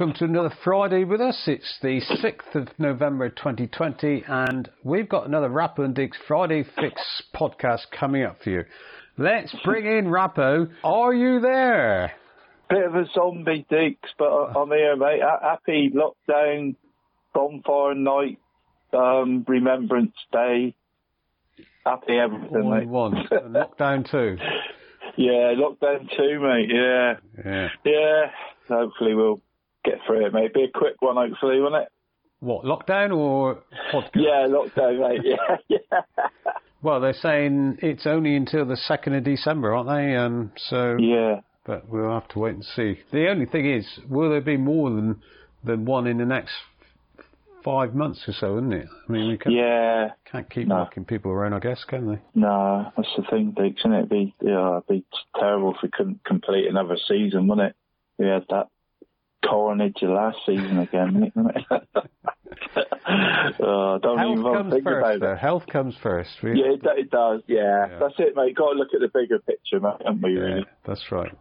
welcome to another Friday with us. It's the 6th of November 2020, and we've got another Rappo and Deeks Friday Fix podcast coming up for you. Let's bring in Rappo. Are you there? Bit of a zombie Deeks, but I'm here, mate. Happy lockdown, bonfire night, um, Remembrance Day. Happy everything, All mate. one. lockdown two. Yeah, lockdown two, mate. Yeah. Yeah. Yeah. Hopefully we'll get through it, mate. Be a quick one, hopefully, won't it? What, lockdown or podcast? Yeah, lockdown, mate. Yeah, yeah. Well, they're saying it's only until the 2nd of December, aren't they? Um, so, Yeah. but we'll have to wait and see. The only thing is, will there be more than, than one in the next five months or so, isn't it? I mean, we can't, Yeah. can't keep No. knocking people around, I guess, can they? No, that's the thing, Deeks, isn't it? It'd be, yeah, it'd be terrible if we couldn't complete another season, wouldn't it? We had that carnage last season again, wouldn't oh, don't Health even comes think first, about though. it. Health comes first. We- Yeah, it, it does. Yeah. Yeah. that's it, mate. Got to look at the bigger picture, mate, haven't we? yeah, Really? that's right.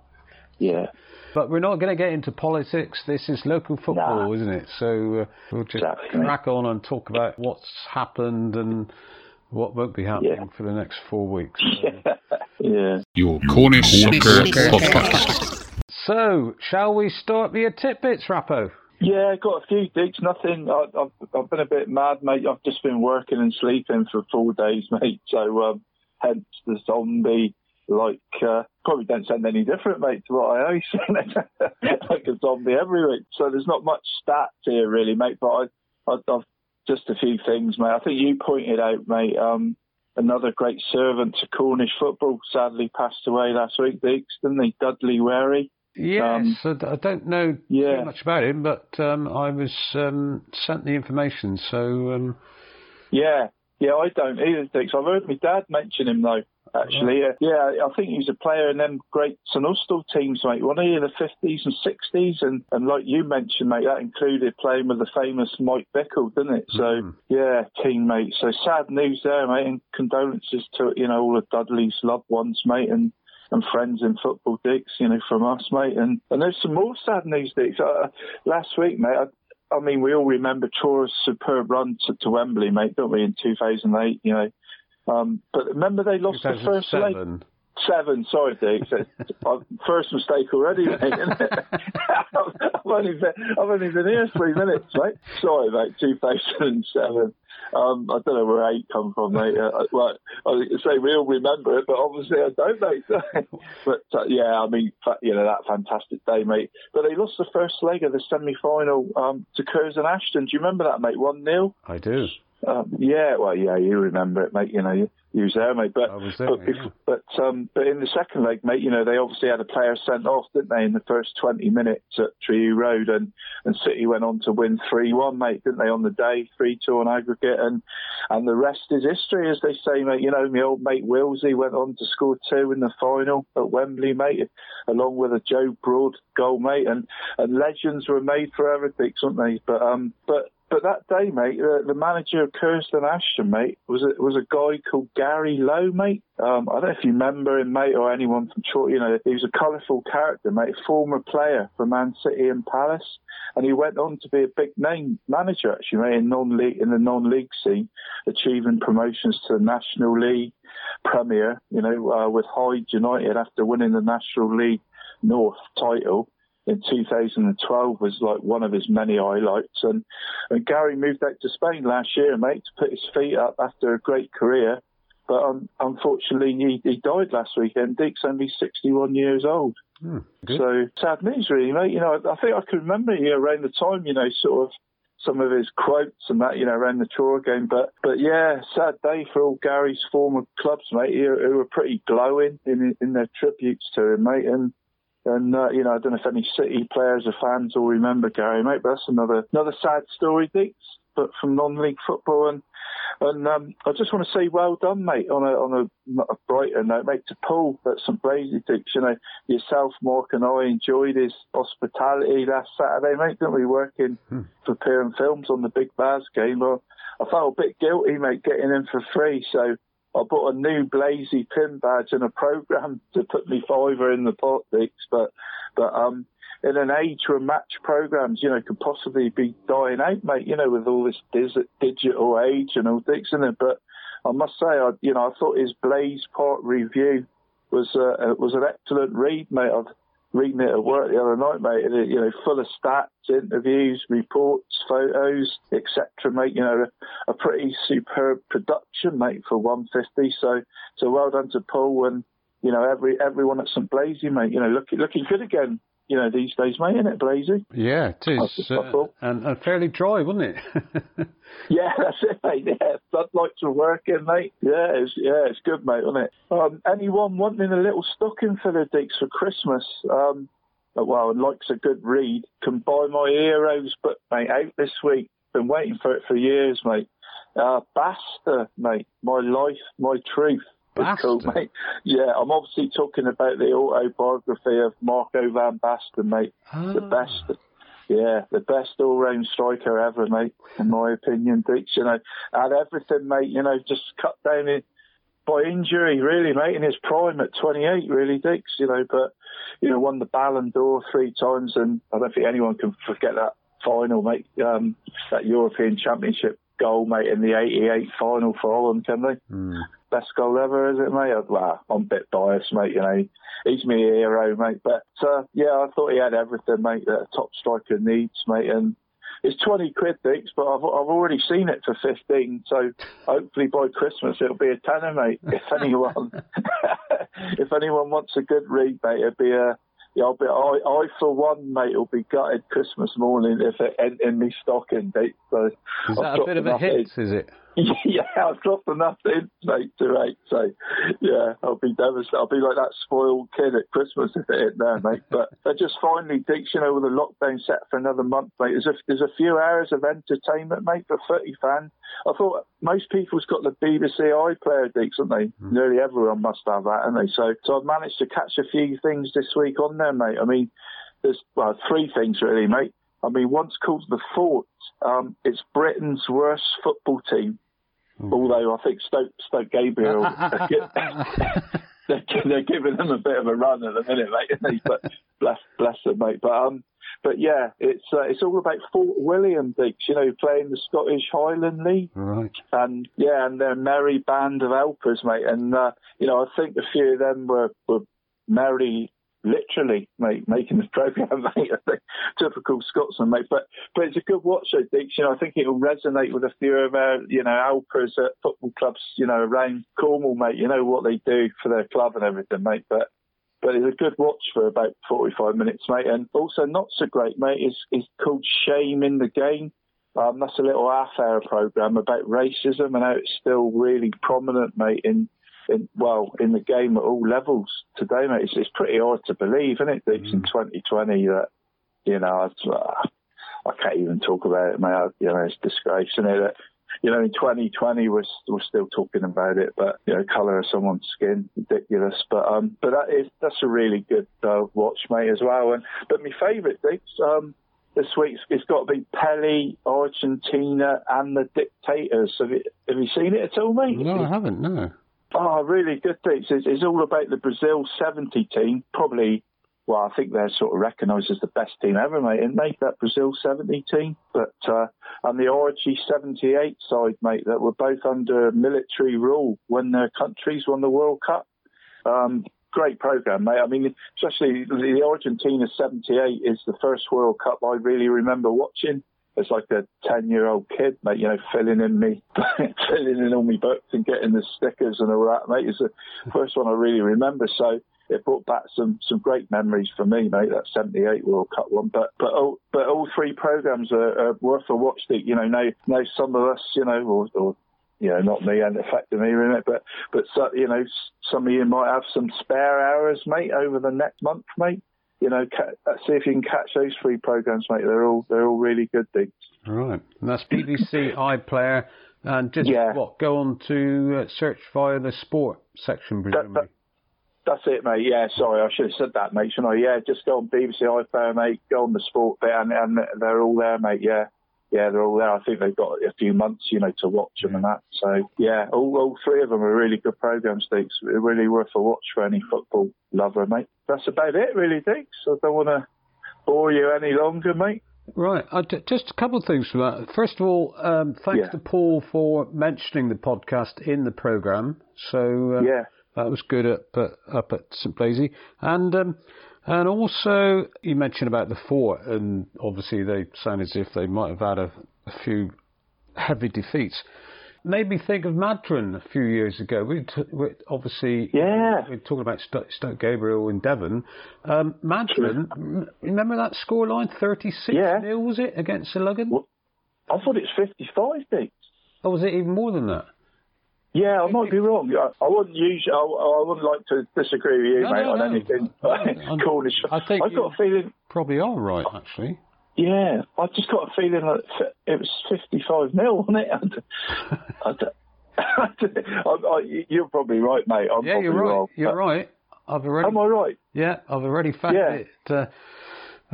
Yeah. But we're not going to get into politics. This is local football, Nah. isn't it? So uh, we'll just Exactly. crack on and talk about what's happened and what won't be happening Yeah. for the next four weeks. Yeah. Your Cornish Soccer Podcast. So, shall we start your tidbits, Rappo? Yeah, got a few digs. Nothing. I, I've, I've been a bit mad, mate. I've just been working and sleeping for four days, mate. So, um, hence the zombie. Like, uh, probably don't sound any different, mate, to what I always like a zombie every week. So there's not much stats here, really, mate. But I, I've just a few things, mate. I think you pointed out, mate. Um, another great servant to Cornish football sadly passed away last week, Diggs, didn't he? Dudley Wary. Yes, I don't know Yeah. too much about him, but um, I was um, sent the information. So, um, Yeah, yeah, I don't either, Dix. I've heard my dad mention him though. Actually, yeah, yeah, I think he was a player in them great St Austell teams, mate. He in the fifties and sixties? And and like you mentioned, mate, that included playing with the famous Mike Bickle, didn't it? So Mhm. yeah, teammate. So sad news there, mate, and condolences to you know all of Dudley's loved ones, mate, and and friends in football, Dix, you know, from us, mate. And and there's some more sad news, Dix. Uh, last week, mate, I, I mean, we all remember Truro's superb run to, to Wembley, mate, don't we, in 2008, you know. Um, but remember they lost the first leg? 2007. Seven, sorry, Dave. First mistake already, mate. I've, only been, I've only been here three minutes, mate. Sorry, mate. 2007. Um, I don't know where eight come from, mate. Uh, well, I was gonna say we all remember it, but obviously I don't, mate. but uh, yeah, I mean, fa- you know that fantastic day, mate. But they lost the first leg of the semi-final um, to Curzon Ashton. Do you remember that, mate? One 0 I do. Um, yeah, well, yeah, you remember it, mate. You know, you, you was there, mate. But I was there, but, yeah. but um, but in the second leg, mate, you know, they obviously had a player sent off, didn't they, in the first 20 minutes at Tree Road, and and City went on to win 3-1, mate, didn't they, on the day, 3-2 on aggregate, and and the rest is history, as they say, mate. You know, my old mate Willsey went on to score two in the final at Wembley, mate, along with a Joe Broad goal, mate, and and legends were made for everything, weren't they? But um, but but that day, mate, uh, the manager of Curzon Ashton, mate, was a, was a guy called Gary Lowe, mate. Um, I don't know if you remember him, mate, or anyone from Chor. You know, he was a colourful character, mate, former player for Man City and Palace, and he went on to be a big name manager, actually, mate, in non-league in the non-league scene, achieving promotions to the National League, Premier. You know, uh, with Hyde United after winning the National League North title in 2012 was like one of his many highlights. And, and Gary moved out to Spain last year, mate, to put his feet up after a great career. But um, unfortunately, he, he died last weekend. Dick's only 61 years old. Good. So sad news, really, mate. You know, I think I can remember you know, around the time, you know, sort of some of his quotes and that, you know, around the tour game. But but yeah, sad day for all Gary's former clubs, mate, who, who were pretty glowing in in their tributes to him, mate. And and uh, you know, I don't know if any City players or fans will remember Gary, mate. But that's another another sad story, Dix. But from non-league football, and and um, I just want to say well done, mate. On a on a, a brighter note, mate, to Paul at St Blazey, Dix. You know, yourself, Mark, and I enjoyed his hospitality last Saturday, mate. Didn't we working for Peer Films on the Big Baz game? Well, I felt a bit guilty, mate, getting in for free. So I bought a new Blazey pin badge and a program to put me fiver in the pot. But but um, in an age where match programs, you know, could possibly be dying out, mate. You know, with all this digital age and all things in it. But I must say, I, you know, I thought his Blaze Part review was uh, was an excellent read, mate. I've reading it at work the other night, mate. And it, you know, full of stats, interviews, reports, photos, etc. Mate, you know, a, a, pretty superb production, mate, for 150. So, so well done to Paul and you know every everyone at St Blazey, mate. You know, looking looking good again you know, these days, mate, isn't it, Blazey? Yeah, it is. Uh, and, and, fairly dry, wasn't it? yeah, that's it, mate. Yeah, floodlights are working, mate. Yeah, it's, yeah, it's good, mate, isn't it? Um, anyone wanting a little stocking for the Deeks for Christmas? Um, well, and likes a good read, can buy my Heroes book, mate, out this week. Been waiting for it for years, mate. Uh, Basta, mate, my life, my truth. Cool, mate. Yeah, I'm obviously talking about the autobiography of Marco van Basten, mate. Ah. The best, yeah, the best all-round striker ever, mate. In my opinion, Deeks. You know, had everything, mate. You know, just cut down in, by injury, really, mate. In his prime at 28, really, Deeks. You know, but you know, won the Ballon d'Or three times, and I don't think anyone can forget that final, mate. Um, that European Championship goal, mate, in the 88 final for Holland, can they? Mm best goal ever, is it, mate? Well, I'm a bit biased, mate. You know, he's my hero, mate. But uh, yeah, I thought he had everything, mate, that a top striker needs, mate. And it's 20 quid, Dix, but I've, I've already seen it for 15. So hopefully by Christmas it'll be a tenner, mate. If anyone, if anyone wants a good read, mate, it'll be a yeah, I'll be, I, I for one, mate, will be gutted Christmas morning if it ain't in me stocking, mate. So is that a bit of a hint? Is it? yeah, I've dropped enough in, mate, to eight. So, yeah, I'll be devastated. I'll be like that spoiled kid at Christmas if it ain't there, mate. But I just finally, know, with the lockdown set for another month, mate, there's a, there's a few hours of entertainment, mate, for 30 fans. I thought most people's got the BBC iPlayer, Dix, haven't they? Mm. Nearly everyone must have that, haven't they? So, so I've managed to catch a few things this week on there, mate. I mean, there's well three things really, mate. I mean, once called the Fort. Um, it's Britain's worst football team. Mm. Although I think Stoke, Stoke Gabriel, they're, they're, giving them a bit of a run at the minute, mate. but bless, bless them, mate. But um, but yeah, it's uh, it's all about Fort William, Dix. You know, playing the Scottish Highland League, right? And yeah, and their merry band of helpers, mate. And uh, you know, I think a few of them were were merry literally, mate, making the mate. I think typical Scotsman, mate. But but it's a good watch, though, Dix. You know, I think it will resonate with a few of our, you know, Alpers at football clubs, you know, around Cornwall, mate. You know what they do for their club and everything, mate. But but it's a good watch for about 45 minutes, mate. And also not so great, mate, is is called Shame in the Game. Um, that's a little half-hour program about racism and how it's still really prominent, mate, in in, well, in the game at all levels today, mate. It's, it's pretty hard to believe, isn't it, Deeks, mm. in 2020 that, you know, uh, I can't even talk about it, mate. I, you know, it's disgrace, isn't it? That, you know, in 2020 we're, we're still talking about it, but you know, colour of someone's skin, ridiculous. But um, but that is that's a really good uh, watch, mate, as well. And but my favourite things um, this week it's got to be Pele, Argentina, and the Dictators. Have you have you seen it at all, mate? No, I haven't. No. Oh, really good things. It's, it's all about the Brazil 70 team. Probably, well, I think they're sort of recognised as the best team ever, mate, isn't they? That Brazil 70 team. But, uh, and the Orgy 78 side, mate, that were both under military rule when their countries won the World Cup. Um, great program, mate. I mean, especially the Argentina 78 is the first World Cup I really remember watching as like a 10 year old kid, mate, you know, filling in me, filling in all my books and getting the stickers and all that, mate. It's the first one I really remember. So it brought back some, some great memories for me, mate, that 78 World Cup one. But, but, all, but all three programs are, are worth a watch. That, you know, now, now some of us, you know, or, or you know, not me and affecting me, remember, but, but, so, you know, some of you might have some spare hours, mate, over the next month, mate you know, ca- uh, see if you can catch those three programs, mate. They're all they're all really good things. Right, and that's BBC iPlayer, and just yeah. what go on to uh, search via the sport section, presumably. That, that, that's it, mate. Yeah, sorry, I should have said that, mate. Shouldn't I? Yeah, just go on BBC iPlayer, mate. Go on the sport bit, and, and they're all there, mate. Yeah yeah, they're all there. I think they've got a few months, you know, to watch them and that. So yeah, all, all three of them are really good programs, Deeks. Really worth a watch for any football lover, mate. That's about it, really, Deeks. I don't want to bore you any longer, mate. Right. Uh, d- just a couple of things from that. First of all, um, thanks Yeah. to Paul for mentioning the podcast in the programme. So uh, Yeah. that was good up at, up at St Blazey. And um, and also you mentioned about the fort, and obviously they sound as if they might have had a, a few heavy defeats. Made me think of Madron a few years ago. We, t- obviously Yeah. we're talking about Stoke, Stoke Gabriel in Devon. Um, Madron, m- remember that scoreline, thirty six Yeah. nil was it against Ludgvan? Well- I thought it's 55, Dick. Or was it even more than that? Yeah, I might be wrong. I, I wouldn't use. I, I wouldn't like to disagree with you, No, mate, no, on no. anything. I'm- Cornish. I think I've got a feeling. Probably are right, actually. Yeah, I just got a feeling that it was 55 nil, wasn't it? I, I, I, you're probably right, mate. I'm Yeah, you're right. wrong. You're right. I've already. Am I right? Yeah, I've already found Yeah. it. Uh,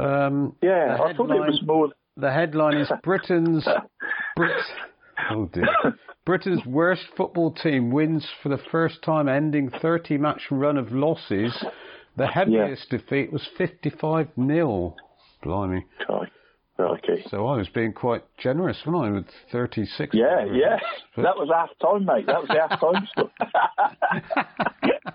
um, Yeah, the I thought it was headline- more. The headline is Britain's Brit. Oh dear. Britain's worst football team wins for the first time, ending 30 match run of losses. The heaviest defeat was 55 0. Blimey. Crikey. So I was being quite generous, wasn't I, with 36? Yeah, yeah. That was half time, mate. That was the half time stuff. Uh,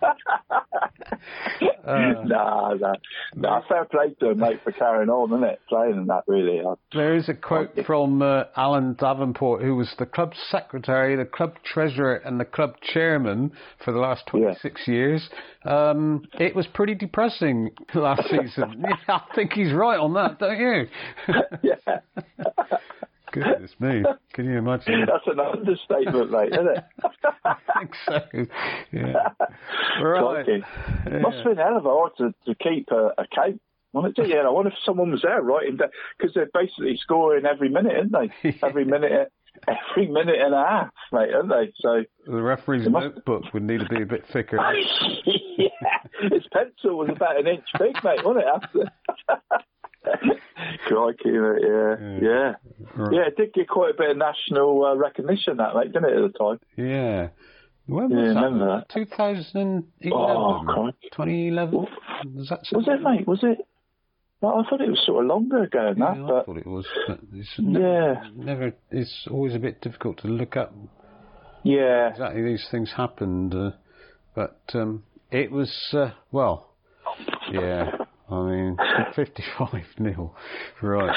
nah, nah, nah. Fair play to him, mate, for carrying on, isn't it? Playing in that, really. I- There is a quote from uh, Alan Davenport, who was the club secretary, the club treasurer, and the club chairman for the last 26 years. Um, it was pretty depressing last season. yeah, I think he's right on that, don't you? yeah. Goodness me. Can you imagine? That's an understatement, mate, isn't it? I think so. Yeah. Right. Yeah. Must have been hell of a hard to, to keep a, a count. Wasn't it? Yeah, I wonder if someone was there writing down because they're basically scoring every minute, aren't they? Every minute, every minute and a half, mate, aren't they? So The referee's must- notebook would need to be a bit thicker. yeah, his pencil was about an inch big, mate, wasn't it? Crikey, mate, yeah, yeah, Right. yeah. It did get quite a bit of national uh, recognition, that, mate, didn't it, at the time? Yeah. When Yeah, was that? remember that. 2011? Oh, crikey. 2011? Oof. Was that Was it, mate? Was it? Well, I thought it was sort of longer ago than Yeah, that, I but thought it was. It's Yeah. never, never. It's always a bit difficult to look up yeah, exactly these things happened. Uh, but um, it was uh, well, yeah. I mean, 55 nil, right?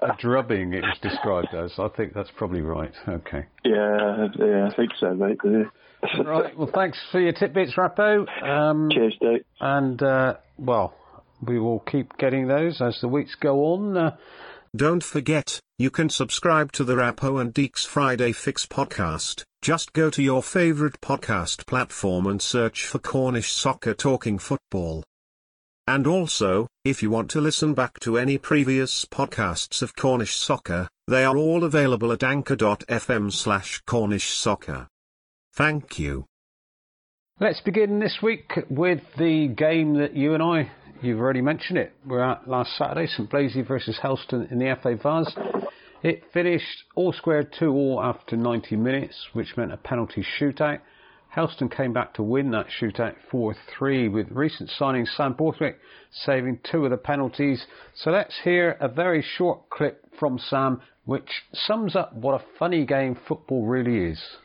A drubbing. It was described as. I think that's probably right. Okay. yeah, yeah, I think so, mate. Yeah. Right. Well, thanks for your tidbits, Rappo. Um, Cheers, Dave. and uh, well, we will keep getting those as the weeks go on. Uh, Don't forget, you can subscribe to the Rappo and Deeks Friday Fix podcast. Just go to your favorite podcast platform and search for Cornish Soccer Talking Football. And also, if you want to listen back to any previous podcasts of Cornish Soccer, they are all available at anchor.fm slash Cornish Soccer. Thank you. Let's begin this week with the game that you and I, you've already mentioned it, we're at last Saturday, St Blazey versus Helston in the FA Vase. It finished all squared 2 all after 90 minutes, which meant a penalty shootout. Helston came back to win that shootout 4 3 with recent signing Sam Borthwick saving two of the penalties. So let's hear a very short clip from Sam, which sums up what a funny game football really is.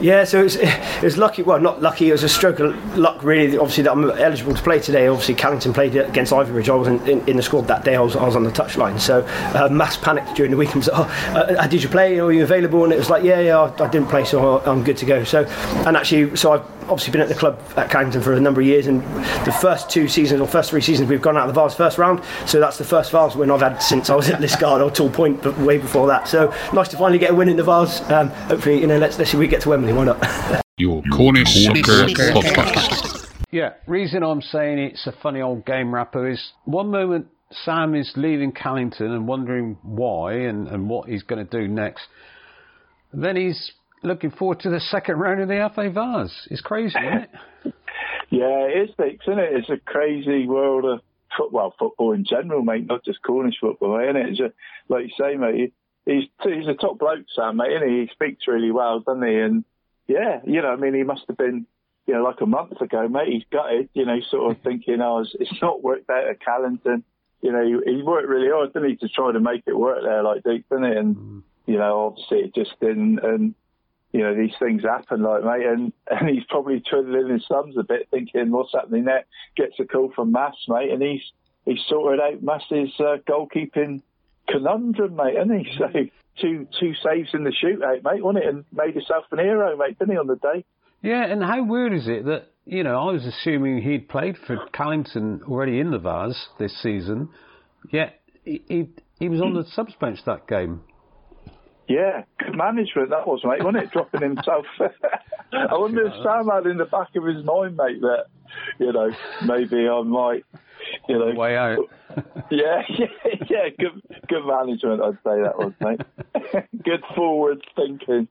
Yeah, so it was, lucky. Well, not lucky. It was a stroke of luck, really. Obviously, that I'm eligible to play today. Obviously, Callington played against Ivory I wasn't in, in the squad that day. I was, I was on the touchline. So, uh, mass panic during the week. I was like, oh, uh, did you play? Are you available? And it was like, yeah, yeah, I, I didn't play, so I'm good to go. So, and actually, so I've obviously been at the club at Callington for a number of years. And the first two seasons, or first three seasons, we've gone out of the Vase first round. So that's the first Vase win I've had since I was at Liskeard or Torpoint, but way before that. So nice to finally get a win in the Vase. Um, hopefully, you know, let's let's see we get to Wembley. Why not? Your Cornish Soccer Podcast. Yeah, reason I'm saying it's a funny old game Rappo is one moment Sam is leaving Callington and wondering why and, and what he's going to do next. Then he's looking forward to the second round of the FA Vase. It's crazy, isn't it? Yeah, it is, Dix, isn't it? It's a crazy world of football, football in general, mate, not just Cornish football, mate, isn't it? It's a, like you say, mate, he's he's a top bloke, Sam, mate, isn't he? He speaks really well, doesn't he? And yeah, you know, I mean, he must have been, you know, like a month ago, mate. He's gutted, you know, sort of thinking, oh, it's, it's not worked out at Callington. you know, he, he worked really hard, didn't he, to try to make it work there, like Dick, didn't he? And mm. you know, obviously it just didn't. And you know, these things happen, like mate, and and he's probably twiddling his thumbs a bit, thinking what's happening there. Gets a call from Mass, mate, and he's he's sorted out Mass's uh, goalkeeping conundrum, mate, isn't he? So mm. two two saves in the shootout, mate, wasn't it? And made himself an hero, mate, didn't he, on the day? Yeah, and how weird is it that you know I was assuming he'd played for Callington already in the Vase this season, yet he he, he was on the subs bench that game. Yeah, good management that was, mate, wasn't it? Dropping himself. I wonder if Sam had in the back of his mind, mate, that you know maybe I might you know, way out. yeah, yeah, yeah. Good, good management. I'd say that was, mate. good forward thinking.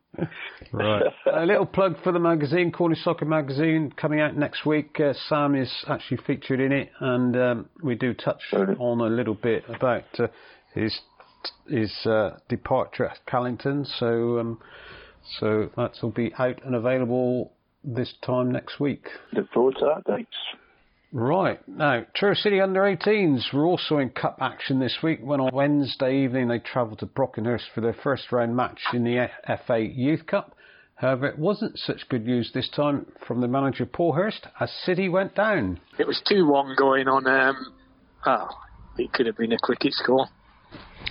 Right. a little plug for the magazine, Cornish Soccer Magazine, coming out next week. Uh, Sam is actually featured in it, and um, we do touch on a little bit about uh, his his uh, departure at Callington. So, um, so that will be out and available this time next week. Look forward to that. Thanks. Right. Now, Truro City under 18s were also in cup action this week when on Wednesday evening they travelled to Brockenhurst for their first round match in the FA Youth Cup. However, it wasn't such good news this time from the manager Paul Hurst as City went down. It was 2 1 going on. Um, oh, it could have been a cricket score.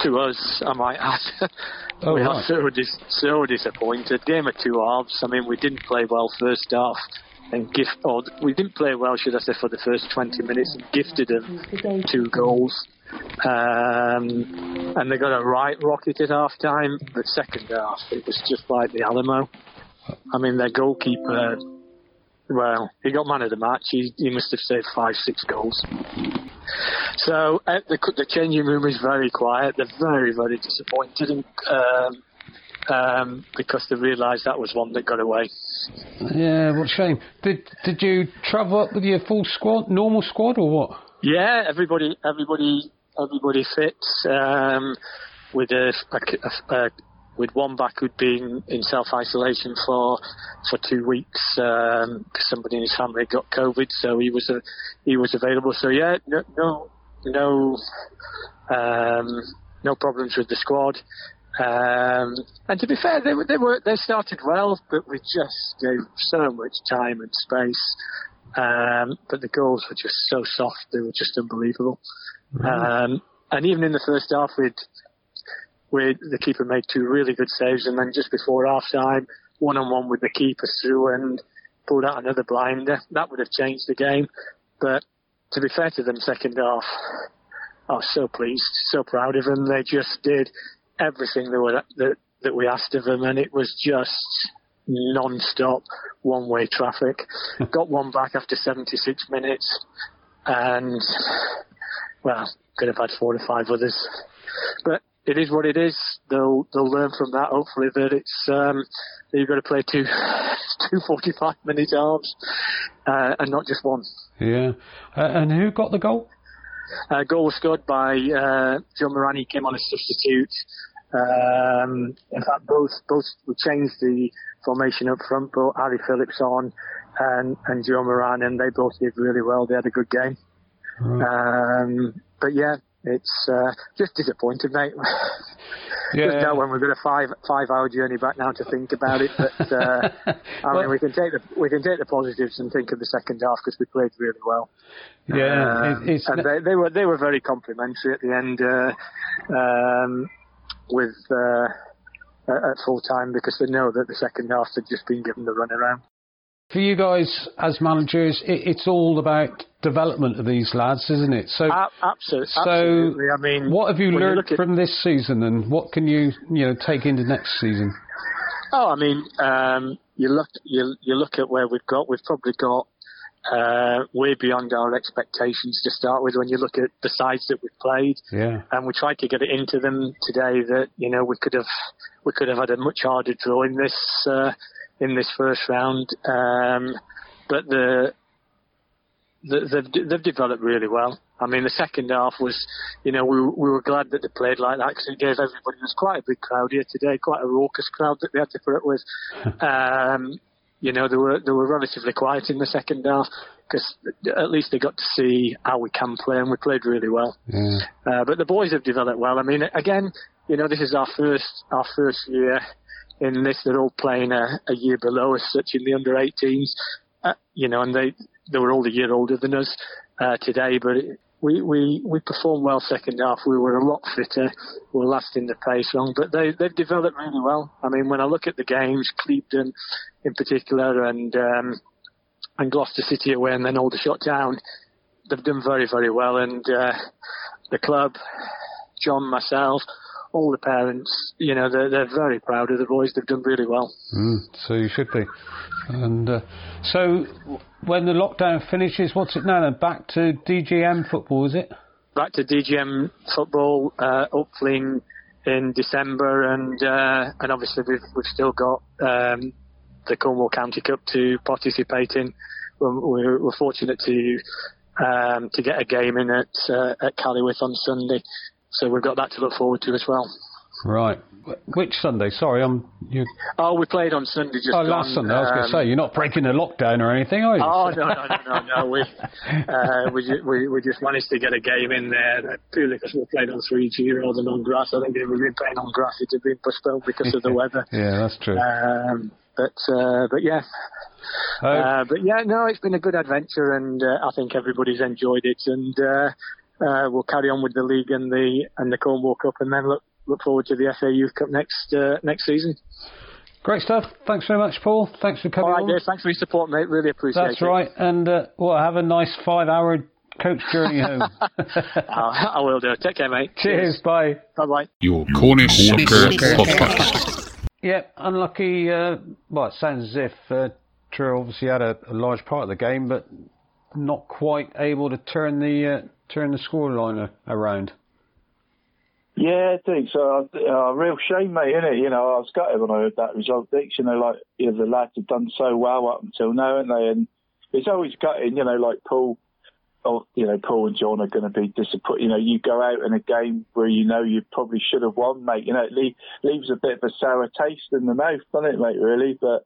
To us, I might add. Oh, we right. are so, dis- so disappointed. Game of two halves. I mean, we didn't play well first half and gift or we didn't play well, should I say, for the first 20 minutes and gifted them two goals. Um, and they got a right rocket at half time. The second half, it was just like the Alamo. I mean, their goalkeeper, well, he got man of the match. He, he must have saved five, six goals. So uh, the, the changing room is very quiet. They're very, very disappointed. And, um, um, because they realised that was one that got away. Yeah, what a shame. Did did you travel up with your full squad, normal squad, or what? Yeah, everybody, everybody, everybody fits. Um, with a, a, a, with one back who'd been in self isolation for for two weeks because um, somebody in his family got COVID, so he was a, he was available. So yeah, no no no, um, no problems with the squad. Um, and to be fair, they, they were they started well, but we just gave so much time and space. Um, but the goals were just so soft; they were just unbelievable. Mm-hmm. Um, and even in the first half, we'd, we the keeper made two really good saves, and then just before half time, one on one with the keeper through and pulled out another blinder. That would have changed the game. But to be fair to them, second half, I was so pleased, so proud of them. They just did everything that, were, that, that we asked of them, and it was just non-stop one-way traffic. Got one back after 76 minutes, and well, could have had four or five others. But it is what it is. They'll they'll learn from that. Hopefully that it's um, that you've got to play two two 45 minute halves uh, and not just one. Yeah. Uh, and who got the goal? Uh, goal was scored by uh, Joe Morani. Came on as substitute. Um, in fact, both both we changed the formation up front, but Harry Phillips on and and Joe Moran, and they both did really well. They had a good game. Right. Um, but yeah, it's uh, just disappointed, mate. Yeah. just now when we've got a five five hour journey back now to think about it. But uh, I mean, we can take the we can take the positives and think of the second half because we played really well. Yeah, um, it's, and they, they were they were very complimentary at the end. Uh, um, with uh, at full time because they know that the second half had just been given the run around. For you guys as managers, it, it's all about development of these lads, isn't it? So, uh, absolutely. So, absolutely. I mean, what have you learned you from this season, and what can you you know take into next season? Oh, I mean, um, you look you you look at where we've got. We've probably got uh, way beyond our expectations to start with when you look at the sides that we've played. Yeah. And we tried to get it into them today that, you know, we could have, we could have had a much harder draw in this, uh, in this first round. Um, but the, the, they've, they've developed really well. I mean, the second half was, you know, we, we were glad that they played like that because it gave everybody, there's quite a big crowd here today, quite a raucous crowd that they had to put up with. um, you know, they were they were relatively quiet in the second half because at least they got to see how we can play, and we played really well. Yeah. Uh, but the boys have developed well. I mean, again, you know, this is our first our first year in this. They're all playing a, a year below us, such in the under 18s. Uh, you know, and they they were all a year older than us uh, today, but. It, we, we, we performed well second half. We were a lot fitter. We were lasting the pace long, but they, they've developed really well. I mean, when I look at the games, Clevedon in particular and, um, and Gloucester City away and then Aldershot down, they've done very, very well. And, uh, the club, John, myself, all the parents, you know, they're, they're very proud of the boys. They've done really well. Mm, so you should be. And uh, so when the lockdown finishes, what's it now then? Back to DJM football, is it? Back to DJM football, uh, hopefully in, in December, and uh, and obviously we've we've still got um, the Cornwall County Cup to participate in. We're, we're, fortunate to um, to get a game in at uh, at Callywith on Sunday, so we've got that to look forward to as well. Right. Which Sunday? Sorry, I'm. You... Oh, we played on Sunday. Just oh, last on, Sunday. I was going to say you're not breaking the lockdown or anything, are you? Oh no, no, no, no, no. We uh, we, ju- we we just managed to get a game in there purely because we played on three G rather than on grass. I think if we'd been playing on grass, it had been postponed because of the weather. yeah, that's true. Um, but uh, but yeah. Oh. Uh, but yeah, no, it's been a good adventure, and uh, I think everybody's enjoyed it. And uh, we'll carry on with the league and the and the Cornwall Cup, and then look look forward to the FA Youth Cup next uh, next season. Great stuff. Thanks very much, Paul. Thanks for coming All right, on. Dave, thanks for your support, mate. Really appreciate That's it. right. And uh, well, have a nice five-hour coach journey home. I I will do. Take care, mate. Cheers. Bye. Bye bye. Your Cornish Soccer Podcast. Yeah, unlucky. Uh, well, it sounds as if uh, Truro obviously had a, a large part of the game, but not quite able to turn the uh, turn the scoreline around. Yeah, I think so. Uh, real shame, mate, isn't it? You know, I was gutted when I heard that result, Dix. You know, like, you know, the lads have done so well up until now, haven't they? And it's always gutting, you know, like Paul, or, you know, Paul and John are going to be disappointed. You know, you go out in a game where you know you probably should have won, mate. You know, it leave, leaves a bit of a sour taste in the mouth, doesn't it, mate, really? But,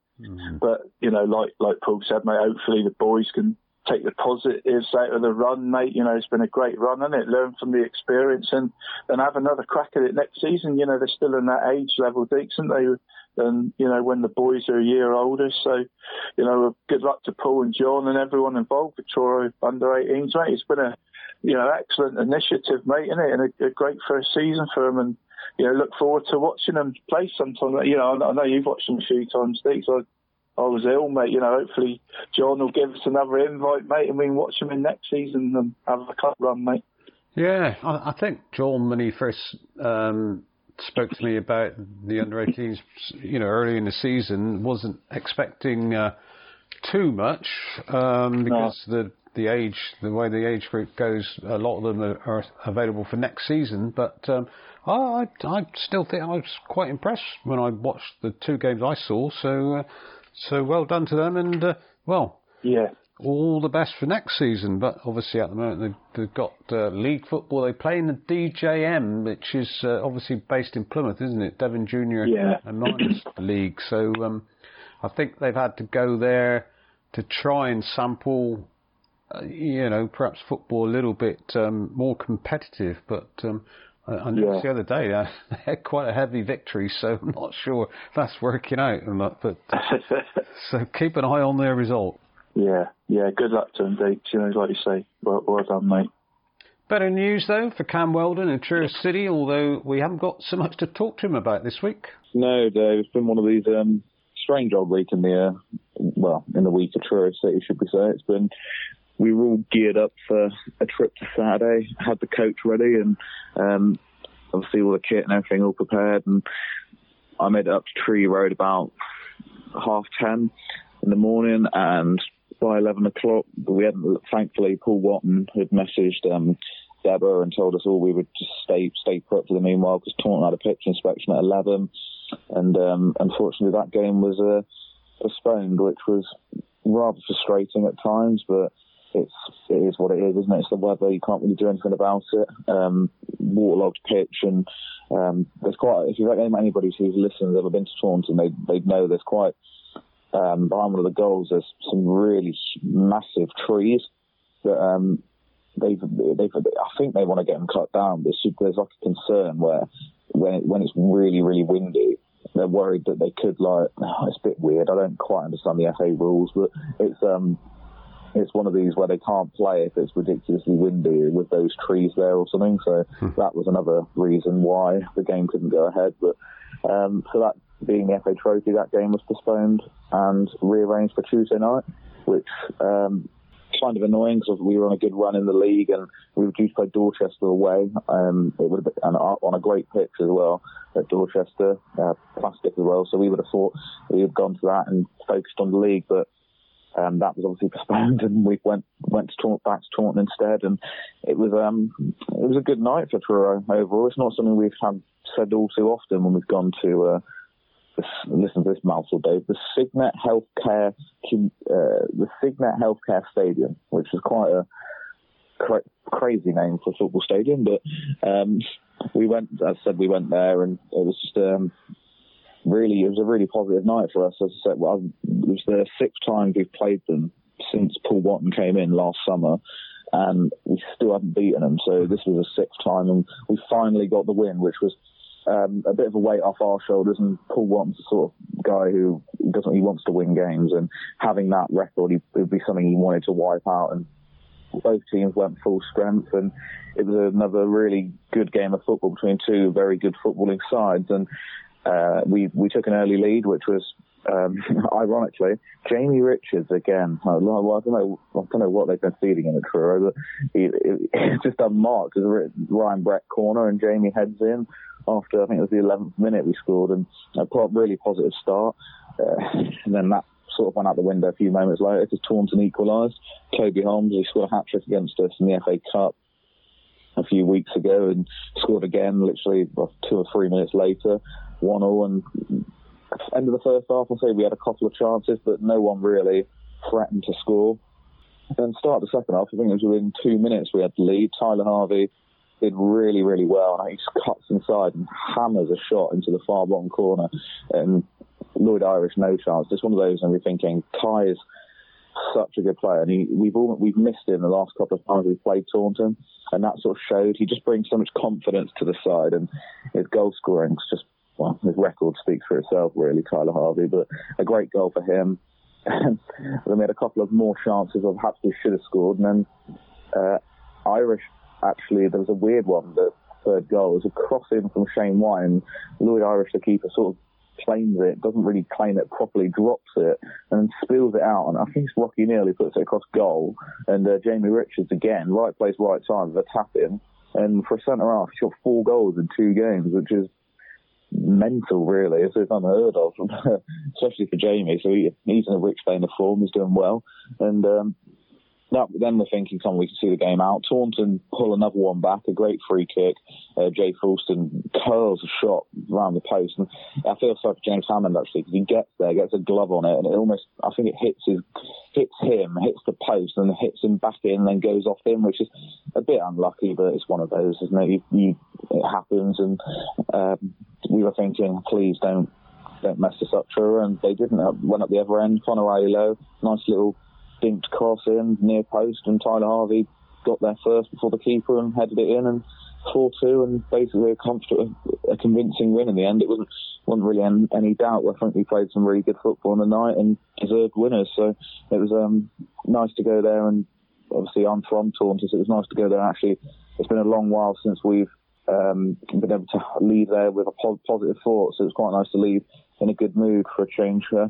but, you know, like, like Paul said, mate, hopefully the boys can take the positives out of the run, mate. You know, it's been a great run, hasn't it? Learn from the experience and, and have another crack at it next season. You know, they're still in that age level, Deeks, aren't they? And, you know, when the boys are a year older. So, you know, good luck to Paul and John and everyone involved with Truro under 18s, mate. It's been a, you know, excellent initiative, mate, isn't it? And a, a great first season for them. And, you know, look forward to watching them play sometime. You know, I know you've watched them a few times, Steve. So was ill, mate. You know, hopefully John will give us another invite, mate, and we can watch them in next season and have a cup run, mate. Yeah, I, I think John, when he first um, spoke to me about the under 18s, you know, early in the season, wasn't expecting uh, too much um, because the the age, the way the age group goes, a lot of them are, are available for next season. But um, I, I still think I was quite impressed when I watched the two games I saw. So, uh, so well done to them, and uh, well, Yeah. all the best for next season. But obviously, at the moment, they've, they've got uh, league football. They play in the DJM, which is uh, obviously based in Plymouth, isn't it? Devon Junior Yeah. and Minors League. So um, I think they've had to go there to try and sample, uh, you know, perhaps football a little bit um, more competitive. But um, I, I noticed Yeah. the other day uh, they had quite a heavy victory, so I'm not sure if that's working out or not. But so keep an eye on their result. yeah, yeah. Good luck to them, Deeks. You know, like you say, well, well done, mate. Better news though for Cam Weldon and Truro City, although we haven't got so much to talk to him about this week. No, Dave. It's been one of these um, strange old weeks in the, uh, well, in the week of Truro City, should we say. It's been, we were all geared up for a trip to Saturday, had the coach ready and, um, obviously all the kit and everything all prepared. And I made it up to Tree Road about half ten in the morning and by 11 o'clock, we hadn't, thankfully, Paul Wotton had messaged, um, Deborah and told us all we would just stay stay put for the meanwhile because Taunton had a pitch inspection at 11 and um, unfortunately that game was uh, postponed which was rather frustrating at times but it's it is what it is isn't it it's the weather you can't really do anything about it um, waterlogged pitch and um, there's quite if you've got anybody who's listened ever been to Taunton they they know there's quite um, behind one of the goals, there's some really massive trees that um, they've, they've, I think they want to get them cut down. There's, there's like a concern where when it, when it's really really windy, they're worried that they could like. Oh, it's a bit weird. I don't quite understand the FA rules, but it's um it's one of these where they can't play if it's ridiculously windy with those trees there or something. So hmm. that was another reason why the game couldn't go ahead. But um, for that being the FA Trophy, that game was postponed and rearranged for Tuesday night, which um, kind of annoying because we were on a good run in the league and we were due to play Dorchester away. Um, it would have been on a great pitch as well at Dorchester, uh, plastic as well. So we would have thought we had gone to that and focused on the league, but um, that was obviously postponed, and we went went to back to Taunton instead, and it was um it was a good night for Truro overall. It's not something we've had said all too often when we've gone to uh, this, listen to this mouthful, Dave. The Cygnet Healthcare uh, the Cygnet Healthcare Stadium, which is quite a cra- crazy name for a football stadium, but um, we went. As I said, we went there, and it was just um, really, it was a really positive night for us. As I said, well, it was the sixth time we've played them since Paul Wotton came in last summer, and we still haven't beaten them. So this was the sixth time, and we finally got the win, which was um, a bit of a weight off our shoulders. And Paul Wotton's the sort of guy who doesn't, he wants to win games, and having that record, it would be something he wanted to wipe out. And both teams went full strength, and it was another really good game of football between two very good footballing sides. And uh, we we took an early lead, which was um, ironically Jamie Richards again. I don't know, I don't know what they've been feeding him at but he, he, just unmarked. There's a Ryan Brett corner, and Jamie heads in after I think it was the 11th minute we scored, and a really positive start. Uh, and then that sort of went out the window a few moments later because Taunton equalised. Toby Holmes he scored a hat trick against us in the FA Cup a few weeks ago and scored again literally two or three minutes later one 0 and end of the first half, I'll say we had a couple of chances, but no one really threatened to score. Then start the second half, I think it was within two minutes we had the lead. Tyler Harvey did really, really well, and he cuts inside and hammers a shot into the far bottom corner. And Lloyd Irish, no chance. Just one of those, and we're thinking Kai is such a good player, and he, we've all, we've missed him the last couple of times we've played Taunton, and that sort of showed. He just brings so much confidence to the side, and his goal scoring's just well, his record speaks for itself, really, Tyler Harvey, but a great goal for him. then we had a couple of more chances of perhaps we should have scored, and then uh, Irish actually there was a weird one. The third goal it was a cross in from Shane White, and Lloyd Irish, the keeper, sort of claims it, doesn't really claim it properly, drops it, and spills it out. And I think it's Rocky Neal who puts it across goal, and uh, Jamie Richards again, right place, right time, a tap in. And for a centre half, he's got four goals in two games, which is mental, really. It's, it's unheard of, especially for Jamie. So he, he's in a rich vein of form. He's doing well, and um, that, then we're thinking, come we can see the game out. Taunton pull another one back, a great free kick. Uh, Jay Fulston curls a shot around the post, and I feel sorry for James Hammond actually because he gets there, gets a glove on it, and it almost, I think it hits his, hits him, hits the post, and hits him back in, and then goes off him, which is a bit unlucky, but it's one of those, isn't it? You, you, it happens, and um, we were thinking, please don't don't mess this up, Truro, and they didn't. Went up the other end, Connor Aiello, nice little dinked cross in near post, and Tyler Harvey got there first before the keeper and headed it in, and 4-2, and basically a, comfortable, a convincing win in the end. It wasn't wasn't really any, any doubt. I think we played some really good football in the night and deserved winners. So it was um, nice to go there, and obviously I'm from Taunton, so it was nice to go there. Actually, it's been a long while since we've um, been able to leave there with a positive thought. So it's quite nice to leave in a good mood for a change. Uh,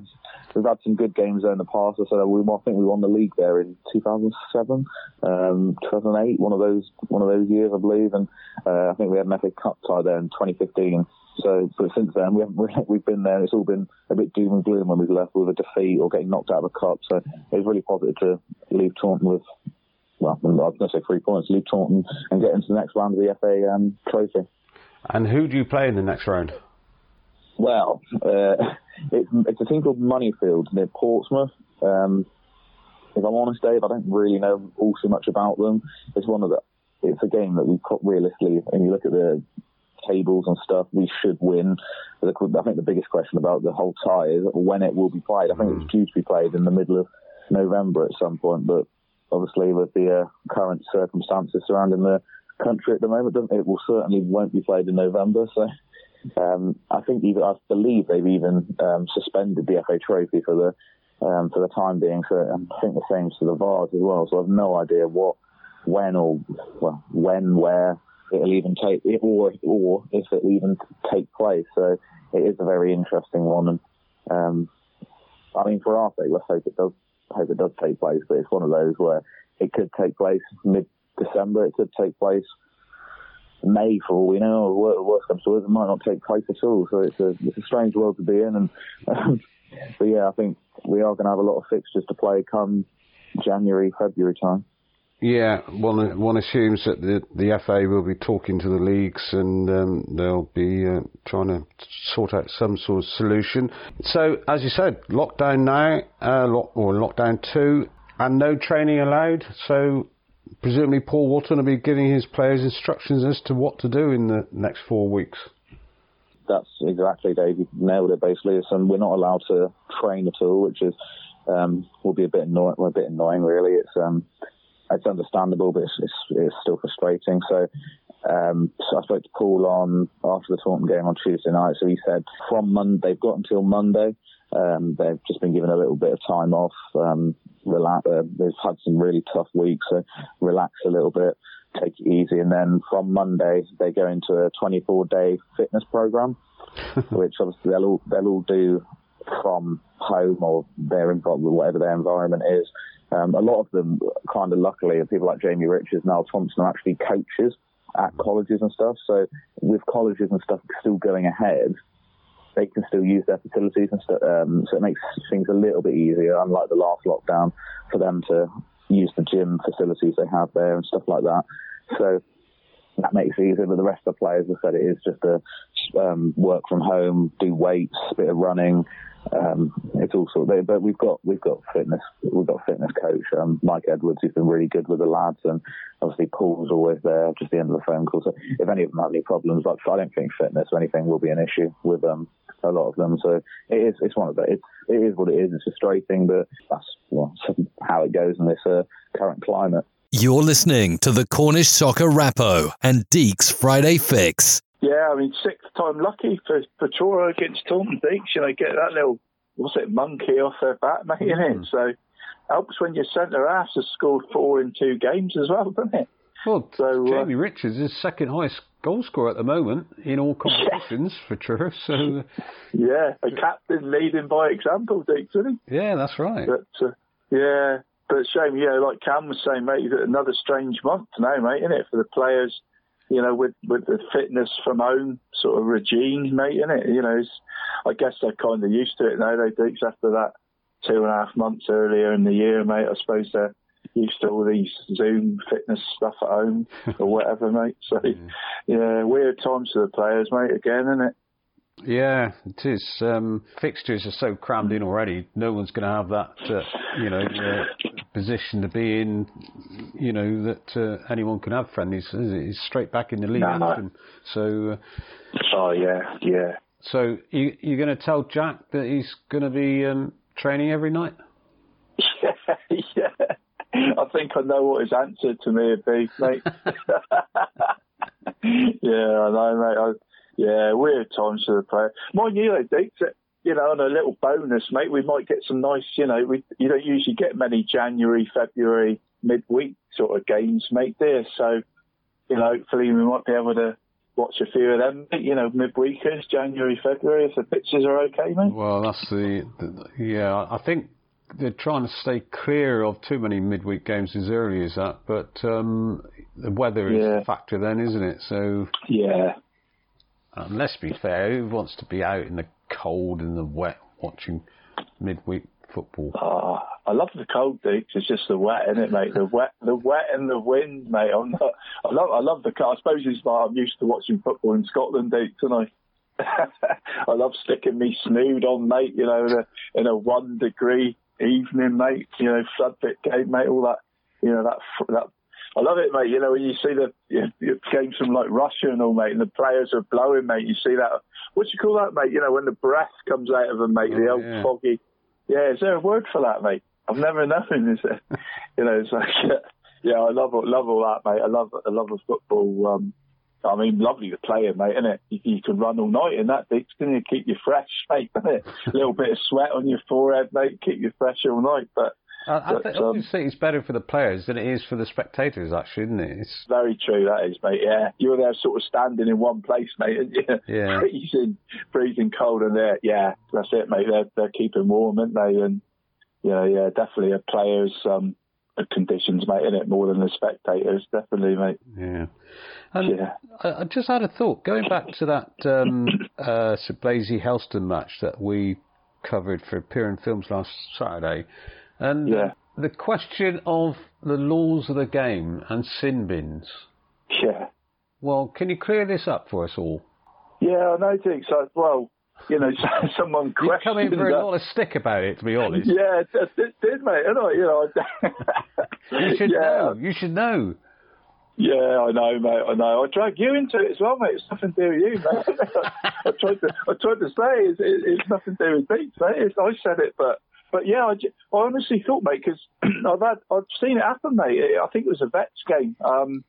we've had some good games there in the past. I said we, I think we won the league there in 2007, um, 2008, one of those one of those years, I believe, and uh, I think we had an FA Cup tie there in 2015. So, but since then we haven't we've been there. It's all been a bit doom and gloom when we've left with a defeat or getting knocked out of the cup. So it was really positive to leave Taunton with well, I was going to say three points, leave Taunton and get into the next round of the FA um, Trophy. And who do you play in the next round? Well, uh, it's, it's a team called Moneyfield near Portsmouth. Um, if I'm honest, Dave, I don't really know all too much about them. It's one of the, it's a game that we've got realistically, and you look at the tables and stuff, we should win. But I think the biggest question about the whole tie is when it will be played. I think it's due to be played in the middle of November at some point, but obviously with the uh, current circumstances surrounding the country at the moment, it will certainly won't be played in November. So um, I think even, I believe they've even um, suspended the FA Trophy for the um, for the time being. So I think the same for the Vase as well. So I've no idea what, when, or well, when, where it'll even take, or or if it'll even take place. So it is a very interesting one. And um, I mean, for our sake, let's hope it does. Hope it does take place. But it's one of those where it could take place mid December. It could take place May for all we know. Worst comes to it might not take place at all. So it's a it's a strange world to be in. And um, but yeah, I think we are going to have a lot of fixtures to play come January, February time. Yeah, one one assumes that the the FA will be talking to the leagues and um, they'll be uh, trying to sort out some sort of solution. So, as you said, lockdown now, uh, lock, or lockdown two, and no training allowed. So, presumably, Paul Wotton will be giving his players instructions as to what to do in the next four weeks that's exactly Dave. You nailed it. Basically, it's, um, we're not allowed to train at all, which is um, will be a bit annoying. A bit annoying, really. It's um, it's understandable, but it's, it's, it's still frustrating. So, um, so I spoke to Paul on after the Taunton game on Tuesday night. So he said from Monday they've got until Monday. Um, they've just been given a little bit of time off. Um, relax. Uh, they've had some really tough weeks, so relax a little bit take it easy. And then from Monday, they go into a 24 day fitness program, which obviously they'll all, they'll all do from home or their environment, whatever their environment is. Um, a lot of them, kind of luckily, people like Jamie Richards Niall Thompson are actually coaches at colleges and stuff. So with colleges and stuff still going ahead, they can still use their facilities and stuff. Um, so it makes things a little bit easier, unlike the last lockdown, for them to use the gym facilities they have there and stuff like that. So that makes it easier. But the rest of the players have said it is just a um, work from home, do weights, bit of running. Um, it's all sort of, but we've got we've got fitness we've got fitness coach um, Mike Edwards who's been really good with the lads and obviously Paul's always there just the end of the phone call so if any of them have any problems like I don't think fitness or anything will be an issue with um, a lot of them so it is it's one of the it's it is what it is it's frustrating but that's well, how it goes in this uh, current climate. You're listening to the Cornish Soccer Rappo and Deeks Friday Fix. Yeah, I mean, sixth time lucky for, for against Taunton Deeks. You know, get that little, what's it, monkey off their back, mate, mm. it? So helps when your centre half has scored four in two games as well, doesn't it? Well, so, uh, Jamie uh, Richards is second highest goal scorer at the moment in all competitions yeah. for Truro. So yeah, a captain leading by example, Deeks, isn't he? Yeah, that's right. But, uh, yeah, but shame, yeah, like Cam was saying, mate, you've got another strange month now, mate, isn't it, for the players, you know, with, with the fitness from home sort of regime, mate, isn't it? You know, I guess they're kind of used to it now, they do, after that two and a half months earlier in the year, mate, I suppose they're used to all these Zoom fitness stuff at home or whatever, mate. So, yeah. yeah, weird times for the players, mate, again, isn't it? Yeah, it is. Um, fixtures are so crammed in already. No one's going to have that, uh, you know, uh, position to be in. You know that uh, anyone can have friendlies. It's straight back in the league. No. So. Uh, oh yeah, yeah. So you, you're going to tell Jack that he's going to be um, training every night? I think I know what his answer to me would be, mate. yeah, I know, mate. I, yeah, weird times for the player. Mind you, though, Dick, you know, on a little bonus, mate, we might get some nice, you know, we you don't usually get many January, February, midweek sort of games, mate, there. So, you know, hopefully we might be able to watch a few of them, you know, midweekers, January, February, if the pitches are okay, mate. Well, that's the, the yeah, I think they're trying to stay clear of too many midweek games as early as that, but um, the weather is a factor then, isn't it? So yeah, um, let's be fair, who wants to be out in the cold and the wet watching midweek football? Oh, I love the cold, Duke. It's just the wet, isn't it, mate? The wet, the wet and the wind, mate. I'm not. I love. I love the. I suppose it's like I'm used to watching football in Scotland, Duke, and I. I love sticking me snood on, mate. You know, in a, in a one degree evening, mate. You know, flood bit game, mate. All that. You know that that I love it, mate. You know, when you see the you know, games from like Russia and all, mate, and the players are blowing, mate. You see that? What do you call that, mate? You know, when the breath comes out of them, mate. the Oh, old yeah. foggy. Yeah, is there a word for that, mate? I've never known. Is there? you know, it's like, yeah, I love love all that, mate. I love I love the football. Um, I mean, lovely to play in, mate, isn't it? You, you can run all night in that, Dix, can you? Keep you fresh, mate, doesn't it? A little bit of sweat on your forehead, mate, keep you fresh all night. But I, I But, think, um, obviously it's better for the players than it is for the spectators, actually, isn't it? It's, very true, that is, mate. Yeah, you're there sort of standing in one place, mate, and you? Yeah. freezing, freezing cold, and there, yeah, that's it, mate. They're they're keeping warm, aren't they? And yeah, yeah, definitely a players' um, conditions, mate, in it more than the spectators, definitely, mate. yeah. And Yeah. I, I just had a thought going back to that um, uh, Helston match that we covered for Piran Films last Saturday, and Yeah. the question of the laws of the game and sin bins. Yeah. Well, can you clear this up for us all? Yeah, I know, Dick. So, well, you know, someone You questioned come in for a lot of stick about it, to be honest. Yeah, it did, did, mate. And I, you know, You should yeah, know. You should know. Yeah, I know, mate. I know. I drag you into it as well, mate. It's nothing to do with you, mate. I tried to, I tried to say it's, it, it's nothing to do with Beats, mate. It's, I said it, but, but yeah, I, I honestly thought, mate, because I've had, I've seen it happen, mate. I think it was a Vets game. Um,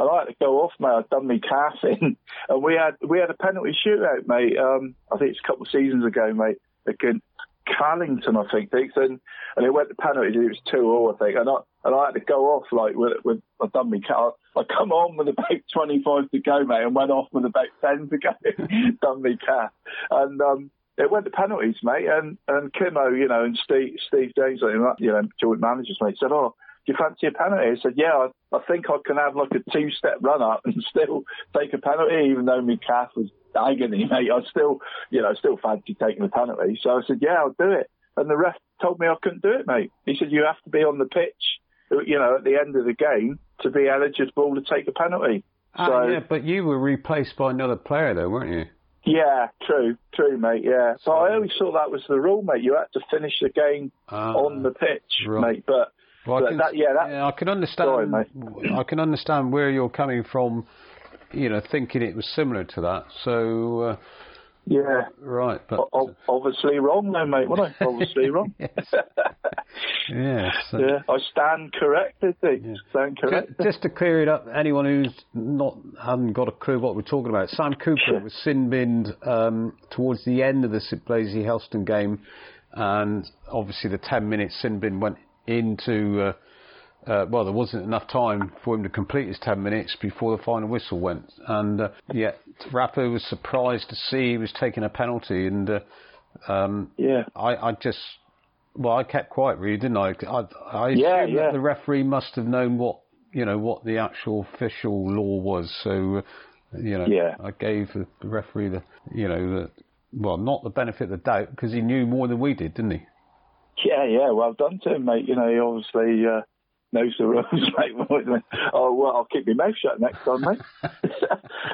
I like to go off, mate. I've done me calf in, and we had we had a penalty shootout, mate. Um, I think it's a couple of seasons ago, mate. Against Callington, I think, Dix, and and it went to penalties. It was two all, I think, and I and I had to go off like with with I'd done me calf. I come on with about twenty five to go, mate, and went off with about ten to go. done me calf, and um. It went to penalties, mate, and and Kimo, you know, and Steve Steve James, you know, joint managers, mate, said, "Oh, do you fancy a penalty?" I said, "Yeah, I, I think I can have like a two-step run up and still take a penalty, even though my calf was agony, mate. I still, you know, still fancy taking a penalty." So I said, "Yeah, I'll do it." And the ref told me I couldn't do it, mate. He said, "You have to be on the pitch, you know, at the end of the game to be eligible to take a penalty." Ah, so yeah, but you were replaced by another player, though, weren't you? yeah, true, true, mate. Yeah, so I always thought that was the rule, mate. You had to finish the game Ah, on the pitch, right. mate. But Well, I can, that- yeah, that- I can understand. Sorry. I can understand where you're coming from. You know, thinking it was similar to that. So, uh, yeah, right, but o- obviously wrong, though, mate. Wasn't I? Obviously wrong. yes, yeah. So, Yeah, I stand corrected. Dick. Stand corrected. Just to clear it up, anyone who's not haven't got a clue what we're talking about, Sam Cooper was sin binned um, towards the end of the St Blazey Helston game, and obviously the 10 minute sin bin went into. Uh, uh, well, there wasn't enough time for him to complete his 10 minutes before the final whistle went. And uh, yet, Rappo was surprised to see he was taking a penalty. And uh, um, Yeah. I, I just, well, I kept quiet, really, didn't I? I, I Yeah, assume yeah. that the referee must have known what, you know, what the actual official law was. So, uh, you know, Yeah. I gave the the referee the, you know, the, well, not the benefit of the doubt because he knew more than we did, didn't he? Yeah, yeah, well done to him, mate. You know, he obviously uh, knows the rules, mate. oh, well, I'll keep my mouth shut next time, mate.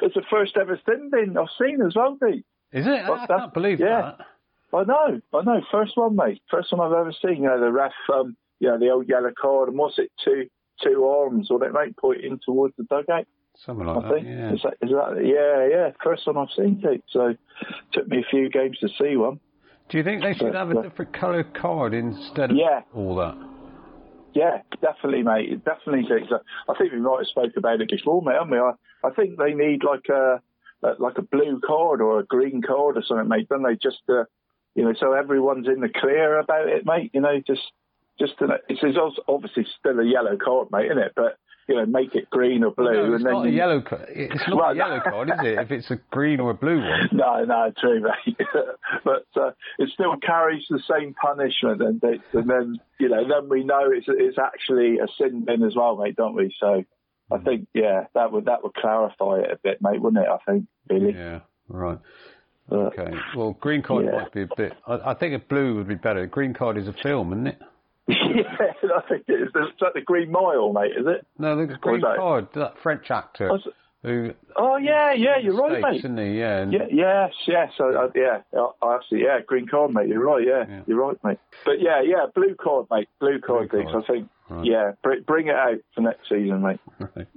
it's the first ever sin bin I've seen as well, Pete. Is it? I that? can't believe Yeah. that. I know, I know. First one, mate. First one I've ever seen. You know, the ref, um, you know, the old yellow card, and what's it, two two arms, or it, mate, pointing towards the dugout. Something like I that, think. yeah. Is that, is that, yeah, yeah. First one I've seen, Pete. So took me a few games to see one. Do you think they should But, have a uh, different colour card instead of Yeah. all that? Yeah, definitely, mate. Definitely. I think we might have spoke about it before, mate, haven't we? I, I think they need like a like a blue card or a green card or something, mate. Don't they? Just uh, you know, so everyone's in the clear about it, mate. You know, just just to, it's, it's obviously still a yellow card, mate, isn't it? But you know, make it green or blue, No, it's and then not a you- yellow card. It's not Well, a yellow card, is it? If it's a green or a blue one. No, no, true, mate. but uh, it still carries the same punishment, and, it, and then you know, then we know it's it's actually a sin bin as well, mate, don't we? So I think, yeah, that would that would clarify it a bit, mate, wouldn't it? I think, really. Yeah, right. But, Okay. Well, green card Yeah. might be a bit. I, I think a blue would be better. Green card is a film, isn't it? yeah, I think it is. It's like the Green Mile, mate, is it? No, the green that? card. That French actor oh, Was who. Oh yeah, yeah, you're right, States, mate. Isn't he? Yeah. and- Yeah, yes, yes, I, I, yeah, I, actually, yeah, green card, mate. You're right, yeah, Yeah. you're right, mate. But yeah, yeah, blue card, mate, blue card, Blue card. I think, Yeah, br- bring it out for next season, mate. Right.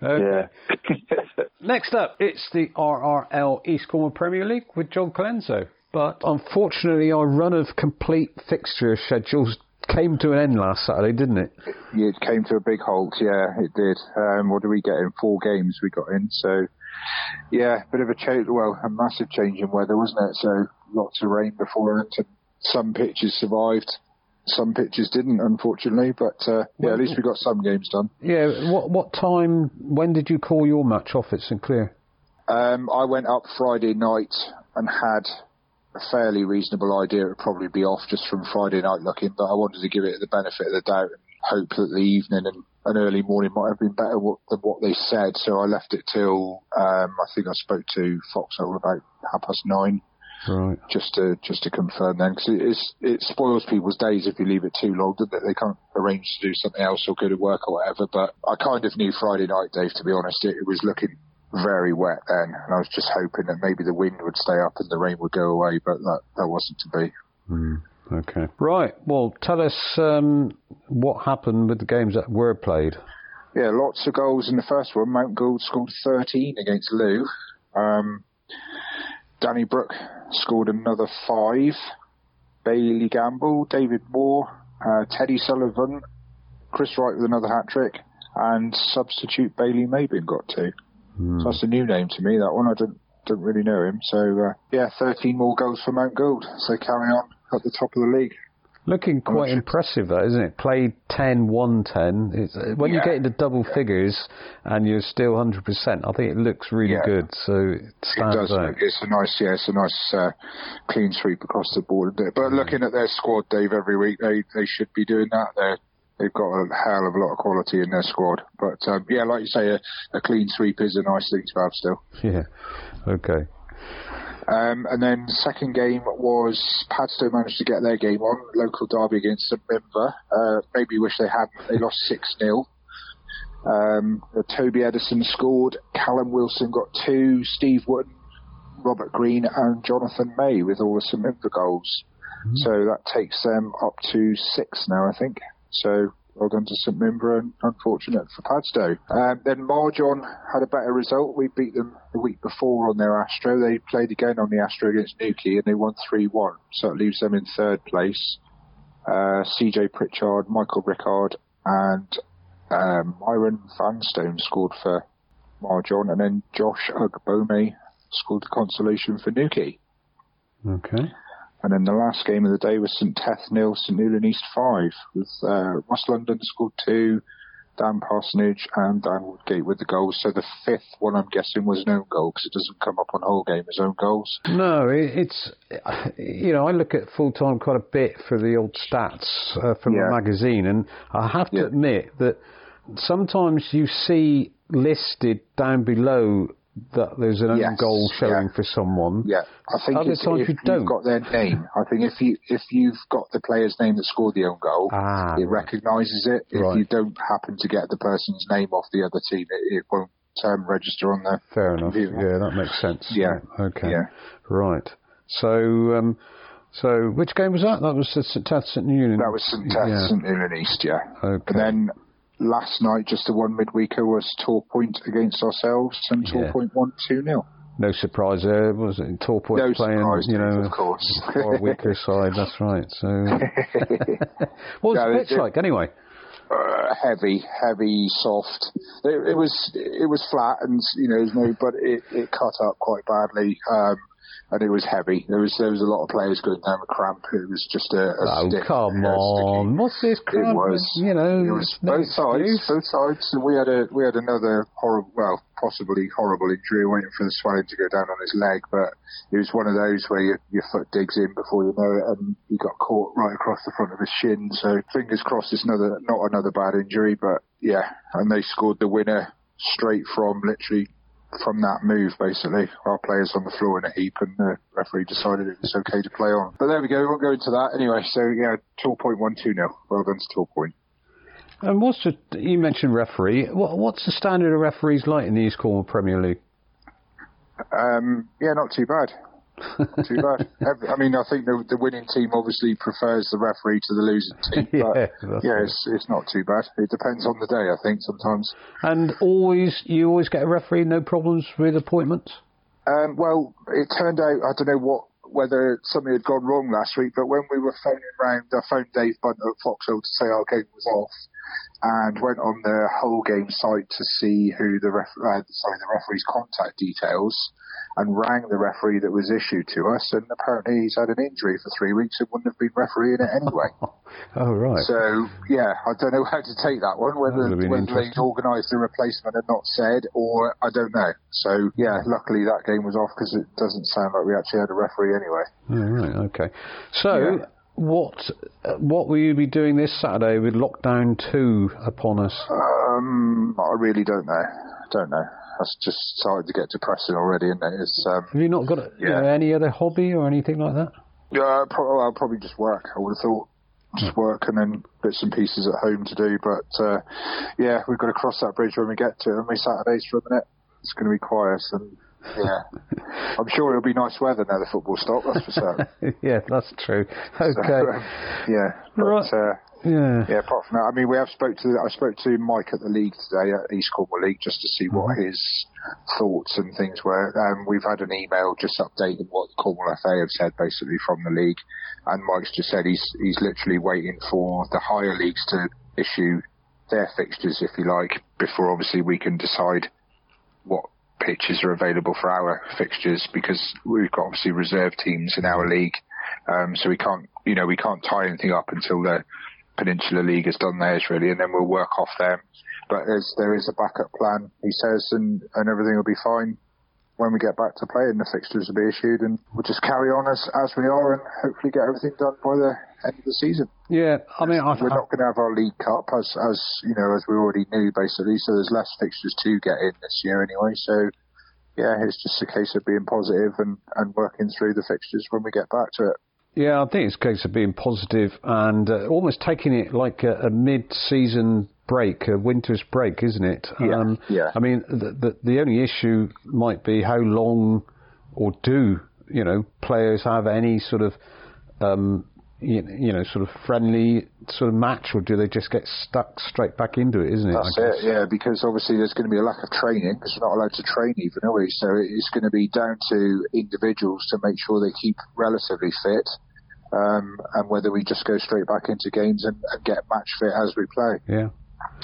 Okay. Yeah. Next up, it's the RRL East Cornwall Premier League with John Colenso. But unfortunately, our run of complete fixture schedules came to an end last Saturday, didn't it? Yeah, it came to a big halt. Yeah, it did. Um, what did we get in? Four games we got in. So, yeah, bit of a change. Well, a massive change in weather, wasn't it? So, lots of rain before And some pitches survived. Some pitches didn't, unfortunately. But uh, yeah, at least we got some games done. Yeah. What what time? When did you call your match off at St Cleer? Um, I went up Friday night and had a fairly reasonable idea it would probably be off just from Friday night looking, but I wanted to give it the benefit of the doubt and hope that the evening and an early morning might have been better what, than what they said. So I left it till um, I think I spoke to Foxhole about half past nine Right. just to just to confirm then because it, it spoils people's days if you leave it too long that they can't arrange to do something else or go to work or whatever. But I kind of knew Friday night, Dave. To be honest, it, it was looking very wet then, and I was just hoping that maybe the wind would stay up and the rain would go away, but that that wasn't to be. Okay. Right. Well, tell us um, what happened with the games that were played. Yeah, lots of goals in the first one. Mount Gould scored 13 against Looe. Um, Danny Brook scored another five. Bailey Gamble, David Moore, uh, Teddy Sullivan, Chris Wright with another hat trick, and substitute Bailey Mabin got two. So that's a new name to me. That one I don't don't really know him. So uh, yeah, 13 more goals for Mount Gould. So carry on at the top of the league. Looking quite impressive, though, isn't it? Played 10, won 10. It's, uh, when you get into double figures and you're still 100%, I think it looks really Yeah. good. So it It does. out. It's a nice, yeah, it's a nice uh, clean sweep across the board. But looking at their squad, Dave, every week they they should be doing that. They they've got a hell of a lot of quality in their squad. But um, yeah, like you say, a, a clean sweep is a nice thing to have still. Yeah. Okay. Um, and then second game was Padstow managed to get their game on local derby against St Minver. Uh, maybe wish they hadn't. They lost six 0 um, Toby Edison scored. Callum Wilson got two. Steve Wooden, Robert Green, and Jonathan May with all the St Minver goals. So that takes them up to six now, I think. So well done to St Minver and unfortunate for Padstow. Um, then Marjon had a better result. We beat them the week before on their Astro. They played again on the Astro against Newquay and they won 3-1. So it leaves them in third place. Uh, CJ Pritchard, Michael Rickard and um, Myron Vanstone scored for Marjon and then Josh Ugbome scored the consolation for Newquay. Okay. And then the last game of the day was St Teath nil, St Newlyn East five, with uh, Ross London scored two, Dan Parsonage and Dan Woodgate with the goals. So the fifth one, I'm guessing, was an own goal because it doesn't come up on whole game as own goals. No, it's you know I look at full time quite a bit for the old stats uh, from Yeah. the magazine, and I have to Yeah. admit that sometimes you see listed down below that there's an own Yes, goal showing yeah. for someone. Yeah, I think Other it's, times if you you've don't. got their name. I think if you if you've got the player's name that scored the own goal, Ah, it right. recognises it. If Right. you don't happen to get the person's name off the other team, it, it won't um, register on there. Fair enough. Computer. Yeah, that makes sense. Yeah. Okay. Yeah. Right. So, um, so which game was that? That was the St. Tath St. Union. That was St Teath, Yeah. St Newlyn East, yeah. Okay. And then last night, just the one midweeker, was Tor Point against ourselves, and Tor Yeah. Point won 2 0. No surprise there, was it? Torpoint No playing, surprise, you know, of course. or a weaker side. That's right. So, what was No, the pitch it- like anyway? uh, heavy, heavy, soft. It, it was it was flat and you know, no, but it, it cut up quite badly. Um, and it was heavy. There was there was a lot of players going down with cramp. It was just a, a Oh, stick, come a on! What's this? cramp? It was. You know, It was no both sides. Both sides. And we had a we had another horrible, well, possibly horrible injury, waiting for the swelling to go down on his leg. But it was one of those where your, your foot digs in before you know it, and he got caught right across the front of his shin. So fingers crossed, it's another not another bad injury. But yeah, and they scored the winner straight from literally. From that move, basically, our players on the floor in a heap, and the referee decided it was okay to play on. But there we go. We won't go into that anyway. So yeah, Torpoint one two nil. Well done to Torpoint. And what's the? You mentioned referee. What, what's the standard of referees like in the East Cornwall Premier League? Um, yeah, not too bad. Too bad. I mean, I think the, the winning team obviously prefers the referee to the losing team, Yeah, but that's yeah, it's, it's not too bad. It depends on the day, I think, sometimes. And always, you always get a referee, no problems with appointments? Um, well, it turned out I don't know what whether something had gone wrong last week, but when we were phoning round, I phoned Dave Bunt at Foxhole to say our game was off, and went on the whole game site to see who the ref- uh, sorry the referee's contact details, and rang the referee that was issued to us, and apparently he's had an injury for three weeks and wouldn't have been refereeing it anyway. Oh, right. So yeah, I don't know how to take that one. Whether That whether they'd organised the replacement and not said, or I don't know. So yeah, luckily that game was off because it doesn't sound like we actually had a referee anyway. Oh, right, okay. So, what uh, what will you be doing this Saturday with lockdown two upon us? Um, I really don't know. Don't know. That's just starting to get depressing already, isn't it? It's um, Have you not got you Yeah. know, any other hobby or anything like that? yeah, probably, I'll probably just work. I would have thought. Just work and then bits and pieces at home to do, but uh, yeah, we've got to cross that bridge when we get to it. Only Saturdays for a minute. It's going to be quiet, and yeah, I'm sure it'll be nice weather now the football stop. That's for certain. yeah, that's true. So, Okay. um, yeah, but Right. uh, Yeah. yeah. Apart from that, I mean, we have spoke to I spoke to Mike at the league today at East Cornwall League just to see what his thoughts and things were. Um, we've had an email just updating what Cornwall FA have said basically from the league, and Mike's just said he's he's literally waiting for the higher leagues to issue their fixtures, if you like, before obviously we can decide what pitches are available for our fixtures because we've got obviously reserve teams in our league. Um, so we can't, you know, we can't tie anything up until the Peninsula League has done theirs really, and then we'll work off them. But there's, there is a backup plan, he says, and, and everything will be fine when we get back to playing, the fixtures will be issued and we'll just carry on as, as we are and hopefully get everything done by the end of the season. Yeah, I mean, I, We're not going to have our League Cup as, as, you know, as we already knew basically, so there's less fixtures to get in this year anyway, so yeah, it's just a case of being positive and, and working through the fixtures when we get back to it. Yeah, I think it's a case of being positive and uh, almost taking it like a, a mid-season break, a winter's break, isn't it? Um, Yeah, yeah. I mean, the, the the only issue might be how long, or do you know players have any sort of, um, you, you know, sort of friendly sort of match, or do they just get stuck straight back into it? Isn't it? That's it, yeah, because obviously there's going to be a lack of training because we're not allowed to train even, are we? So it's going to be down to individuals to make sure they keep relatively fit um, and whether we just go straight back into games and, and get match fit as we play, Yeah.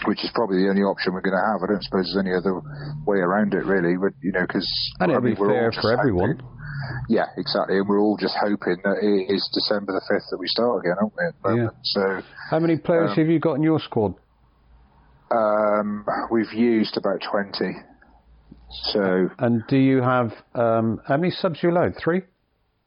Which is probably the only option we're going to have. I don't suppose there's any other way around it really, but you know, because And it'll be fair for everyone. hoping- Yeah, exactly, and we're all just hoping that it is December the fifth that we start again, aren't we? Moment? So How many players Um, have you got in your squad? um, we've used about twenty. So And do you have um, how many subs you allowed? Three,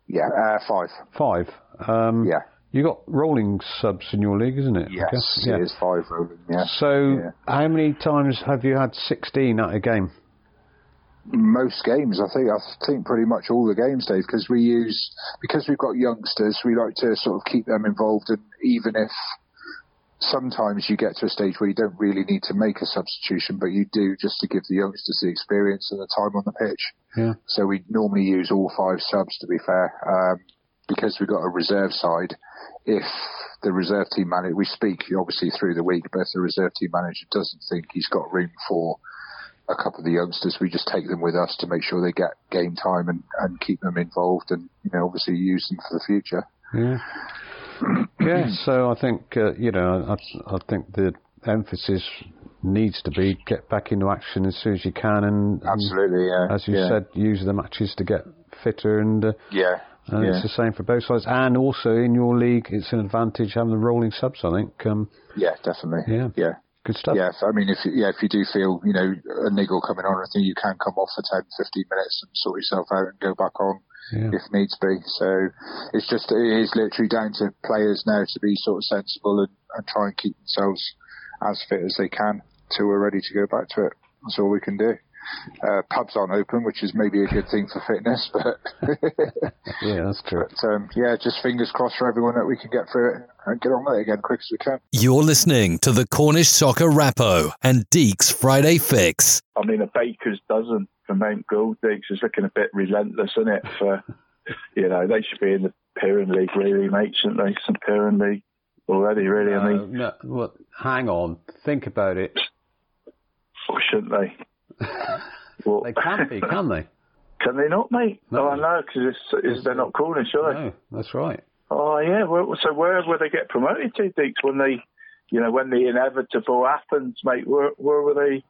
yeah, uh, five. five. Um, Yeah. You got rolling subs in your league, isn't it? Yes, guess? it is five rolling. Yeah. So, Yeah. how many times have you had 16 at a game? most games, I think. I think pretty much all the games, Dave, because we use because we've got youngsters. We like to sort of keep them involved, and even if sometimes you get to a stage where you don't really need to make a substitution, but you do just to give the youngsters the experience and the time on the pitch. Yeah. So we normally use all five subs. To be fair, um, because we've got a reserve side. If the reserve team manager, we speak obviously through the week, but if the reserve team manager doesn't think he's got room for a couple of the youngsters, we just take them with us to make sure they get game time and, and keep them involved and, you know, obviously use them for the future. Yeah. yeah. So I think uh, you know I, I think the emphasis needs to be get back into action as soon as you can, and, and Absolutely, yeah. as you yeah. said, use the matches to get fitter, and uh, Yeah. And yeah. it's the same for both sides. And also in your league, it's an advantage having the rolling subs. I think. Um, yeah, definitely. Yeah. Yeah. good stuff. Yeah, if- I mean, if you- yeah, if you do feel you know a niggle coming on, I think you can come off for 10, 15 minutes and sort yourself out and go back on Yeah. if needs be. So it's just it is literally down to players now to be sort of sensible and, and try and keep themselves as fit as they can till we're ready to go back to it. That's all we can do. Uh, pubs aren't open, which is maybe a good thing for fitness, but Yeah, that's true. but um, yeah, just fingers crossed for everyone that we can get through it and get on with it again quick as we can. You're listening to the Cornish Soccer Rappo and Deeks Friday Fix. I mean, a baker's dozen for Mount Gould Diggs is looking a bit relentless, isn't it, for you know, they should be in the Pyramid League, really, mate, shouldn't they? St Pyramid League already, really. I mean, no, well, hang on. Think about it. or shouldn't they? Well, They can't be, can they? Can they not, mate? No. Oh, I know, because they're not Cornish, are they? No, that's right. Oh, yeah. Well, so where will they get promoted to, Deeks, when they, you know, when the inevitable happens, mate? Where, where were they?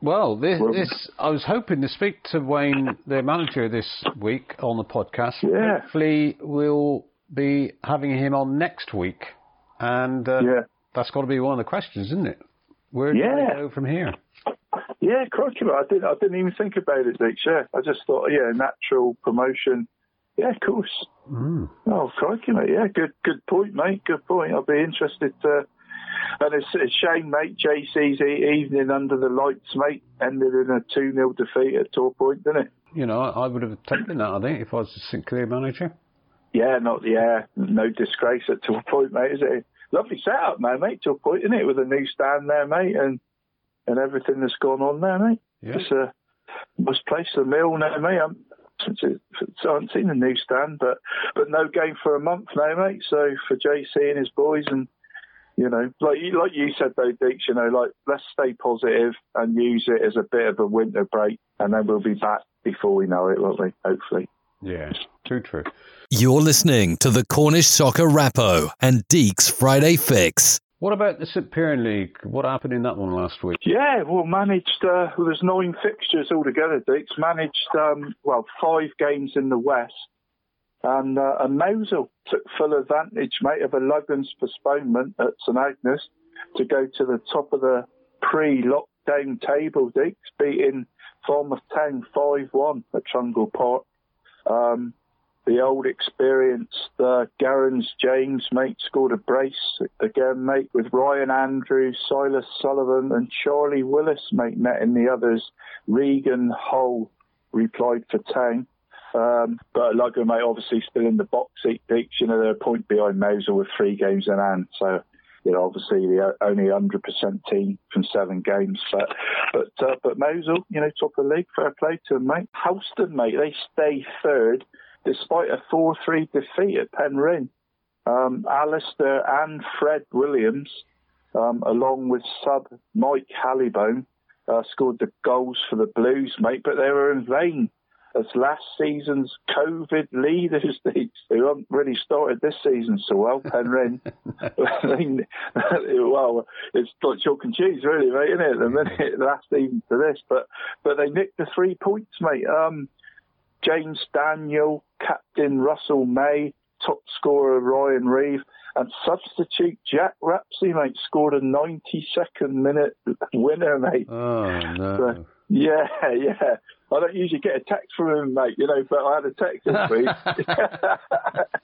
Well, this, Well- this I was hoping to speak to Wayne, the manager, this week on the podcast. Yeah. Hopefully, we'll be having him on next week, and uh, Yeah. that's got to be one of the questions, isn't it? Where do Yeah. we go from here? Yeah, crikey, mate. I didn't, I didn't even think about it, Deeks. Yeah, I just thought, yeah, natural promotion. Yeah, of course. Mm. Oh, crikey, mate. Yeah, good, good point, mate. Good point. I'll be interested to. And it's a shame, mate. JC's evening under the lights, mate, ended in a 2 0 defeat at Torpoint, didn't it? You know, I, would have taken that. I think if I was the St Cleer manager. Yeah, not yeah, no disgrace at Torpoint, mate, is it? Lovely setup, now, mate. Torpoint, isn't it? With a new stand there, mate, and and everything that's gone on there, mate. Yeah. It's a must place the mill now, mate. I'm, since it, since I haven't seen the new stand, but but no game for a month now, mate. So for JC and his boys, and you know, like you like you said though, Deeks, you know, like let's stay positive and use it as a bit of a winter break, and then we'll be back before we know it, won't we? Hopefully. Yeah, too true. You're listening to the Cornish Soccer Rappo and Deeks Friday Fix. What about the St League? What happened in that one last week? Yeah, well, managed. Uh, well, there's nine fixtures altogether. Dix managed um, well five games in the west, and uh, and Mousehole took full advantage, mate, of a Ludgvan's postponement at St Agnes to go to the top of the pre-lockdown table. Dix beating Falmouth Town five one at Trungle Park. Um, the old experienced uh, Garens James, mate, scored a brace again, mate, with Ryan Andrews, Silas Sullivan, and Charlie Willis, mate, netting the others. Regan Hull replied for Tang. Um, but Lugger, mate, obviously still in the box seat, Deeks. You know, they're a point behind Mousehole with three games in hand. So, you know, obviously the only 100% team from seven games. But, but, uh, but Mousehole, you know, top of the league, fair play to them, mate. Helston, mate, they stay third despite a 4-3 defeat at Penryn. Um, Alistair and Fred Williams, um, along with sub Mike Hallibone, uh, scored the goals for the Blues, mate, but they were in vain as last season's COVID leaders, these, who haven't really started this season so well, Penryn. I mean, well, it's like chalk and cheese, really, mate, isn't it? The minute last season to this, but but they nicked the three points, mate. Um, James Daniel, captain Russell May, top scorer Ryan Reeve, and substitute Jack Rapsey, mate, scored a 92nd minute winner, mate. Oh no. So, yeah, yeah. I don't usually get a text from him, mate, you know, but I had a text this week.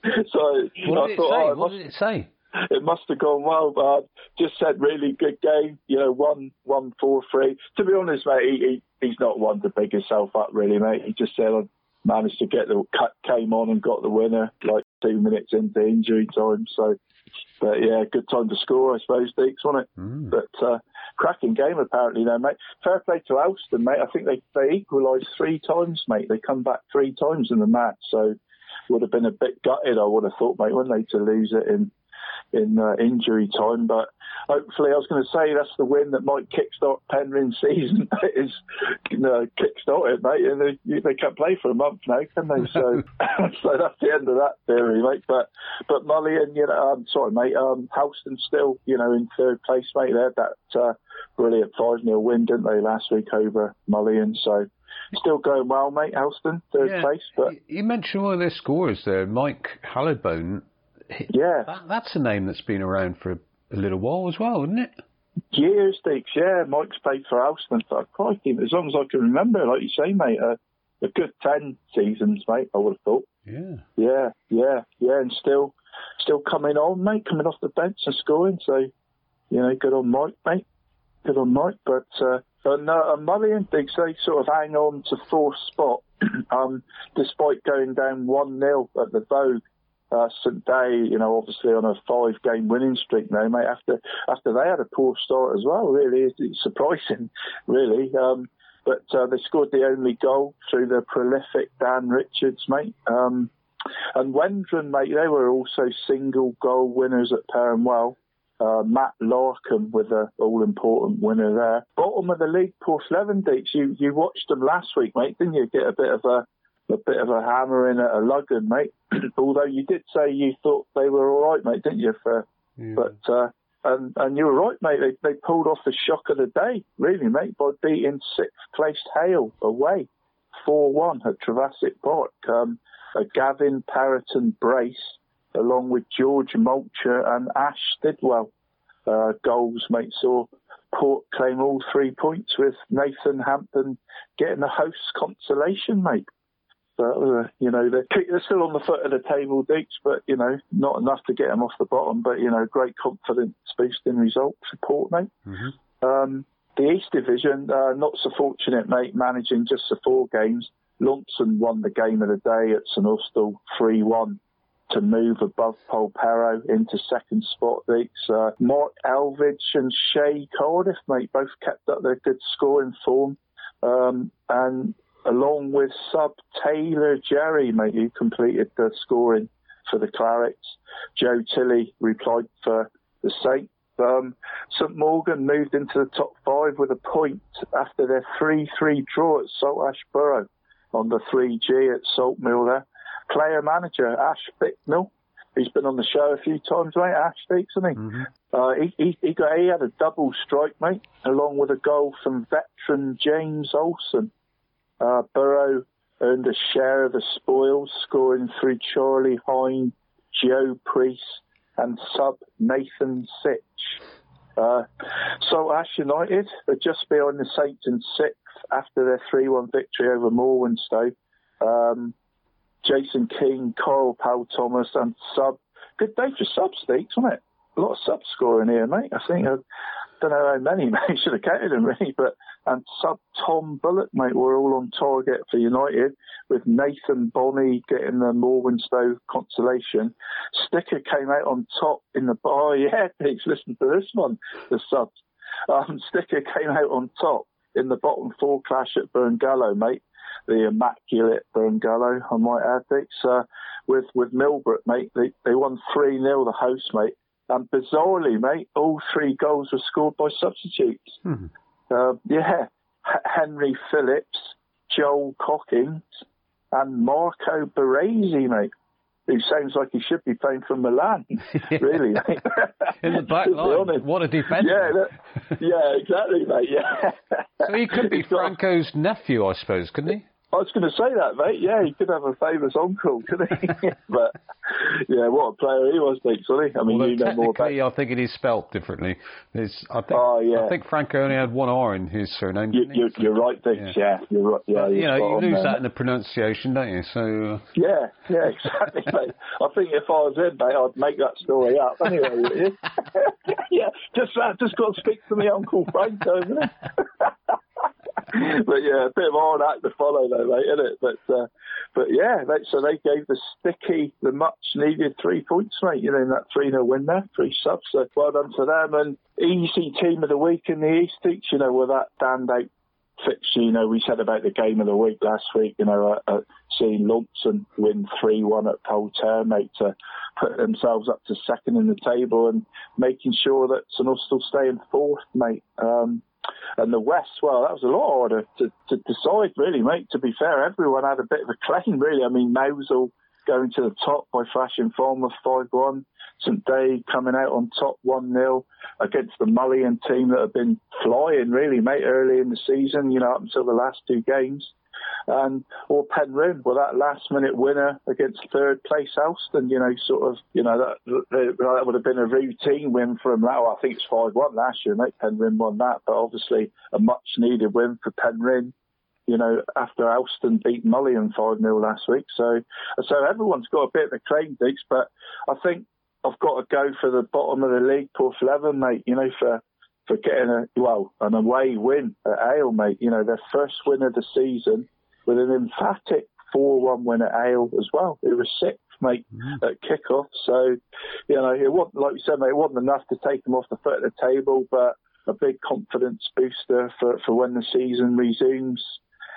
so What I did it thought, say? oh, it what must, did it say? it must have gone well. But I just said really good game. You know, one one four three. To be honest, mate, he, he he's not one to big himself up really, mate. He just said I managed to get the came on and got the winner like two minutes into injury time. So, but yeah, good time to score, I suppose, Deeks, wasn't it? Mm. But uh, cracking game apparently, though, mate. Fair play to Helston, mate. I think they they equalised three times, mate. They come back three times in the match, so would have been a bit gutted, I would have thought, mate, wouldn't they, to lose it in in uh, injury time. But hopefully, I was going to say that's the win that might kickstart Penryn's season. is you know, kickstart it, mate. And they, they can't play for a month now, can they? So, so that's the end of that theory, mate. But but Mullion, you know, I'm sorry, mate. Um, Helston still, you know, in third place, mate. They had that uh, brilliant five 0 win, didn't they, last week over Mullion? So. Still going well, mate. Helston, third Yeah. place, but You- You mentioned one of their scorers there, Mike Hallibone. Yeah, That, that's a name that's been around for a, a little while as well, isn't it? Years, Dix, yeah. Mike's played for Helston for crikey, as long as I can remember, like you say, mate. Uh, a good 10 seasons, mate, I would have thought. Yeah. Yeah, yeah, yeah, and still still coming on, mate, coming off the bench and scoring. So, you know, good on Mike, mate. Good on Mike. But, uh, and, uh, and Mullion, Dix, they sort of hang on to fourth spot, um, despite going down 1-0 at the Vogue uh, St Day, you know, obviously on a five game winning streak now, mate, after after they had a poor start as well, really. It's, surprising, really. Um, But uh, they scored the only goal through the prolific Dan Richards, mate. Um, and Wendron, mate, they were also single goal winners at Perranwell. Uh, Matt Larkham with the all-important winner there. Bottom of the league, Porthleven Deeks. You you watched them last week, mate, didn't you? Get a bit of a a bit of a hammer in at a Ludgvan, mate. Although you did say you thought they were all right, mate, didn't you? For Yeah. but uh, and and you were right, mate. They they pulled off the shock of the day, really, mate, by beating sixth placed Hayle away, four one at Trevassack Park. Um, a Gavin Parroton brace, along with George Mulcher and Ash Stidwell. Uh, goals, mate, saw Port claim all three points with Nathan Hampton getting the host's consolation, mate. But, uh, you know, they're, they're still on the foot of the table, Deeks, but, you know, not enough to get them off the bottom. But, you know, great confidence boosting result for Port, mate. Um, the East Division, uh, not so fortunate, mate, managing just the four games. Launceston won the game of the day at St Austell 3-1 to move above Polperro into second spot. Deeks. Uh, Mark Elvidge and Shay Cardiff, mate, both kept up their good scoring form. Um, and along with sub Taylor Jerry, mate, who completed the scoring for the Clarets. Joe Tilley replied for the Saints. Um, St Morgan moved into the top five with a point after their 3-3 draw at Saltash Borough on the 3G at Salt Mill there. Player manager Ash Bicknell, he's been on the show a few times, mate. Ash Speaks, hasn't he? Uh, he, he, he, got, he had a double strike, mate, along with a goal from veteran James Olsen. Uh, Burrow earned a share of the spoils, scoring through Charlie Hine, Joe Priest, and sub Nathan Sitch. Uh, so Ash United are just behind the Saints in sixth after their 3-1 victory over Morwenstow. Um, Jason King, Carl Powell Thomas, and sub. Good day for sub stakes, wasn't it? A lot of sub scoring here, mate. I think I don't know how many, mate. Should have counted them really, but and sub Tom Bullock, mate, were all on target for United with Nathan Bonney getting the Morwenstow consolation. Sticker came out on top in the bar. Oh, yeah, Pigs, listen to this one. The subs. Um, Sticker came out on top in the bottom four clash at Burngallow, mate. The immaculate Burngallow, I might add, uh, with with Millbrook, mate. They they won three 0 the host, mate. And bizarrely, mate, all three goals were scored by substitutes. Uh, yeah, H- Henry Phillips, Joel Cockings, and Marco Baresi, mate. Who sounds like he should be playing for Milan, really. In the back line. What a defender. Yeah, that, yeah, exactly, mate. Yeah. So he could be Franco's nephew, I suppose, couldn't he? I was going to say that, mate. Yeah, he could have a famous uncle, couldn't he? but yeah, what a player he was, Deeks, wasn't? I mean, Although you know more about. I think it is spelt differently. It's, I think, Oh, yeah. I think Franco only had one R in his surname. You, are you're right, Deeks. Yeah, you're right. Yeah, But, you know, you lose there, that in the pronunciation, don't you? So, uh, Yeah, yeah, exactly, mate. I think if I was him, mate, I'd make that story up anyway. yeah, just uh, just got to speak to my uncle Franco, isn't it? but yeah, a bit of hard act to follow, though, mate, isn't it? But uh, but yeah, they, so they gave the sticky, the much needed three points, mate. You know, in that three 0 win there, three subs. So well done to them. And easy team of the week in the East, Each, you know, with that stand out fixture, you know, we said about the game of the week last week, you know, uh, uh, seeing Lumpson win 3-1 at Polter, mate, to put themselves up to second in the table and making sure that St Austell stay in fourth, mate. Um, and the West, well, that was a lot harder to, to decide, really, mate. To be fair, everyone had a bit of a claim, really. I mean, Mousehole going to the top by flashing Falmouth 5-1. St Day coming out on top 1-0 against the Mullion team that have been flying, really, mate, early in the season, you know, up until the last two games. And or Penryn with that last minute winner against third place Helston, you know, sort of, you know, that that, would have been a routine win for them. Well, I think it's five one last year, mate. Penryn won that, but obviously a much needed win for Penryn. You know, after Helston beat Mullion five 0 last week, so so everyone's got a bit of a claim, Diggs. But I think I've got to go for the bottom of the league, Porthleven, mate. You know, for for getting a well an away win at Ale, mate. You know, their first win of the season with an emphatic 4-1 win at Ale as well. It was sixth, mate, mm. at kick-off. So, you know, it wasn't, like you said, mate, it wasn't enough to take them off the foot of the table, but a big confidence booster for, for when the season resumes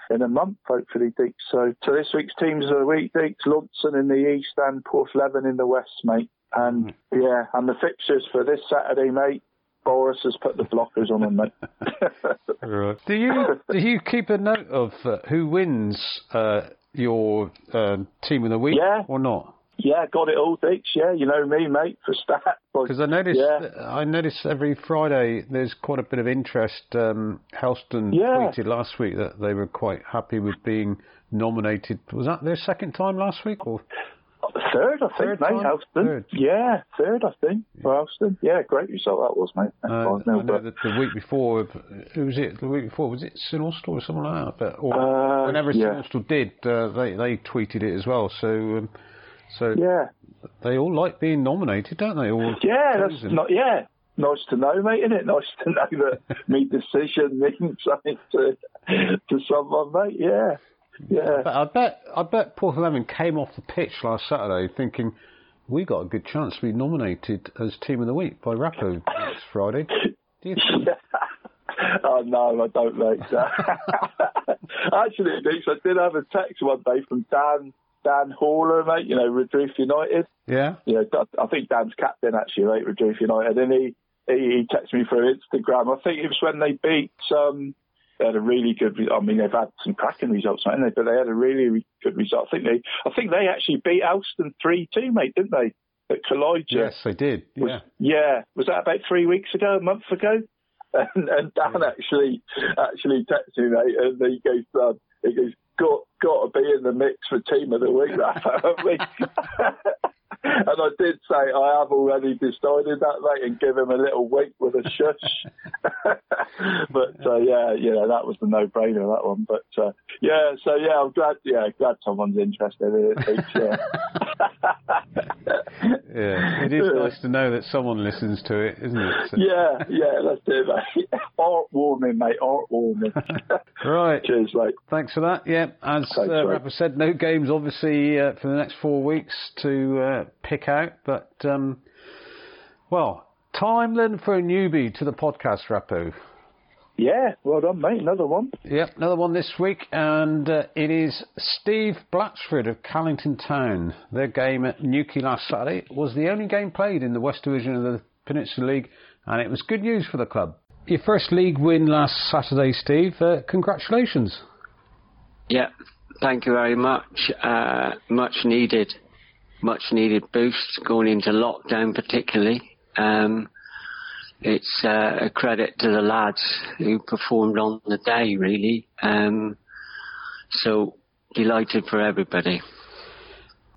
in a month, hopefully, Deeks. So, to this week's teams of the week, Deeks, Launceston in the east and Porthleven in the west, mate. And mm. yeah, and the fixtures for this Saturday, mate. Boris has put the blockers on them, mate. right. Do you do you keep a note of uh, who wins uh, your uh, team of the week Yeah. or not? yeah, got it all, Deeks. Yeah, you know me, mate, for stats. Because I noticed, Yeah. I noticed every Friday there's quite a bit of interest. Um, Helston Yeah. tweeted last week that they were quite happy with being nominated. Was that their second time last week? Or Third, I think, Third mate, time? Third. Yeah, third, I think, for Helston. Yeah, great result that was, mate. uh, I know but- that the week before, who was it? The week before was it St Austell or something like that? But or Uh, whenever yeah. St Austell did, uh, they they tweeted it as well. So um, so yeah, they all like being nominated, don't they? All yeah, that's not. Yeah, nice to know, mate. Isn't it nice to know that me decision means something to to someone, mate? Yeah, yeah. But I bet I bet Porthleven came off the pitch last Saturday thinking we got a good chance to be nominated as team of the week by Rappo next Friday. Do you think? oh no, I don't like that. Actually, Dix, I did have a text one day from Dan Dan Haller, mate. You know, Redruth United. Yeah. know, I think Dan's captain actually, right, Redruth United, and he, he he texted me through Instagram. I think it was when they beat um they had a really good. re- I mean, they've had some cracking results, haven't they? But they had a really re- good result. I think they I think they actually beat Helston three two, mate, didn't they? At Collide. Yes, they did. Yeah. Yeah, was that about three weeks ago, a month ago? And, and Dan actually actually texted me, mate, and he goes, um, he goes, got got to be in the mix for team of the week, Rafa. And I did say I have already decided that, mate, and give him a little wink with a shush. but uh, yeah, you know that was the no-brainer that one. But uh, yeah, so yeah, I'm glad. Yeah, glad someone's interested in it. Yeah. It is nice to know that someone listens to it, isn't it? So- yeah, yeah, that's it, mate. Heartwarming, mate. Heartwarming. Right. Cheers, mate. Thanks for that. Yeah, as Thanks, uh. Rappo said, no games obviously uh, for the next four weeks to uh, pick out. But um, well, time then for a newbie to the podcast, Rappo. Yeah, well done, mate. Another one. Yep, another one this week, and uh, it is Steve Blatchford of Callington Town. Their game at Newquay last Saturday was the only game played in the West Division of the Peninsula League, and it was good news for the club. Your first league win last Saturday, Steve. Uh, congratulations. Yeah, thank you very much. Uh, much needed, much needed boost going into lockdown, particularly. Um, it's uh, a credit to the lads who performed on the day, really. Um, so delighted for everybody.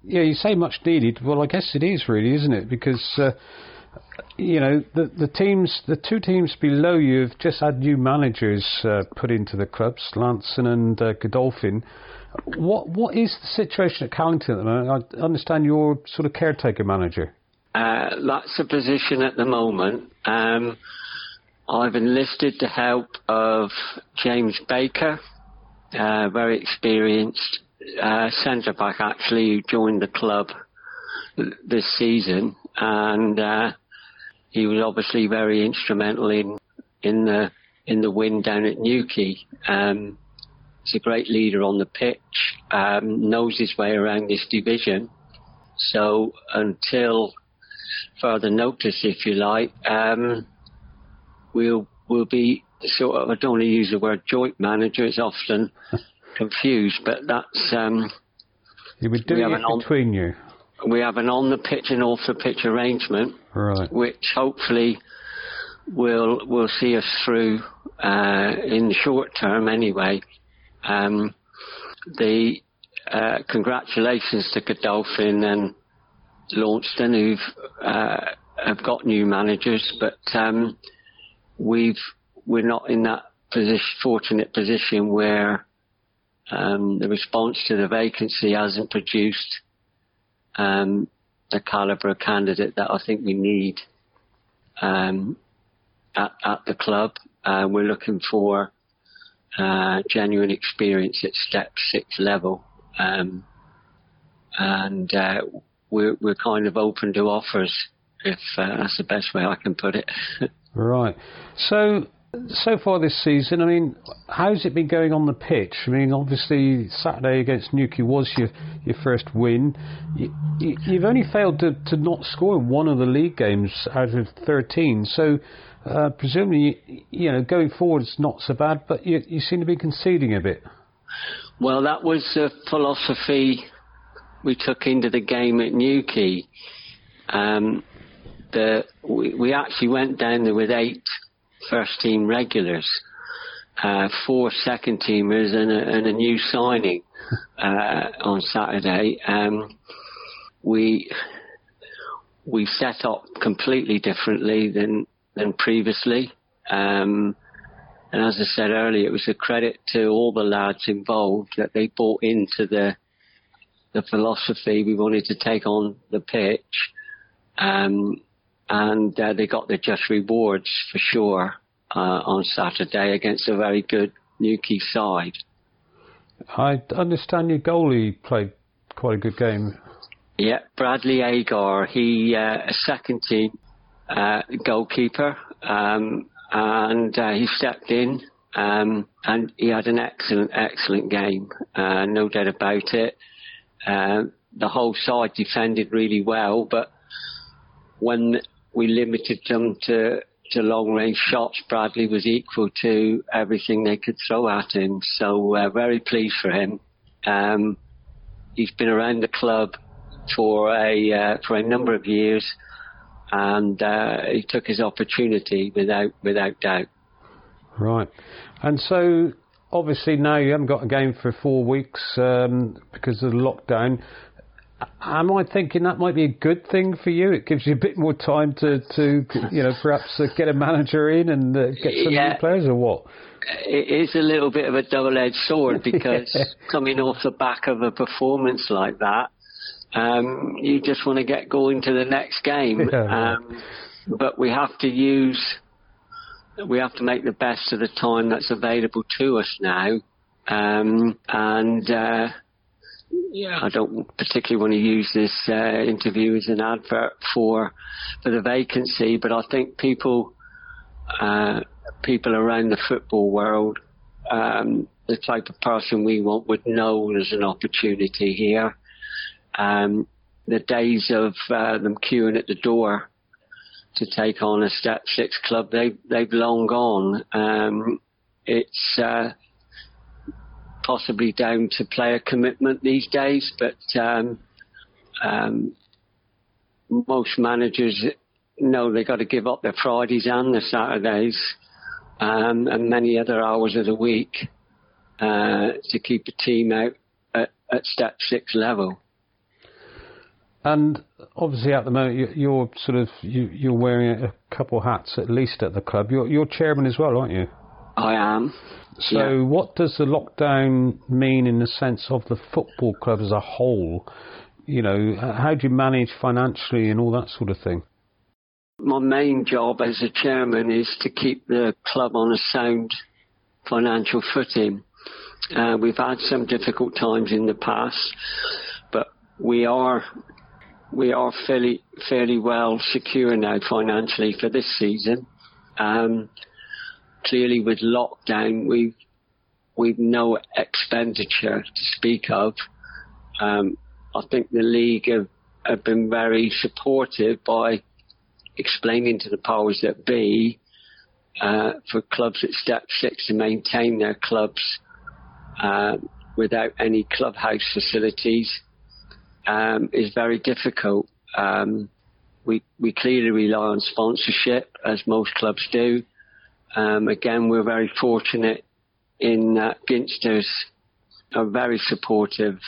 Yeah, you say much needed. Well, I guess it is really, isn't it? Because uh, you know the the teams, the two teams below you have just had new managers uh, put into the clubs, Launceston and uh, Godolphin. What what is the situation at Callington at the moment? I understand you're sort of caretaker manager. Uh, that's the position at the moment. Um, I've enlisted the help of James Baker, uh, very experienced uh, centre back actually, who joined the club this season, and uh, he was obviously very instrumental in in the in the win down at Newquay. Um, he's a great leader on the pitch, um, knows his way around this division. So until further notice, if you like, um, we'll we'll be sort of. I don't want to use the word joint manager. It's often confused, but that's um, You doing have it on- between you, we have an on the pitch and off the pitch arrangement, right? which hopefully will will see us through uh, in the short term. Anyway, um, the uh, congratulations to Godolphin and Launceston who've uh, have got new managers, but um, we've we're not in that position, fortunate position where um, the response to the vacancy hasn't produced um, the calibre of candidate that I think we need um, at, at the club. Uh, we're looking for uh, genuine experience at step six level, um, and uh, we're we're kind of open to offers. If uh, that's the best way I can put it. Right. So so far this season, I mean, how's it been going on the pitch? I mean, obviously Saturday against Newquay was your your first win. You, you, have only failed to, to not score in one of the league games out of 13. So uh, presumably, you, you, know, going forward it's not so bad, but you, you seem to be conceding a bit. Well, that was the philosophy we took into the game at Newquay. Um, the, we, we actually went down there with eight first team regulars, uh, four second teamers, and a, and a new signing uh, on Saturday. Um, we we set up completely differently than than previously. Um, and as I said earlier, it was a credit to all the lads involved that they bought into the the philosophy we wanted to take on the pitch. Um, and uh, they got their just rewards for sure uh, on Saturday against a very good Newquay side. I understand your goalie played quite a good game. Yeah, Bradley Agar. He uh, a second team uh, goalkeeper, um, and uh, he stepped in, um, and he had an excellent, excellent game. Uh, no doubt about it. Uh, the whole side defended really well, but when we limited them to to long range shots, Bradley was equal to everything they could throw at him. So uh, very pleased for him. Um, he's been around the club for a uh, for a number of years, and uh, he took his opportunity without without doubt. Right, and so obviously now you haven't got a game for four weeks um, because of the lockdown. Am I thinking that might be a good thing for you? It gives you a bit more time to, to you know, perhaps uh, get a manager in and uh, get some yeah. new players, or what? It is a little bit of a double-edged sword because yeah. coming off the back of a performance like that, um, you just want to get going to the next game. Yeah. Um, but we have to use, we have to make the best of the time that's available to us now, um, and. Uh, yeah, I don't particularly want to use this uh, interview as an advert for for the vacancy, but I think people uh, people around the football world, um, the type of person we want would know there's an opportunity here. Um, the days of uh, them queuing at the door to take on a step six club, they they've long gone. Um, it's uh, possibly down to player commitment these days, but um, um, most managers know they've got to give up their Fridays and their Saturdays um, and many other hours of the week uh, to keep a team out at, at step six level. And obviously, at the moment, you're sort of you, are wearing a couple hats at least at the club. You're, you're chairman as well, aren't you? I am. So, yeah. what does the lockdown mean in the sense of the football club as a whole? You know, how do you manage financially and all that sort of thing? My main job as a chairman is to keep the club on a sound financial footing. Uh, we've had some difficult times in the past, but we are we are fairly fairly well secure now financially for this season. Um, clearly with lockdown, we've we've no expenditure to speak of. Um, I think the league have, have been very supportive by explaining to the powers that be uh, for clubs at step six to maintain their clubs uh, without any clubhouse facilities um, is very difficult. Um, we we clearly rely on sponsorship, as most clubs do. Um, again, we're very fortunate in that Ginsters are very supportive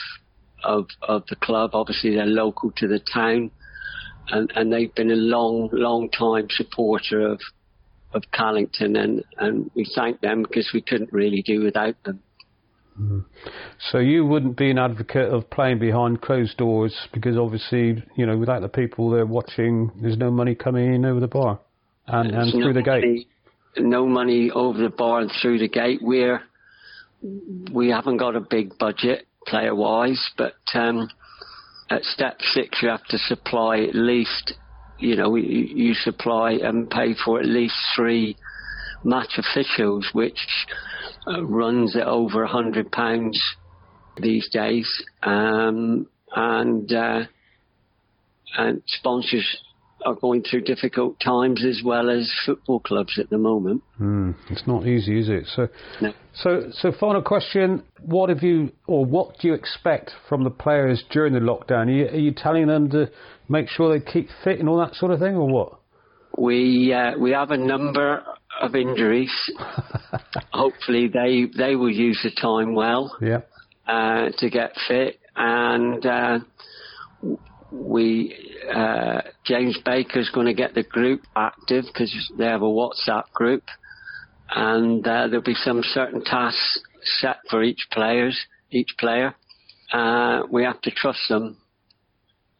of of the club. Obviously, they're local to the town, and, and they've been a long, long time supporter of of Callington, and, and we thank them because we couldn't really do without them. Mm-hmm. So you wouldn't be an advocate of playing behind closed doors because obviously, you know, without the people there watching, there's no money coming in over the bar and, and through no the gate no money over the bar and through the gate. We're we haven't got a big budget player wise, but um, at step six you have to supply at least you know, you, you supply and pay for at least three match officials, which uh, runs at over a hundred pounds these days, um, and uh, and sponsors are going through difficult times as well as football clubs at the moment. Mm, it's not easy, is it? So, No. so, so final question: What have you, or what do you expect from the players during the lockdown? Are you, are you telling them to make sure they keep fit and all that sort of thing, or what? We uh, we have a number of injuries. Hopefully, they they will use the time well Yeah. uh, to get fit, and uh, we uh, James Baker's going to get the group active because they have a WhatsApp group, and uh, there'll be some certain tasks set for each players each player. Uh, we have to trust them.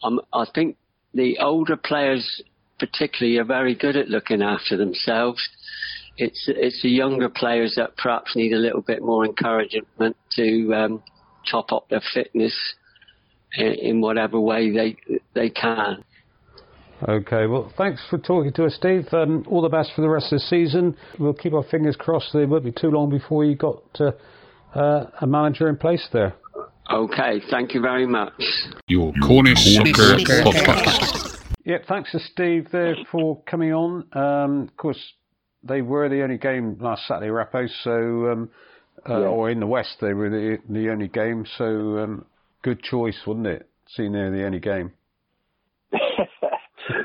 Um, I think the older players, particularly, are very good at looking after themselves. It's it's the younger players that perhaps need a little bit more encouragement to um, top up their fitness in, in whatever way they they can. Okay, well, thanks for talking to us, Steve. Um, all the best for the rest of the season. We'll keep our fingers crossed. It won't be too long before you got uh, uh, a manager in place there. Okay, thank you very much. Your Cornish Soccer Podcast. Yeah, thanks to Steve there for coming on. Um, of course, they were the only game last Saturday, Rappo, so um, uh, Yeah. or in the West they were the, the only game. So um, good choice, wasn't it? Seeing they're the only game.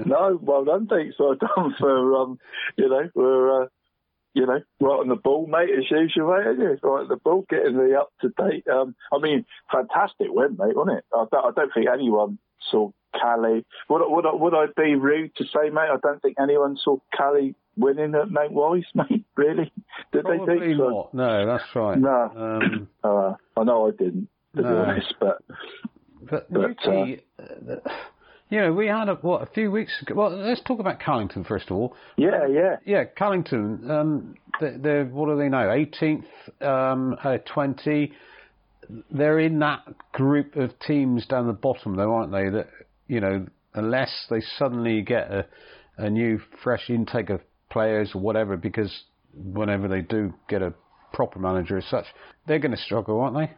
no, well done, thanks. Well done for um, you know, we're uh, you know, right on the ball, mate, as usual, mate. Isn't it? Right on the ball, getting the up to date. Um, I mean, fantastic win, mate, wasn't it? I don't, I don't think anyone saw Cali. Would, would, would I be rude to say, mate? I don't think anyone saw Cali winning at Mount Wise, mate. Really? Did they Probably think so? not. No, that's right. No. Um, Uh, I know I didn't, to be No. honest, but But, But, uh, you know, we had a, what a few weeks ago. Well, let's talk about Callington first of all. yeah, yeah. Yeah, Callington. Um, they're, they're what are they now? 18th um, out of 20. They're in that group of teams down the bottom, though, aren't they? That you know, unless they suddenly get a, a new fresh intake of players or whatever, because whenever they do get a proper manager as such, they're going to struggle, aren't they?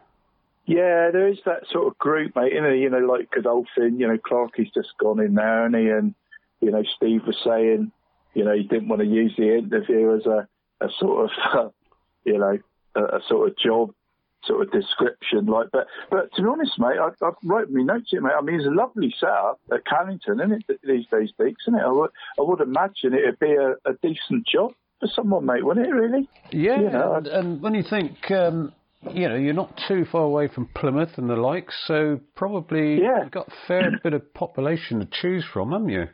Yeah, there is that sort of group, mate. You know, like Godolphin, you know, Clarkie's just gone in there, and he and you know, Steve was saying, you know, he didn't want to use the interview as a, a sort of, uh, you know, a, a sort of job, sort of description. Like, but but to be honest, mate, I, I've wrote me notes here, mate. I mean, it's a lovely setup at Callington, isn't it? These days, Deeks, isn't it? I would, I would imagine it'd be a, a decent job for someone, mate, wouldn't it? Really? Yeah, You know, and, and when you think, um, you know, you're not too far away from Plymouth and the likes, so probably Yeah. you've got a fair bit of population to choose from, haven't you?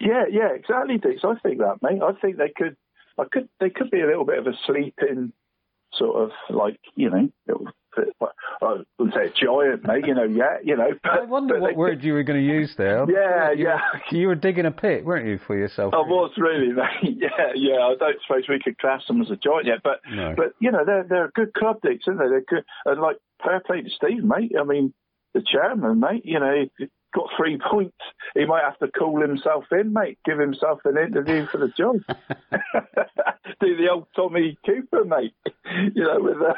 Yeah, yeah, exactly, Dix. I think that, mate. I think they could, I could, they could be a little bit of a sleeping, sort of like, you know, I wouldn't say a giant, mate. You know, yeah, you know. But, I wonder what they word you were going to use there. Yeah, you, yeah. You were digging a pit, weren't you, for yourself? I was really, mate. Yeah, yeah. I don't suppose we could class them as a giant yet, but No. but you know they're they're a good club, Dix, aren't they? They're good, and like fair play to Steve, mate. I mean, the chairman, mate. You know, got three points. He might have to call himself in, mate. Give himself an interview for the job. Do the old Tommy Cooper, mate. You know, with a.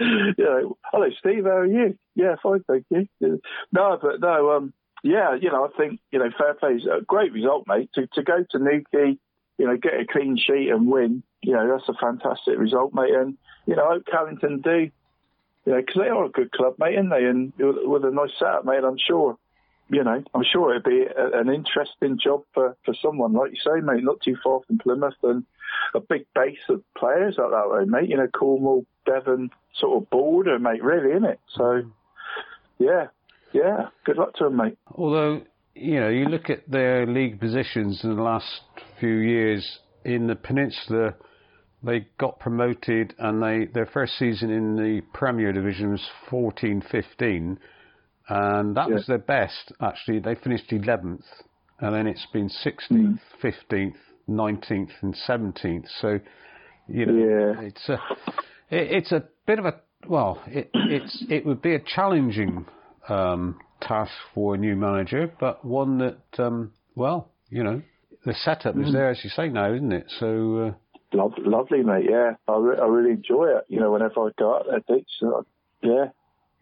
you know, hello, Steve. How are you? Yeah, fine, thank you. No, but no, um, yeah, you know, I think you know, fair play is a great result, mate. To to go to Newquay, you know, get a clean sheet and win, you know, that's a fantastic result, mate. And you know, I hope Callington do, you know, because they are a good club, mate, aren't they? And with, a nice setup, mate, I'm sure. You know, I'm sure it'd be a, an interesting job for, for someone like you say, mate, not too far from Plymouth and a big base of players out that way, mate. You know, Cornwall, Devon, sort of border, mate, really, isn't it? So, yeah, yeah. Good luck to them, mate. Although, you know, you look at their league positions in the last few years in the peninsula, they got promoted and they their first season in the Premier Division was 14-15 and that was their best actually. They finished 11th and then it's been 16th, 15th, 19th and 17th. So, you know, Yeah. it's a it, it's a bit of a well, it it's it would be a challenging um, task for a new manager, but one that um, well, you know, the setup is Mm. there, as you say now, isn't it? So, uh, Love, lovely, mate. Yeah, I, re- I really enjoy it. You know, whenever I go out there, uh, yeah.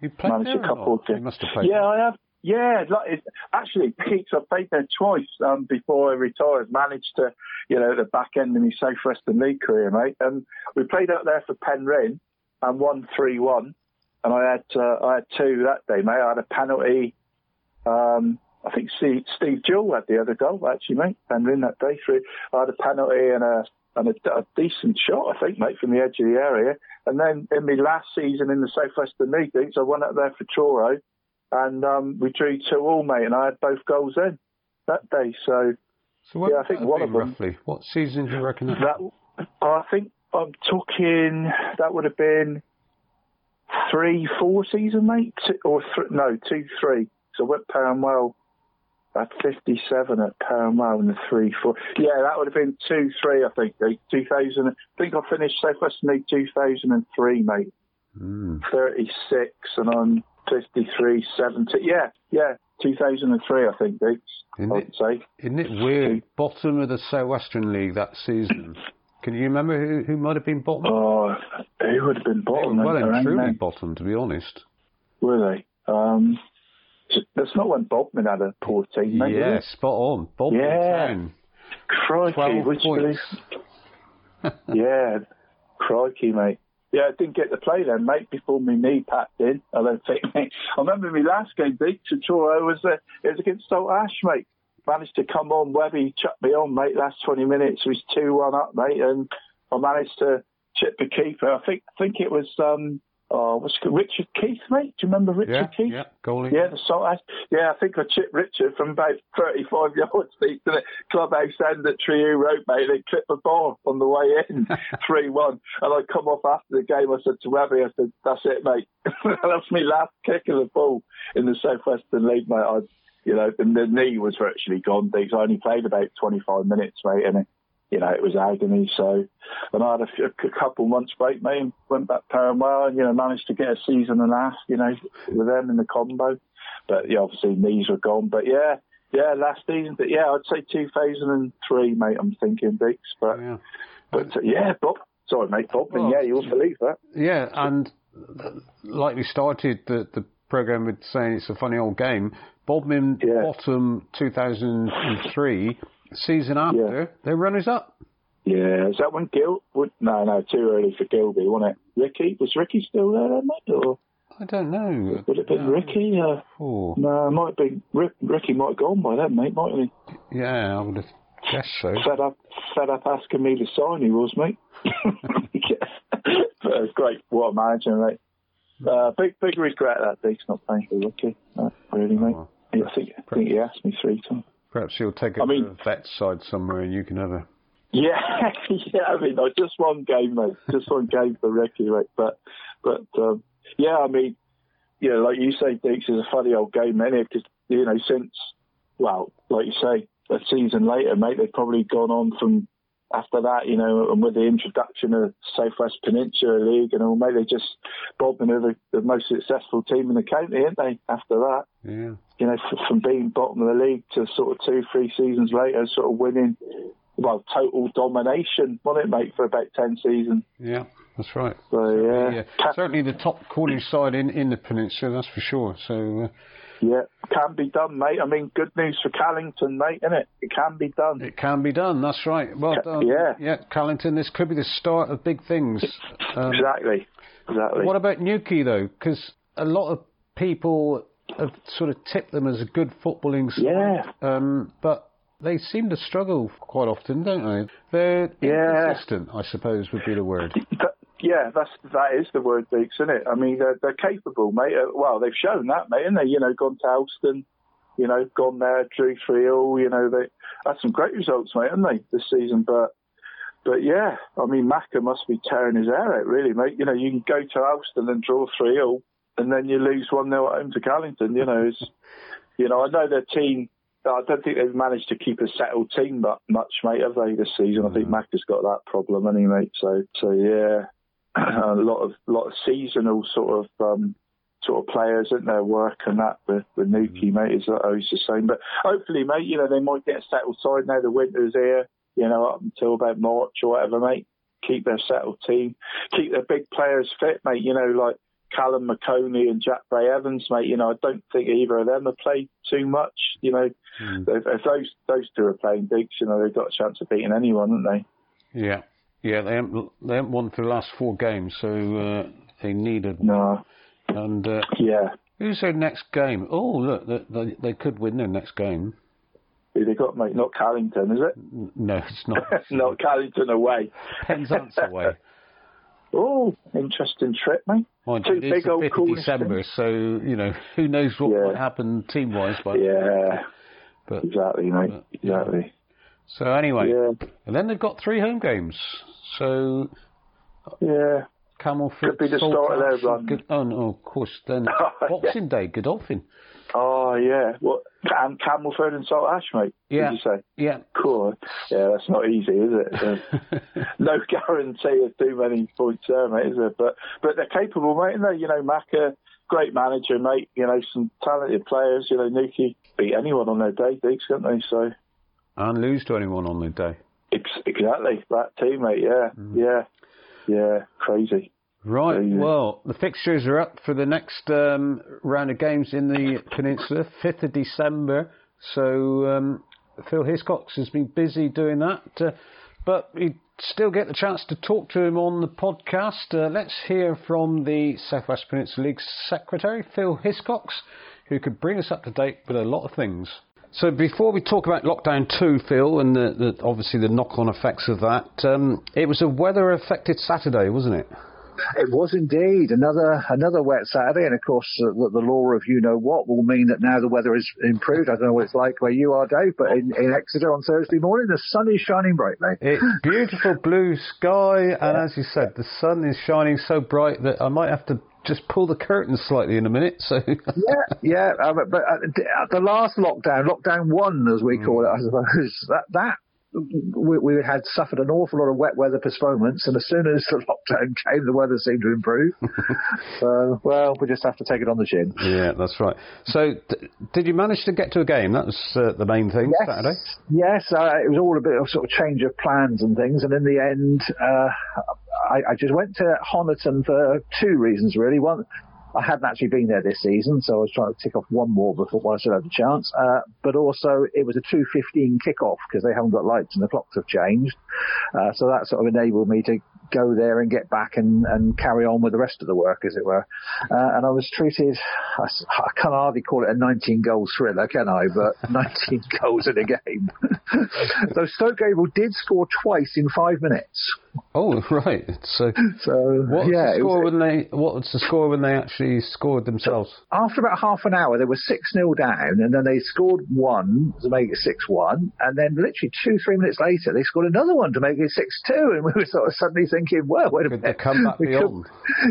You played managed there a couple of games. You must have played Yeah, there. I have. Yeah, like it, actually, Peaks, I played there twice um, before I retired. Managed to, you know, the back end of my South Western League career, mate. And we played out there for Penryn and won three one. And I had uh, I had two that day, mate. I had a penalty. Um, I think Steve, Steve Jewell had the other goal actually, mate. Penryn that day. Three. I had a penalty and a and a, a decent shot, I think, mate, from the edge of the area. And then in my last season in the South Western League, I went up there for Truro and um, we drew two all, mate, and I had both goals in that day. So, So yeah, I think one of them. roughly. What season do you reckon that? That I think I'm talking. That would have been three, four season, mate, or th- no, two, three. So I went Poundwell at 57 at in the three, four. Yeah, that would have been two, three. I think 2000. I think I finished South Western League 2003, mate. Mm. 36, and I'm 53, 70. Yeah, yeah, 2003. I think, Deeks. Isn't I'd it, say. isn't it weird? Bottom of the South Western League that season. Can you remember who, who might have been bottom? Oh, who would have been bottom? well and truly bottom, to be honest. Were they? Um, that's not when Bodmin had a poor team, mate. yeah, spot on. Bodmin Yeah. Town. Crikey, 12 points. yeah, crikey, mate. Yeah, I didn't get to play then, mate, before my knee packed in. I don't think, mate. I remember my last game, to Truro, was, uh, it was against Saltash, mate. Managed to come on, Webby chucked me on, mate, last 20 minutes. It was 2-1 up, mate, and I managed to chip the keeper. I think I think it was, um, oh, what's it, Richard Keith, mate? Do you remember Richard Yeah, Keith? yeah, goalie. Yeah, the. Yeah, I think I chipped Richard from about 35 yards deep to the clubhouse end at Treyew Road, mate. They clipped the ball on the way in, 3 1. And I come off after the game. I said to Webby, I said, that's it, mate. that's my last kick of the ball in the Southwestern League, mate. I, you know, and the knee was virtually gone. I only played about 25 minutes, mate, and you know, it was agony. So, and I had a, few, a couple months break, mate, and went back Paramount and, you know, managed to get a season and a half, you know, with them in the combo. But, yeah, obviously knees were gone. But, yeah, yeah, last season. But, yeah, I'd say 2003, mate, I'm thinking, Diggs. But, Yeah. but uh, yeah, Bob. Sorry, mate, Bob. Well, yeah, you'll believe that. Yeah, and like we started the, the program with saying it's a funny old game. Bodmin Yeah. bottom 2003 season after they're runners up. Yeah, is that when Gil? No, no, too early for Gilby, wasn't it? Ricky? Was Ricky still there then, mate? Or I don't know. would it have been Ricky? Uh, Oh, no, it might have been. Rick, Ricky might have gone by then, mate, mightn't he? yeah, I would have guessed so. Fed up, fed up asking me to sign, he was, mate. yeah. But it's great. What a manager, mate. Uh, big, big regret that Deke's not playing for Ricky. Really, mate. well. I think, I think he asked me three times. Perhaps he'll take it I mean- to vet side somewhere and you can have a. Yeah, yeah. I mean, just one game, mate. Just one game for Ricky, mate. But, but um, yeah, I mean, you know, like you say, Deeks is a funny old game, many because you know since, well, like you say, a season later, mate, they've probably gone on from after that, you know, and with the introduction of Southwest Peninsula League and all, mate, they just Bodmin are the, the most successful team in the county, aren't they? After that Yeah. you know, f- from being bottom of the league to sort of two, three seasons later, sort of winning, well, total domination, wasn't it, mate, for about 10 seasons. Yeah, that's right. So, yeah. Yeah, certainly the top Cornish side in, in the peninsula, that's for sure. So, uh, yeah, can be done, mate. I mean, good news for Callington, mate, isn't it? It can be done. It can be done. That's right. Well done. yeah. Yeah, Callington. This could be the start of big things. Um, exactly. Exactly. What about Newquay though? Because a lot of people have sort of tipped them as a good footballing side. Yeah. Um, but they seem to struggle quite often, don't they? They're Yeah. inconsistent, I suppose, would be the word. Yeah, that's that is the word, Deeks, isn't it? I mean, they're, they're capable, mate. Uh, well, they've shown that, mate, haven't they? You know, gone to Helston, you know, gone there, drew three all. You know, they had some great results, mate, haven't they, this season? But but yeah, I mean, Macca must be tearing his hair out, really, mate. You know, you can go to Helston and draw three all, and then you lose one 0 at home to Callington. You know, it's you know, I know their team. I don't think they've managed to keep a settled team mu- much, mate, have they, this season? I think Macca's got that problem, anyway, mate. So, so yeah, a lot of lot of seasonal sort of um, sort of players, isn't there? Work and that with, with Newquay, mate, is always the same. But hopefully, mate, you know, they might get a settled side now the winter's here, you know, up until about March or whatever, mate. Keep their settled team, keep their big players fit, mate, you know, like Callum McConey and Jack Bray Evans, mate. You know, I don't think either of them have played too much. You know, mm. if, if those those two are playing digs, you know, they've got a chance of beating anyone, haven't they? Yeah, yeah. They haven't they haven't won for the last four games, so uh, they needed. No. And uh, yeah, who's their next game? Oh, look, they, they, they could win their next game. Who they got, mate? Not Callington, is it? No, it's not. not Callington away. Penzance away. Oh, interesting trip, mate. Well, Two big the old 5th of December, so you know who knows what yeah. might happen team wise. But yeah, but exactly, mate. But, exactly. So anyway, yeah. and then they've got three home games. So yeah, Camelford. Could be the start of their run. Good, oh no, of course. Then oh, Boxing yeah. Day, Godolphin. Oh yeah, what and Camelford and Saltash, mate? Yeah. You say? Yeah. Cool. Yeah, that's not easy, is it? Um, no guarantee of too many points there, mate, is it? But but they're capable, mate. And they, you know, Macca, great manager, mate. You know, some talented players. You know, Newquay beat anyone on their day, Diggs, can't they? So. And lose to anyone on their day. exactly, that team, mate. Yeah, mm. yeah, yeah, crazy. Right. Well, the fixtures are up for the next um, round of games in the peninsula, 5th of December. So um, Phil Hiscox has been busy doing that, uh, but we still get the chance to talk to him on the podcast. Uh, let's hear from the Southwest Peninsula League secretary, Phil Hiscox, who could bring us up to date with a lot of things. So before we talk about lockdown two, Phil, and the, the, obviously the knock-on effects of that, um, it was a weather-affected Saturday, wasn't it? It was indeed another another wet Saturday, and of course uh, the, the, law of you know what will mean that now the weather is improved. I don't know what it's like where you are, Dave, but in, in Exeter on Thursday morning, the sun is shining brightly. It's beautiful blue sky, and as you said, the sun is shining so bright that I might have to just pull the curtains slightly in a minute. So yeah, yeah, um, but uh, the last lockdown, lockdown one as we call it, I suppose, that that we, we, had suffered an awful lot of wet weather postponements, and as soon as the lockdown came, the weather seemed to improve. so, well, we just have to take it on the chin. Yeah, that's right. So, did you manage to get to a game? That was uh, the main thing yes. Saturday. Yes, uh, it was all a bit of sort of change of plans and things, and in the end, uh, I, I, just went to Honiton for two reasons, really. One, I hadn't actually been there this season, so I was trying to tick off one more before I still had the chance. Uh, but also, it was a 2.15 kickoff because they haven't got lights and the clocks have changed. Uh, so that sort of enabled me to go there and get back and, and carry on with the rest of the work, as it were. Uh, and I was treated, I, I can hardly call it a 19 goal thriller, can I? But 19 goals in a game. so Stoke Gabriel did score twice in five minutes. Oh right. So, so what's yeah, the score was, when they what was the score when they actually scored themselves? After about half an hour, they were six 0 down, and then they scored one to make it six one, and then literally two three minutes later, they scored another one to make it six two, and we were sort of suddenly thinking, well, wait a Could minute, come back beyond?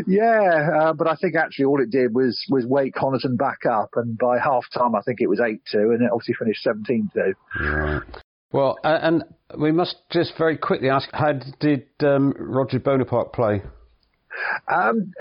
yeah, uh, but I think actually all it did was was wake Honiton back up, and by half time, I think it was eight two, and it obviously finished seventeen two. Right. Well, and we must just very quickly ask, how did um, Roger Bonaparte play? Um,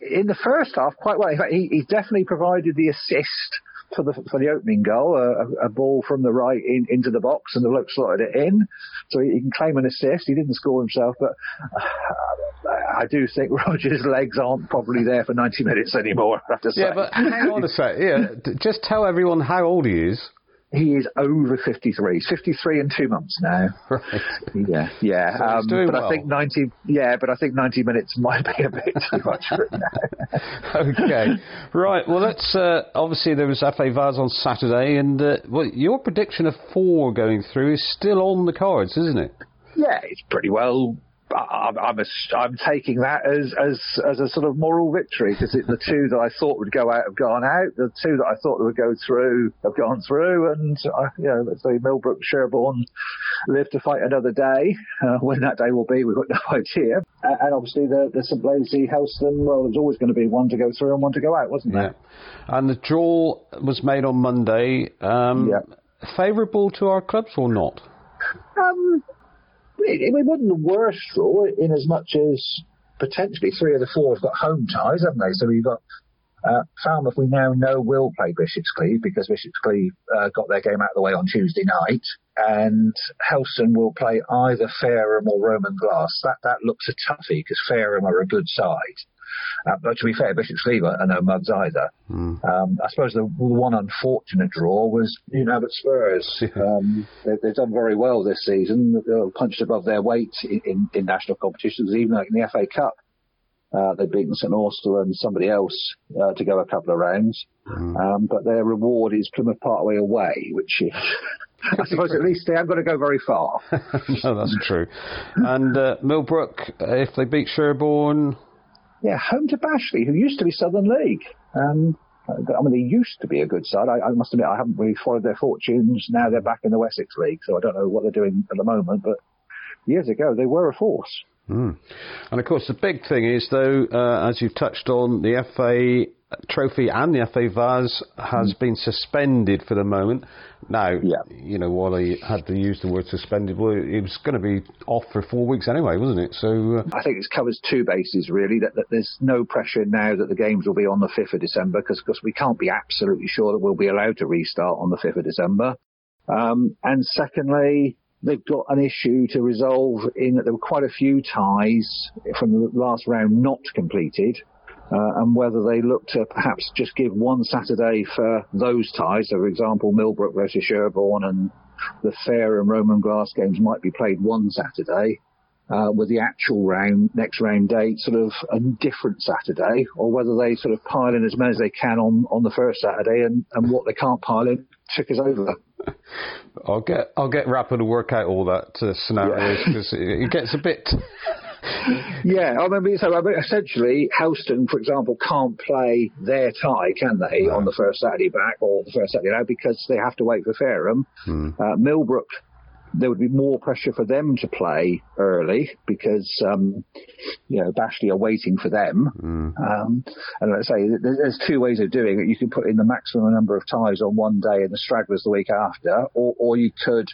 in the first half, quite well. In fact, he, he definitely provided the assist for the for the opening goal, a, a ball from the right in, into the box, and the bloke slotted it in, so he, he can claim an assist. He didn't score himself, but uh, I do think Roger's legs aren't probably there for 90 minutes anymore. I have to say. Yeah, but hang on a sec. Yeah, just tell everyone how old he is. He is over 53. He's 53 in two months now. Right. Yeah, yeah. So um, but well. I think 90, yeah, but I think 90 minutes might be a bit too much for him now. okay. Right. Well, let's, uh, obviously there was FA Vase on Saturday and, uh, well, your prediction of four going through is still on the cards, isn't it? Yeah, it's pretty well I'm, I'm, a, I'm taking that as, as, as a sort of moral victory because the two that I thought would go out have gone out. The two that I thought would go through have gone through. And, uh, you know, let's say Millbrook, Sherborne live to fight another day. Uh, when that day will be, we've got no idea. Uh, and obviously the, the St. Blazey, Helston, well, there's always going to be one to go through and one to go out, wasn't there? Yeah. And the draw was made on Monday. Um, yeah. Favourable to our clubs or not? Um, it, it wasn't the worst draw in as much as potentially three of the four have got home ties, haven't they? So we've got Uh, Falmouth, we now know will play Bishop's Cleeve because Bishop's Cleeve uh, got their game out of the way on Tuesday night, and Helston will play either Fareham or Roman Glass. That that looks a toughie because Fareham are a good side. Uh, but to be fair, Bishop's Cleeve are no mugs either. Mm. Um, I suppose the one unfortunate draw was you know, but Spurs. Um, they, they've done very well this season. They're punched above their weight in, in, in national competitions, even like in the FA Cup. Uh, they've beaten St Austell and somebody else uh, to go a couple of rounds. Mm. Um, but their reward is Plymouth Parkway away, which is, I suppose at least they haven't got to go very far. no, that's true. And uh, Millbrook, if they beat Sherborne, yeah, home to Bashley, who used to be Southern League. Um, I mean, they used to be a good side. I, I, must admit, I haven't really followed their fortunes. Now they're back in the Wessex League, so I don't know what they're doing at the moment. But years ago, they were a force. Mm. And of course, the big thing is, though, uh, as you've touched on, the FA Trophy and the FA Vase has mm. been suspended for the moment. Now, yeah. you know, while he had to use the word suspended, well, it was going to be off for four weeks anyway, wasn't it? So uh... I think it covers two bases really. That, that, there's no pressure now that the games will be on the 5th of December because we can't be absolutely sure that we'll be allowed to restart on the 5th of December. Um, and secondly, they've got an issue to resolve in that there were quite a few ties from the last round not completed. Uh, and whether they look to perhaps just give one Saturday for those ties. So, for example, Millbrook versus Sherborne and the Fair and Roman Glass games might be played one Saturday, uh, with the actual round, next round date sort of a different Saturday, or whether they sort of pile in as many as they can on, on the first Saturday and, and what they can't pile in tickers over. I'll get I'll get Rappo to work out all that uh, scenarios because yeah. it gets a bit. Yeah, I mean, so I mean, essentially, Helston, for example, can't play their tie, can they, no. on the first Saturday back or the first Saturday out because they have to wait for Fareham. Hmm. Uh, Millbrook there would be more pressure for them to play early because um, you know Bashley are waiting for them. Mm. Um, and let's say there's two ways of doing it. You can put in the maximum number of ties on one day and the stragglers the week after, or, or you could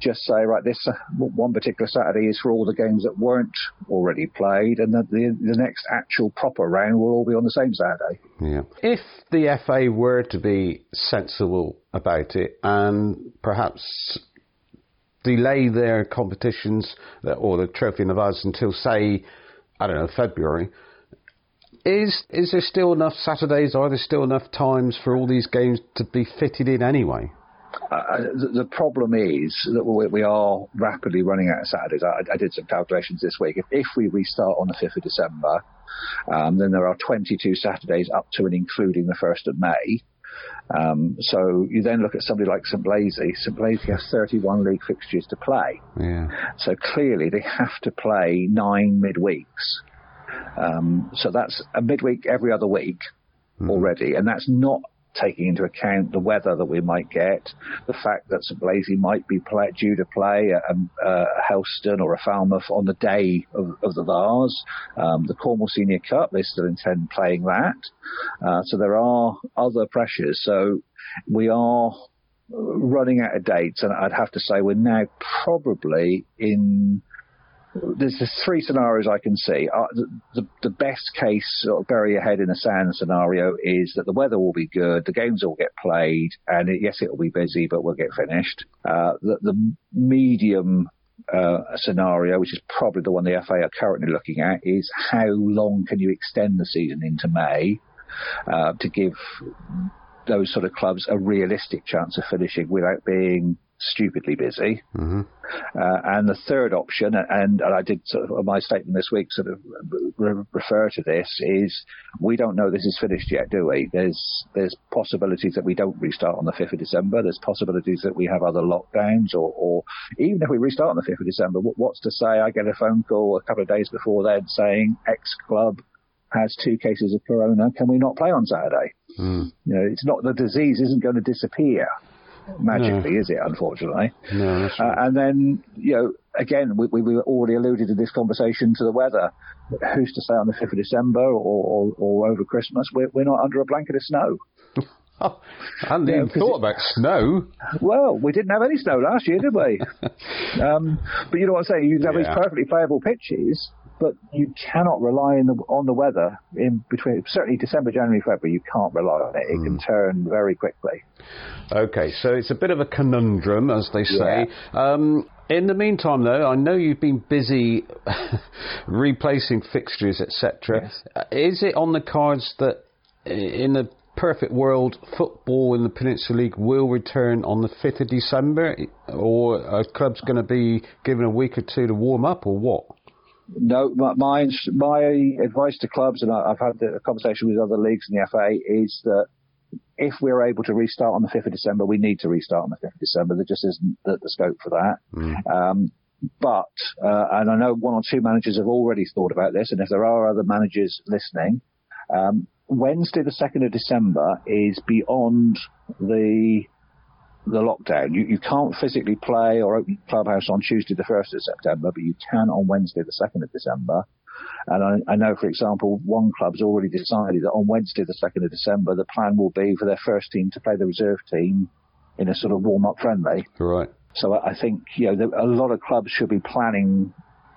just say, right, this uh, one particular Saturday is for all the games that weren't already played, and the, the, the next actual proper round will all be on the same Saturday. Yeah. If the FA were to be sensible about it and perhaps delay their competitions or the Trophy Navas until, say, I don't know, February. Is is there still enough Saturdays? Are there still enough times for all these games to be fitted in anyway? Uh, the, the, problem is that we, we, are rapidly running out of Saturdays. I, I did some calculations this week. If, if, we restart on the 5th of December, um, then there are 22 Saturdays up to and including the 1st of May. Um, so you then look at somebody like St. St Blazey has 31 league fixtures to play. Yeah. So clearly they have to play nine midweeks. Um, so that's a midweek every other week mm. already, and that's not taking into account the weather that we might get, the fact that St Blazey might be play, due to play a, a, Helston or a Falmouth on the day of, of the Vase, Um, the Cornwall Senior Cup, they still intend playing that. Uh, so there are other pressures. So we are running out of dates, and I'd have to say we're now probably in there's, three scenarios I can see. Uh, the, the, the, best case, sort of bury your head in the sand scenario, is that the weather will be good, the games will get played, and it, yes, it will be busy, but we'll get finished. Uh, the, the, medium uh, scenario, which is probably the one the FA are currently looking at, is how long can you extend the season into May uh, to give those sort of clubs a realistic chance of finishing without being stupidly busy. Mm-hmm. Uh, and the third option, and, and I did sort of my statement this week sort of re- refer to this, is we don't know this is finished yet, do we? There's there's possibilities that we don't restart on the 5th of December. There's possibilities that we have other lockdowns, or, or even if we restart on the 5th of December, what, what's to say I get a phone call a couple of days before then saying X club has two cases of corona. Can we not play on Saturday? Mm. You know, it's not the disease isn't going to disappear magically, no. is it? Unfortunately. No, uh, and then you know, again, we, we, we already alluded in this conversation to the weather. Who's to say on the fifth of December or, or, or over Christmas we're, we're not under a blanket of snow? Oh, I hadn't even thought about snow. Well, we didn't have any snow last year, did we? um, but you know what I'm saying? You have yeah. these perfectly playable pitches, but you cannot rely the, on the weather in between. Certainly, December, January, February, you can't rely on it. It mm. can turn very quickly. Okay, so it's a bit of a conundrum, as they say. Yeah. Um, in the meantime, though, I know you've been busy replacing fixtures, etc. Yes. Is it on the cards that in the perfect world, football in the Peninsula League will return on the 5th of December, or are clubs going to be given a week or two to warm up, or what? No, my my advice to clubs, and I've had a conversation with other leagues in the FA, is that if we're able to restart on the 5th of December, we need to restart on the 5th of December. There just isn't the, the scope for that. Mm. Um, but, uh, and I know one or two managers have already thought about this, and if there are other managers listening, um, Wednesday, the 2nd of December, is beyond the the lockdown. You, you can't physically play or open clubhouse on Tuesday, the 1st of September, but you can on Wednesday, the 2nd of December. And I, I, know, for example, one club's already decided that on Wednesday, the 2nd of December, the plan will be for their first team to play the reserve team in a sort of warm-up friendly. Right. So I think, you know, a lot of clubs should be planning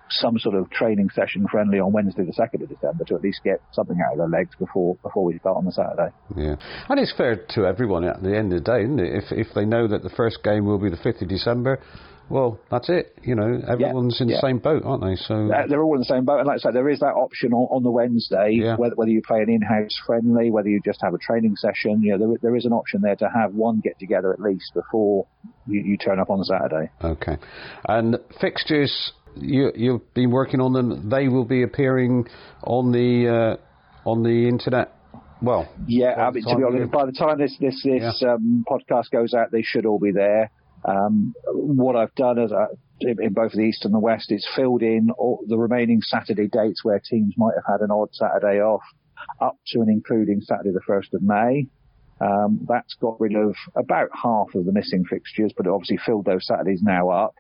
some sort of training session friendly on Wednesday, the second of December, to at least get something out of their legs before before we start on the Saturday. Yeah, and it's fair to everyone at the end of the day, isn't it? If if they know that the first game will be the fifth of December. Well, that's it. You know, everyone's yeah, in the yeah. same boat, aren't they? So they're all in the same boat, and like I said, there is that option on, on the Wednesday, yeah. whether, whether you play an in-house friendly, whether you just have a training session. You know, there, there is an option there to have one get together at least before you, you turn up on Saturday. Okay, and fixtures you, you've been working on them. They will be appearing on the uh, on the internet. Well, yeah. I mean, to be honest, by the time this this this yeah. um, podcast goes out, they should all be there. Um, what I've done is, I, in both the east and the west, is filled in all the remaining Saturday dates where teams might have had an odd Saturday off, up to and including Saturday the first of May. Um, that's got rid of about half of the missing fixtures, but it obviously filled those Saturdays now up.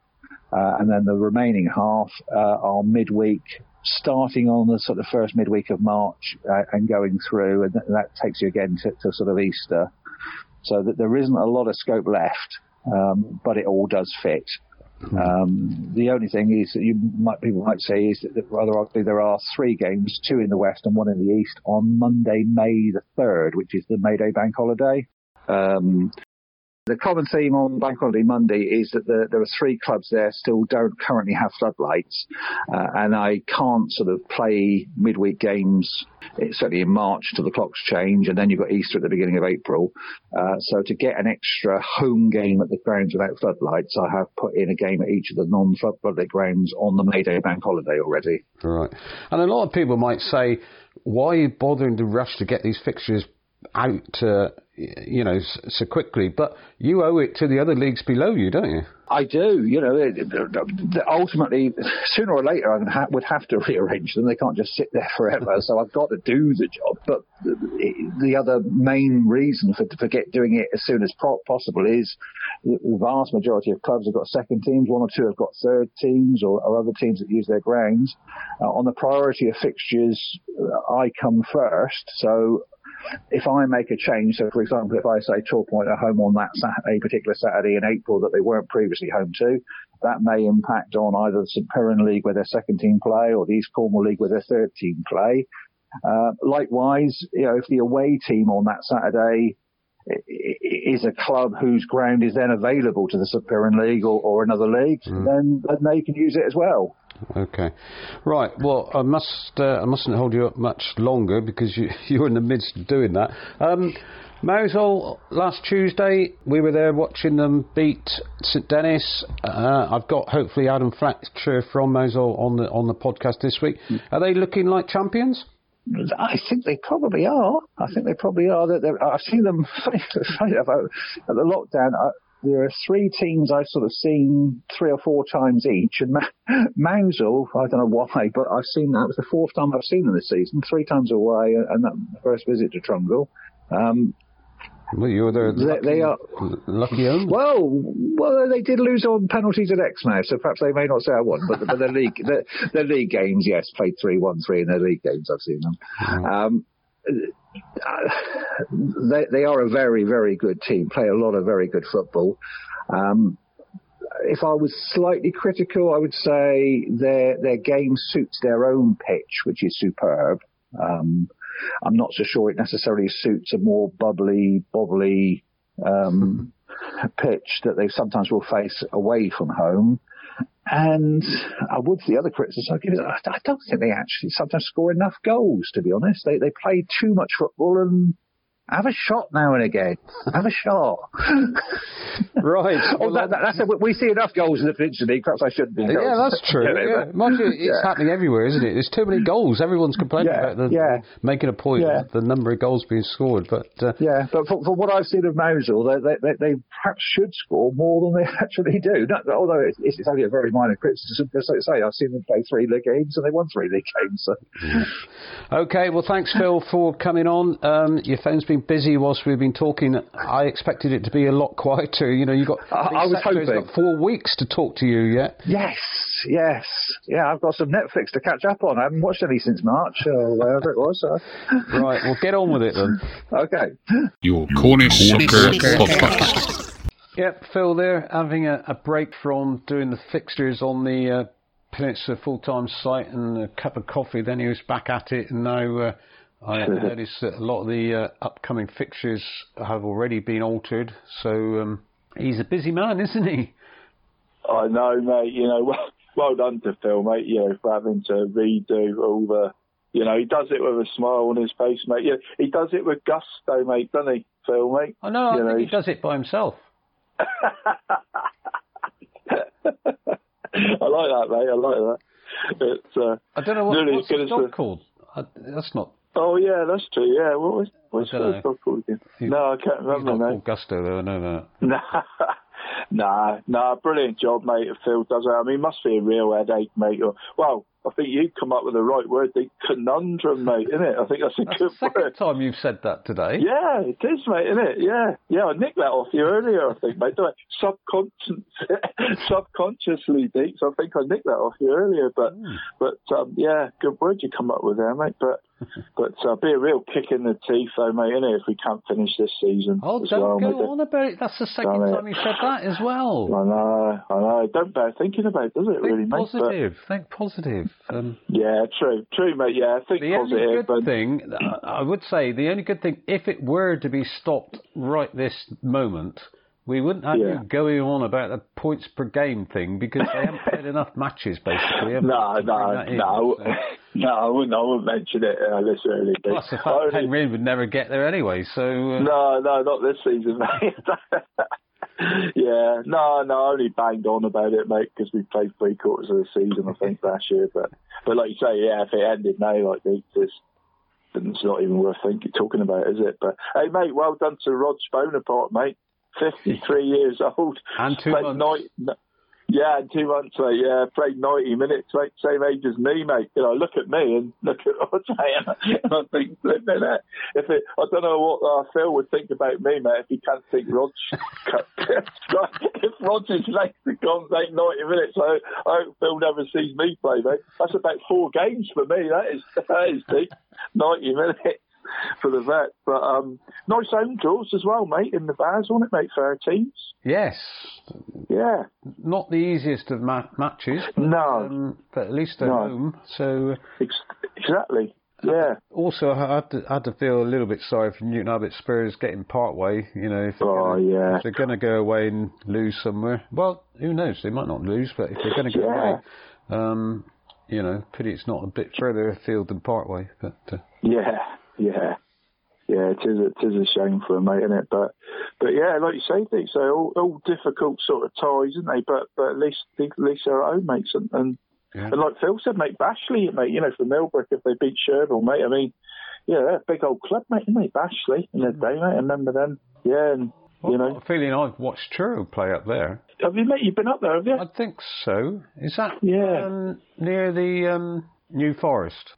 Uh, and then the remaining half uh, are midweek, starting on the sort of first midweek of March uh, and going through, and that takes you again to, to sort of Easter. So that there isn't a lot of scope left, um, but it all does fit. Um, the only thing is that you might people might say is that rather oddly there are three games, two in the west and one in the east, on Monday, May the third, which is the May Day bank holiday. Um, the common theme on Bank Holiday Monday is that the, there are three clubs there still don't currently have floodlights, uh, and I can't sort of play midweek games. It's certainly in March till the clocks change, and then you've got Easter at the beginning of April. Uh, so to get an extra home game at the grounds without floodlights, I have put in a game at each of the non-floodlit grounds on the May Day Bank Holiday already. Right, and a lot of people might say, why are you bothering to rush to get these fixtures out, uh, you know, so quickly. But you owe it to the other leagues below you, don't you? I do. You know, ultimately, sooner or later, I would have to rearrange them. They can't just sit there forever. so I've got to do the job. But the other main reason for, for get doing it as soon as possible is the vast majority of clubs have got second teams. One or two have got third teams or, or other teams that use their grounds. Uh, on the priority of fixtures, uh, I come first. So if I make a change, so for example, if I say Torpoint are home on that Saturday, a particular Saturday in April that they weren't previously home to, that may impact on either the St Piran League where their second team play or the East Cornwall League where their third team play. Uh, likewise, you know, if the away team on that Saturday is a club whose ground is then available to the St Piran League or, or another league, mm. then, then they can use it as well. Okay, right. Well, I must uh, I mustn't hold you up much longer because you you're in the midst of doing that. Um, Mousehole last Tuesday, we were there watching them beat St Dennis. Uh, I've got hopefully Adam Fletcher from Mousehole on the on the podcast this week. Hmm. Are they looking like champions? I think they probably are. I think they probably are. I've seen them funny, funny about at the lockdown. I, there are three teams I've sort of seen three or four times each, and Mousehole, I don't know why, but I've seen that. It was the fourth time I've seen them this season, three times away, and that first visit to Trungle. Um, well, you're the lucky, they, are lucky owned. Well, well, they did lose on penalties at Exmouth, so perhaps they may not say I won. But, but their league, their, their, league games, yes, played three, one, three in their league games. I've seen them. Mm. Um, they, they are a very, very good team, play a lot of very good football. Um, if I was slightly critical, I would say their their game suits their own pitch, which is superb. Um, I'm not so sure it necessarily suits a more bubbly, bobbly um, pitch that they sometimes will face away from home. And I would the other criticism I give it. I don't think they actually sometimes score enough goals. To be honest, they they play too much football and have a shot now and again. Have a shot. right. oh, that, that, that's a, we see enough goals in the Finnish league. Perhaps I shouldn't be. Yeah, that's true. Yeah. Mind it's Yeah. happening everywhere, isn't it? There's too many goals. Everyone's complaining Yeah, about the, yeah. making a point Yeah. the number of goals being scored. But uh, Yeah, but for, for what I've seen of Mousehole, they, they, they, they perhaps should score more than they actually do. Not, although it's, it's only a very minor criticism, because like I say, I've seen them play three league games and they won three league games. So. Okay, well, thanks, Phil, for coming on. Um, your phone's been busy whilst we've been talking. I expected it to be a lot quieter. You know, you got I- I was hoping. got four weeks to talk to you yet. Yes, yes, yeah. I've got some Netflix to catch up on. I haven't watched any since March or whatever it was. So. Right, well, get on with it then. Okay. Your Cornish Soccer Podcast. Yep, Phil there, having a, a break from doing the fixtures on the uh, Peninsula full-time site and a cup of coffee. Then he was back at it, and now uh, I noticed that a lot of the uh, upcoming fixtures have already been altered. So um, he's a busy man, isn't he? I know, mate. You know, well, well done to Phil, mate. You know, for having to redo all the. You know, he does it with a smile on his face, mate. Yeah, he does it with gusto, mate, doesn't he, Phil, mate? I know, I You think he does it by himself. I like that, mate. I like that. It's, uh, I don't know what, what's the dog called. I, that's not. Oh yeah, that's true. Yeah, what was what's the dog called again? No, I can't He's remember, not mate. called Gusto, though. I know that. Nah, nah, nah. Brilliant job, mate. If Phil does it, I mean, must be a real headache, mate. Or, well, I think you come up with the right word, the conundrum, mate. Isn't it? I think that's a That's good the second word. time you've said that today. Yeah, it is, mate, isn't it? Yeah, yeah. I nicked that off you earlier, I think, mate. Don't I? Subconscious, subconsciously, Deeks. I think I nicked that off you earlier, but, Hmm. but um, yeah, good word you come up with there, mate. But, but uh, be a real kick in the teeth, though, mate, isn't? If we can't finish this season Oh, don't well, go on about it. That's the second Done it. time you said that as well. I know, I know. Don't bear thinking about, it, does it? Think really, mate? But- positive. Think positive. Um, yeah, true, true, mate. Yeah, think the positive. only good but thing, I would say, the only good thing, if it were to be stopped right this moment, we wouldn't have Yeah. you going on about the points per game thing because they haven't played enough matches, basically. no, no, in. no, So- no. I wouldn't. I wouldn't mention it uh, this early. Plus the fact Only- Penryn would never get there anyway, so... Uh, No, no, not this season, mate. yeah, no, no, I only banged on about it, mate, because we played three quarters of the season, I think, last year. But, but like you say, yeah, if it ended now like this, it's not even worth thinking, talking about, is it? But hey, mate, well done to Rod Bonaparte, mate. Fifty-three years old. And two months. night- yeah, in two months, mate. Yeah, played 90 minutes, mate. Same age as me, mate. You know, look at me and look at saying. And I think, flipping it. If it, I don't know what uh, Phil would think about me, mate, if he can't think Rog. if Roger's legs are gone, take 90 minutes, I, I hope Phil never sees me play, mate. That's about four games for me. That is, that is deep. 90 minutes for the vet. But um, nice home draws as well, mate, in the bars, wasn't it, mate, for our teams? Yes, Yeah. not the easiest of ma- matches, but, No. um, but at least at No. home. So uh, Ex- exactly. Yeah. also, I had to, I had to feel a little bit sorry for Newton Abbot Spurs getting Parkway. You know, if they're Oh, gonna, yeah. if they're going to go away and lose somewhere, well, who knows? They might not lose, but if they're going to go Yeah. away, um, you know, pity it's not a bit further afield than Parkway. But uh, Yeah, yeah, yeah. it is. A, it is a shame for them, mate, isn't it? But, but yeah, like you say, Dick, so all, all difficult sort of ties, isn't they? But, but at least, at least they're at home, mates. And, and, Yeah. and like Phil said, mate, Bashley, mate. You know, for Millbrook, if they beat Sherville, mate. I mean, yeah, they're a big old club, mate, isn't? Bashley in the day, mate. I remember them. Yeah, and you I've know, got a feeling I've watched Truro play up there. have you, mate? You've been up there, have you? I think so. Is that Yeah. um, near the um, New Forest?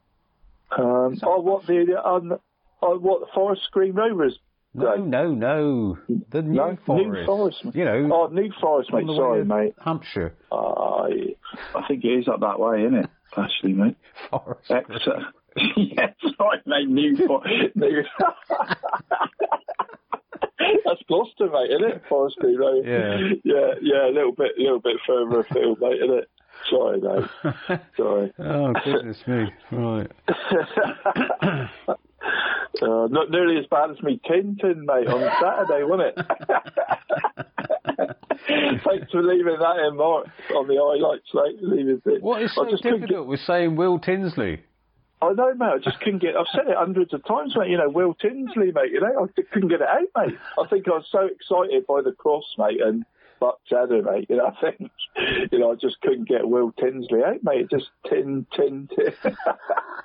Um, oh, what the um, oh, what Forest Green Rovers? No, no, no. The New No, Forest. New Forest. You know, Oh, New Forest, mate. on Sorry, mate. Hampshire Uh, I think it is up that way, isn't it? Actually, mate. Forest. Exeter. yes, right, mate. New Forest. That's Gloucester, mate, isn't it? Forest Green Road. Yeah. Yeah, yeah, a little bit, a little bit further afield, mate, isn't it? Sorry, mate. Sorry. Oh goodness me! Right. Uh, not nearly as bad as me Tintin, mate, on Saturday, wasn't it? Thanks for leaving that in, Mark, on the highlights, mate. Leaving it. What is so I just couldn't difficult with saying Will Tinsley? I know, mate. I just couldn't get. I've said it hundreds of times, mate. You know, Will Tinsley, mate. You know, I couldn't get it out, mate. I think I was so excited by the cross, mate, and but Cheddar, mate. You know, I think, you know, I just couldn't get Will Tinsley out, mate. Just tin, tin, tin.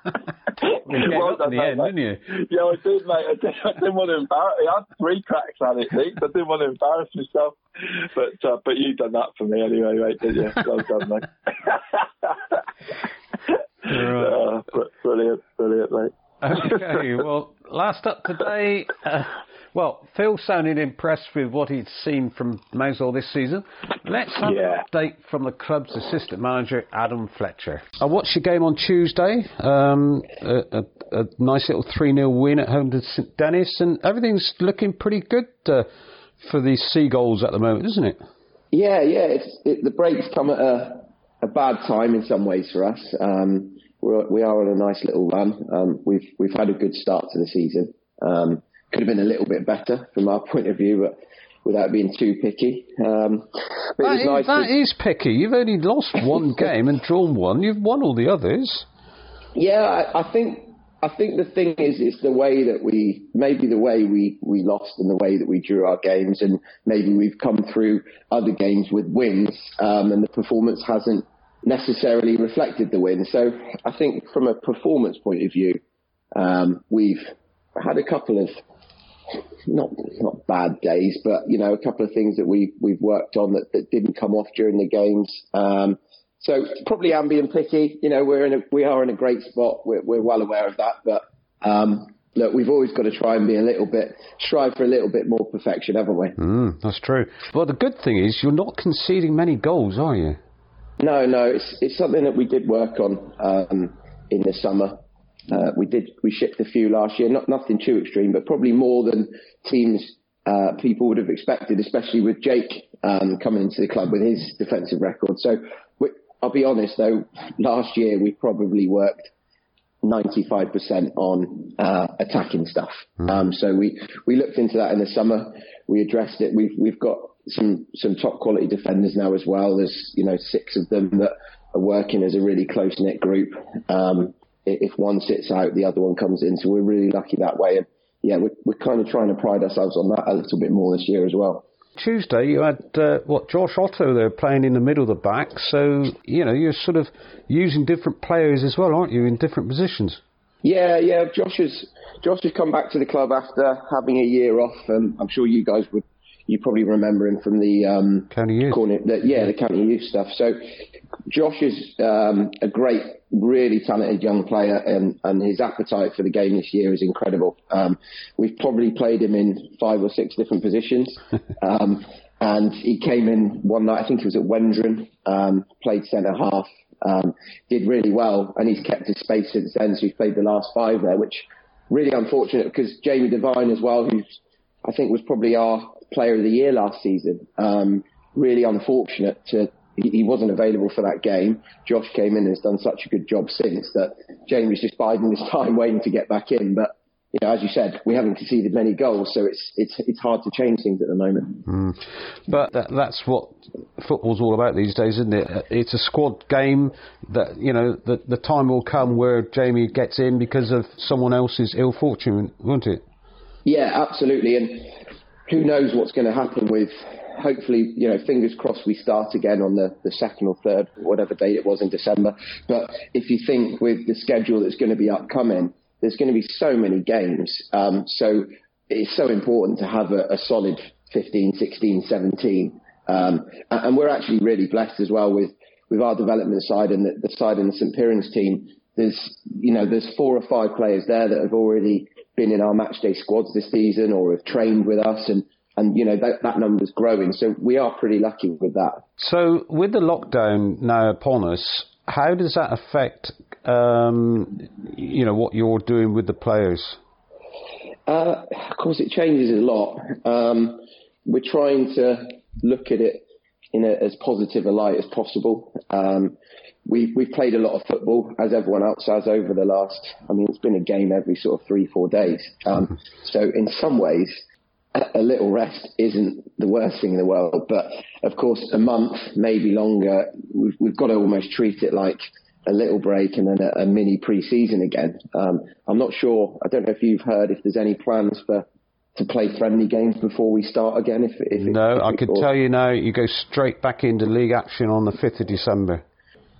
You gave in the mate, end, mate. didn't you? Yeah, I did, mate. I, did, I didn't want to embarrass. I had three cracks at it, Nick. I didn't want to embarrass myself, but uh, but you done that for me anyway, mate. Did you? Well done, mate. Uh, br- brilliant, brilliant, mate. Okay, well, last up today. Uh, well, Phil sounded impressed with what he'd seen from Mousehole this season. Let's have Yeah. an update from the club's assistant manager, Adam Fletcher. I watched your game on Tuesday. Um, a, a, a nice little 3 0 win at home to St Dennis, and everything's looking pretty good uh, for the Seagulls at the moment, isn't it? Yeah, yeah. It's, it, the break's come at a, a bad time in some ways for us. Um, we're, we are on a nice little run. Um, we've we've had a good start to the season. Um, could have been a little bit better from our point of view, but without being too picky. Um, but That it is, nice. that to- is picky. You've only lost one game and drawn one. You've won all the others. Yeah, I, I think I think the thing is is the way that we maybe the way we we lost and the way that we drew our games, and maybe we've come through other games with wins, um, and the performance hasn't necessarily reflected the win. So I think from a performance point of view, um, we've had a couple of not not bad days, but you know a couple of things that we we've worked on that, that didn't come off during the games. Um, so probably am being picky. You know we're in a we are in a great spot. We're, we're well aware of that, but um, look, we've always got to try and be a little bit strive for a little bit more perfection, haven't we? Mm, that's true. Well, the good thing is you're not conceding many goals, are you? No, no, it's it's something that we did work on um, in the summer. Uh, we did we shipped a few last year, not nothing too extreme, but probably more than teams uh, people would have expected, especially with Jake um, coming into the club with his defensive record. So we, I'll be honest though, last year we probably worked 95% on uh, attacking stuff. Um, so we, we looked into that in the summer. We addressed it. We've we've got some some top quality defenders now as well. There's you know six of them that are working as a really close knit group. Um, if one sits out, the other one comes in. So we're really lucky that way. And yeah, we're we're kind of trying to pride ourselves on that a little bit more this year as well. Tuesday you had uh, what Josh Otto there playing in the middle of the back, so you know you're sort of using different players as well, aren't you, in different positions? Yeah, yeah. Josh has Josh has come back to the club after having a year off. Um, I'm sure you guys would you probably remember him from the um, county youth. Corner, the, yeah, the county youth stuff. So Josh is um, a great, really talented young player, and, and his appetite for the game this year is incredible. Um, we've probably played him in five or six different positions. um, and he came in one night, I think it was at Wendron, um, played centre half, um, did really well, and he's kept his space since then. So he's played the last five there, which really unfortunate because Jamie Devine as well, who's I think was probably our player of the year last season. Um, really unfortunate to he, wasn't available for that game. Josh came in and has done such a good job since that Jamie's just biding his time waiting to get back in. But you know, as you said, we haven't conceded many goals, so it's it's it's hard to change things at the moment. Mm. But that, that's what football's all about these days, isn't it? Uh, It's a squad game that you know the the time will come where Jamie gets in because of someone else's ill fortune, won't it? Yeah, absolutely. And who knows what's going to happen with, hopefully, you know, fingers crossed we start again on the, the second or third, whatever date it was in December. But if you think with the schedule that's going to be upcoming, there's going to be so many games. Um, so it's so important to have a, a solid 15, 16, 17. Um, and, and we're actually really blessed as well with, with our development side and the, the side in the St. Piran's team. There's, you know, there's four or five players there that have already been in our match day squads this season or have trained with us and, and you know, that, that number's growing. So we are pretty lucky with that. So with the lockdown now upon us, how does that affect um, you know what you're doing with the players? Uh, of course, it changes a lot. Um, we're trying to look at it in a, as positive a light as possible. Um, we, we've played a lot of football, as everyone else has, over the last. I mean, it's been a game every sort of three, four days. Um, so, in some ways, a, little rest isn't the worst thing in the world. But of course, a month, maybe longer, we've, we've got to almost treat it like a little break and then a, a mini pre-season again. Um, I'm not sure. I don't know if you've heard if there's any plans for to play friendly games before we start again. If, if no, if I could tell you now, you go straight back into league action on the 5th of December.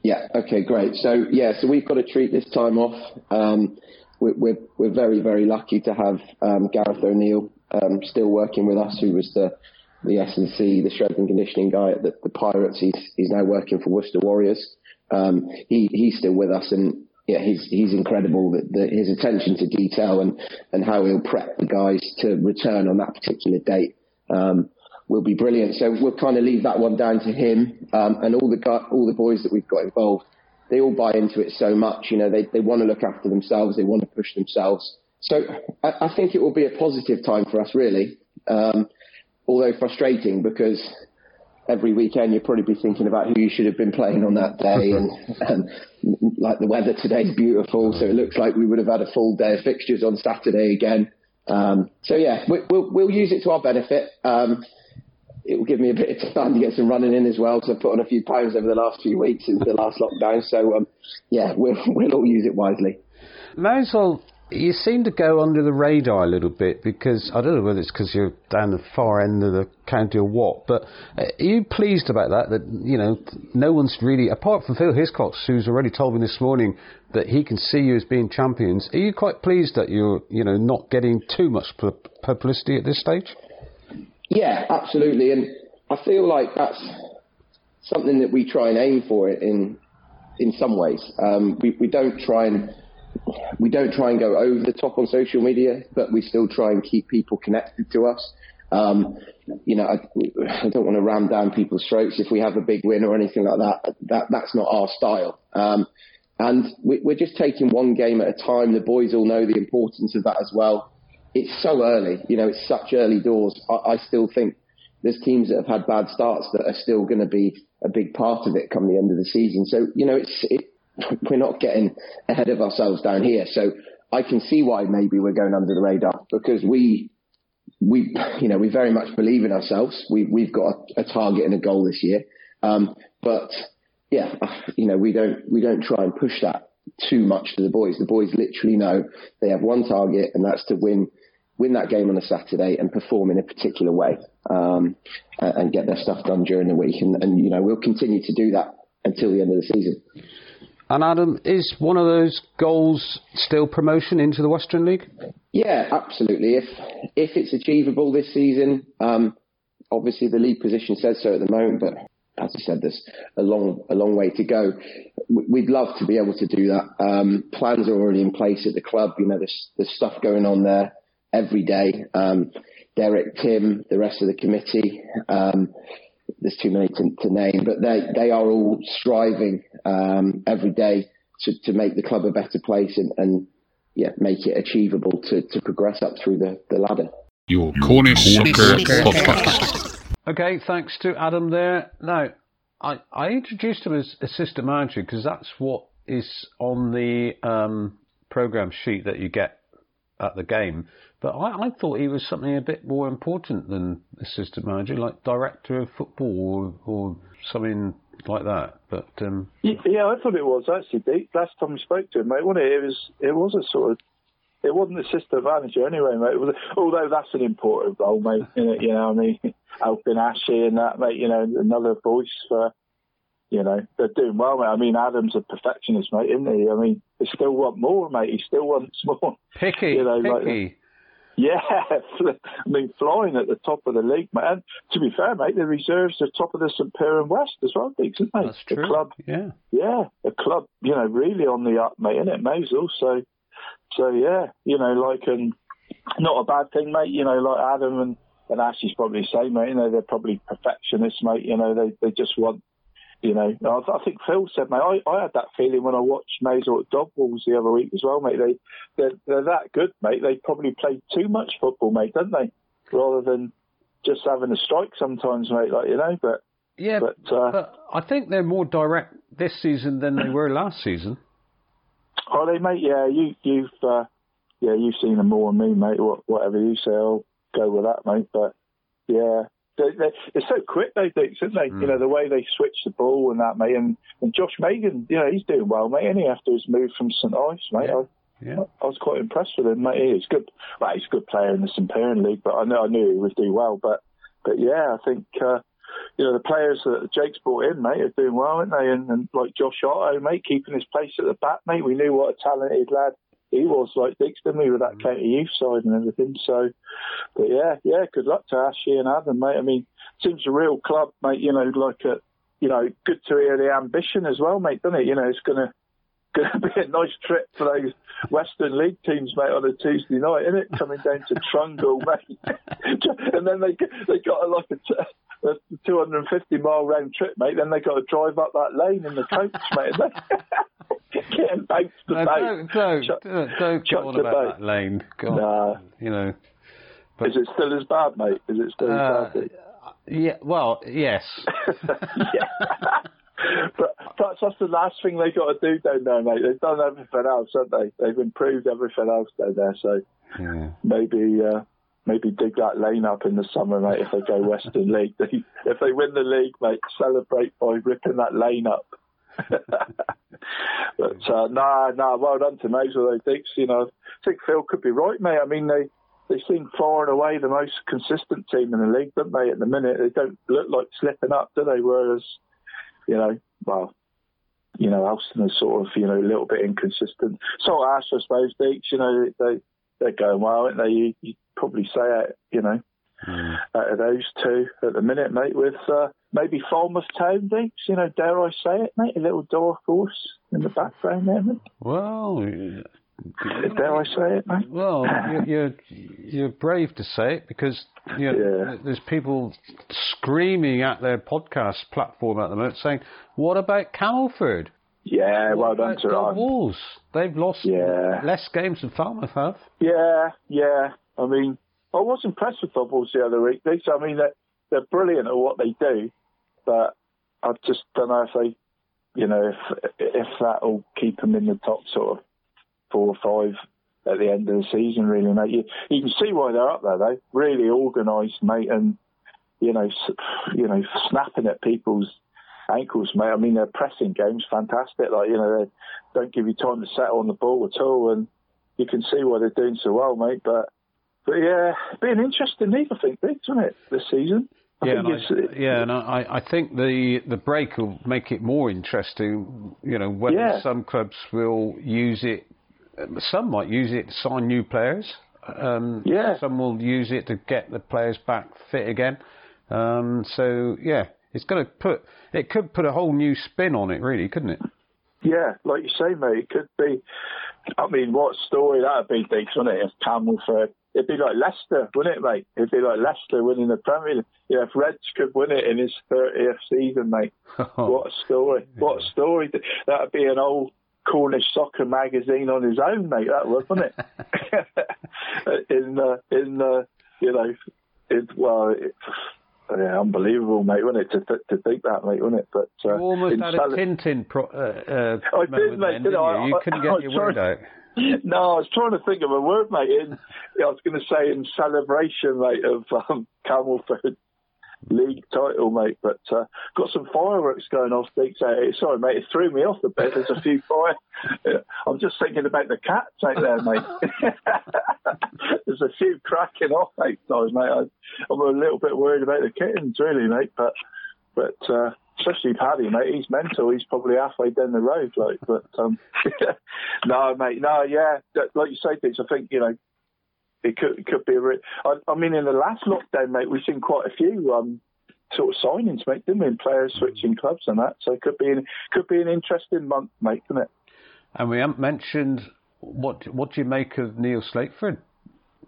Yeah. Okay. Great. So yeah. So we've got to treat this time off. Um, we're, we're, we're very very lucky to have um, Gareth O'Neill um, still working with us, who was the the S and C, the strength and conditioning guy at the, the Pirates. He's he's now working for Worcester Warriors. Um, he he's still with us, and yeah, he's he's incredible. That, his attention to detail and and how he'll prep the guys to return on that particular date um, will be brilliant. So we'll kind of leave that one down to him um, and all the all the boys that we've got involved. They all buy into it so much. You know, they they want to look after themselves. They want to push themselves. So I, I think it will be a positive time for us, really. Um, although frustrating because every weekend you'll probably be thinking about who you should have been playing on that day and, and like the weather today's beautiful so it looks like we would have had a full day of fixtures on Saturday again um, so yeah we, will we'll use it to our benefit um, it will give me a bit of time to get some running in as well because I've put on a few pounds over the last few weeks since the last lockdown so um, yeah we'll, we'll all use it wisely well you seem to go under the radar a little bit because I don't know whether it's because you're down the far end of the county or what, but uh, are you pleased about that? That you know, no one's really apart from Phil Hiscox, who's already told me this morning that he can see you as being champions. Are you quite pleased that you're you know not getting too much publicity at this stage? Yeah, absolutely, and I feel like that's something that we try and aim for in in some ways. Um, we we don't try and we don't try and go over the top on social media, but we still try and keep people connected to us. Um, you know, I, I, don't want to ram down people's throats if we have a big win or anything like that. That that's not our style. Um, and we, we're just taking one game at a time. The boys all know the importance of that as well. It's so early, you know, it's such early doors. I, I still think there's teams that have had bad starts that are still going to be a big part of it come the end of the season. So, you know, it's, it, we're not getting ahead of ourselves down here. So I can see why maybe we're going under the radar because we, we, you know, we very much believe in ourselves. We, we've got a, a target and a goal this year. Um, but yeah, you know, we don't, we don't try and push that too much to the boys. The boys literally know they have one target and that's to win, win that game on a Saturday and perform in a particular way, um, and, and get their stuff done during the week. And, and, you know, we'll continue to do that until the end of the season. And Adam, is one of those goals still promotion into the Western League? Yeah, absolutely. If if it's achievable this season, um, obviously the league position says so at the moment, but as I said, there's a long a long way to go. We'd love to be able to do that. Um, plans are already in place at the club. You know, there's there's stuff going on there every day. Um, Derek, Tim, the rest of the committee. Um, there's too many to, to, name, but they they are all striving um, every day to, to make the club a better place and, and yeah, make it achievable to, to progress up through the, the ladder. Your Cornish Soccer Podcast. Okay, thanks to Adam there. Now, I, I introduced him as assistant manager because that's what is on the um, program sheet that you get at the game. But I, I, thought he was something a bit more important than assistant manager, like director of football or, or something like that. But um, yeah, I thought it was actually. Last time we spoke to him, mate, wasn't it? It was. It was a sort of. It wasn't assistant manager anyway, mate. Was, although that's an important role, mate. You know, I mean, helping Ashley and that, mate. You know, another voice for you know, they're doing well, mate. I mean, Adam's a perfectionist, mate, isn't he? I mean, he still want more, mate. He still wants more. Picky, you know, picky. Like, yeah, I mean, flying at the top of the league, man. To be fair, mate, the reserves are top of the St. Piran West as well, Diggs, isn't they? That's the true. club, yeah, yeah, the club, you know, really on the up, mate, isn't it, Mousehole? So, so yeah, you know, like, and not a bad thing, mate. You know, like Adam and and Ashley's probably the same, mate. You know, they're probably perfectionists, mate. You know, they they just want You know, I, I think Phil said, mate, I, I had that feeling when I watched Mousehole at Dobwalls the other week as well, mate. They, they're, they're that good, mate. They probably play too much football, mate, don't they? Rather than just having a strike sometimes, mate, like, you know, but. Yeah, but, uh, but I think they're more direct this season than they were last season. Oh, they, mate, yeah, you, you've, uh, yeah, you've seen them more than me, mate. Whatever you say, I'll go with that, mate. But, yeah, they, they, they're so quick, they think, isn't they? Mm. You know, the way they switch the ball and that, mate. And, and Josh Magan, you know, he's doing well, mate, he after his move from St Ives, mate. Yeah. I, yeah. I was quite impressed with him, mate. He's good. Well, he's a good player in the St Piran League, but I know I knew he would do well. But, but yeah, I think uh, you know the players that Jake's brought in, mate, are doing well, aren't they? And, and like Josh Otto, mate, keeping his place at the back, mate. We knew what a talented lad he was, like Dixon, we with that mm. county youth side and everything. So, but yeah, yeah, good luck to Ashley and Adam, mate. I mean, seems a real club, mate. You know, like a, you know, good to hear the ambition as well, mate. Doesn't it? You know, it's gonna going to be a nice trip for those Western League teams, mate, on a Tuesday night, isn't it? Coming down to Trungle, mate. and then they they got a, like a, a 250 mile round trip, mate. Then they got to drive up that lane in the coach, mate. Getting bounced to no, boat. Don't, don't, don't, don't go on about that lane. God, nah. You know. But, Is it still as bad, mate? Is it still uh, as bad? Yeah, well, yes. yeah. but perhaps that's the last thing they got to do down there, mate. They've done everything else, haven't they? They've improved everything else down there. So yeah. maybe uh, maybe dig that lane up in the summer, mate. If they go Western League, if they win the league, mate, celebrate by ripping that lane up. but uh, nah, nah, well done to Mousehole. They think, you know, I think Phil could be right, mate. I mean, they they seem far and away the most consistent team in the league, don't they? At the minute, they don't look like slipping up, do they? Whereas you know, well, you know, Helston is sort of, you know, a little bit inconsistent. Saltash, I suppose, Deeks, you know, they, they're going well, aren't they? You, you'd probably say it, you know, mm. out of those two at the minute, mate, with uh, maybe Falmouth Town, Deeks, you know, dare I say it, mate, a little dark horse in the background there, mate. Well, Dare I say it, mate? Well, you're, you're, you're brave to say it because you know, yeah. there's people screaming at their podcast platform at the moment saying, "What about Camelford?" Yeah, what well done to the Wolves. They've lost yeah. less games than Falmouth have. Yeah, yeah. I mean, I was impressed with the Wolves the other week. They, I mean, they're, they're brilliant at what they do, but I just don't know if they, you know, if if that'll keep them in the top sort of four or five at the end of the season, really, mate. You, you can see why they're up there, though. Really organised, mate, and you know, you know, snapping at people's ankles, mate. I mean, their pressing game's fantastic. Like, you know, they don't give you time to settle on the ball at all, and you can see why they're doing so well, mate. But, but yeah, be an interesting league, I think, isn't it, this season? I yeah, and I, yeah, and I, I think the the break will make it more interesting. You know, whether yeah. some clubs will use it some might use it to sign new players. Um, yeah. Some will use it to get the players back fit again. Um, so yeah, it's going to put it could put a whole new spin on it, really, couldn't it? Yeah, like you say, mate, it could be. I mean, what story that'd be, Deeks, wouldn't it? If Camelford, it'd be like Leicester, wouldn't it, mate? It'd be like Leicester winning the Premier League. Yeah, if Reds could win it in his 30th season, mate, what a story! What a story! That'd be an old Cornish soccer magazine on his own, mate. That was, wasn't it? in uh, in uh, you know, it well. It, yeah, unbelievable, mate, wasn't it? To, th- to think that, mate, wasn't it? But uh, you almost had Sal- a Tintin. Pro- uh, uh, I did, mate. Then, did I? You? you couldn't get your word out. No, I was trying to think of a word, mate. In, I was going to say in celebration, mate, of um, Camelford league title, mate. But uh, got some fireworks going off. Big sorry, mate, it threw me off the bit. There's a few fire. I'm just thinking about the cats out there, mate. There's a few cracking off outside, mate. I, I'm a little bit worried about the kittens, really, mate. But but uh, especially Paddy, mate. He's mental. He's probably halfway down the road, like. But um, no, mate. No, yeah. Like you say, Dix, I think you know it could it could be a. Re- I, I mean, in the last lockdown, mate, we've seen quite a few um, sort of signings, mate, didn't we? And players switching clubs and that. So it could be an could be an interesting month, mate, couldn't it? And we haven't mentioned what what do you make of Neil Slateford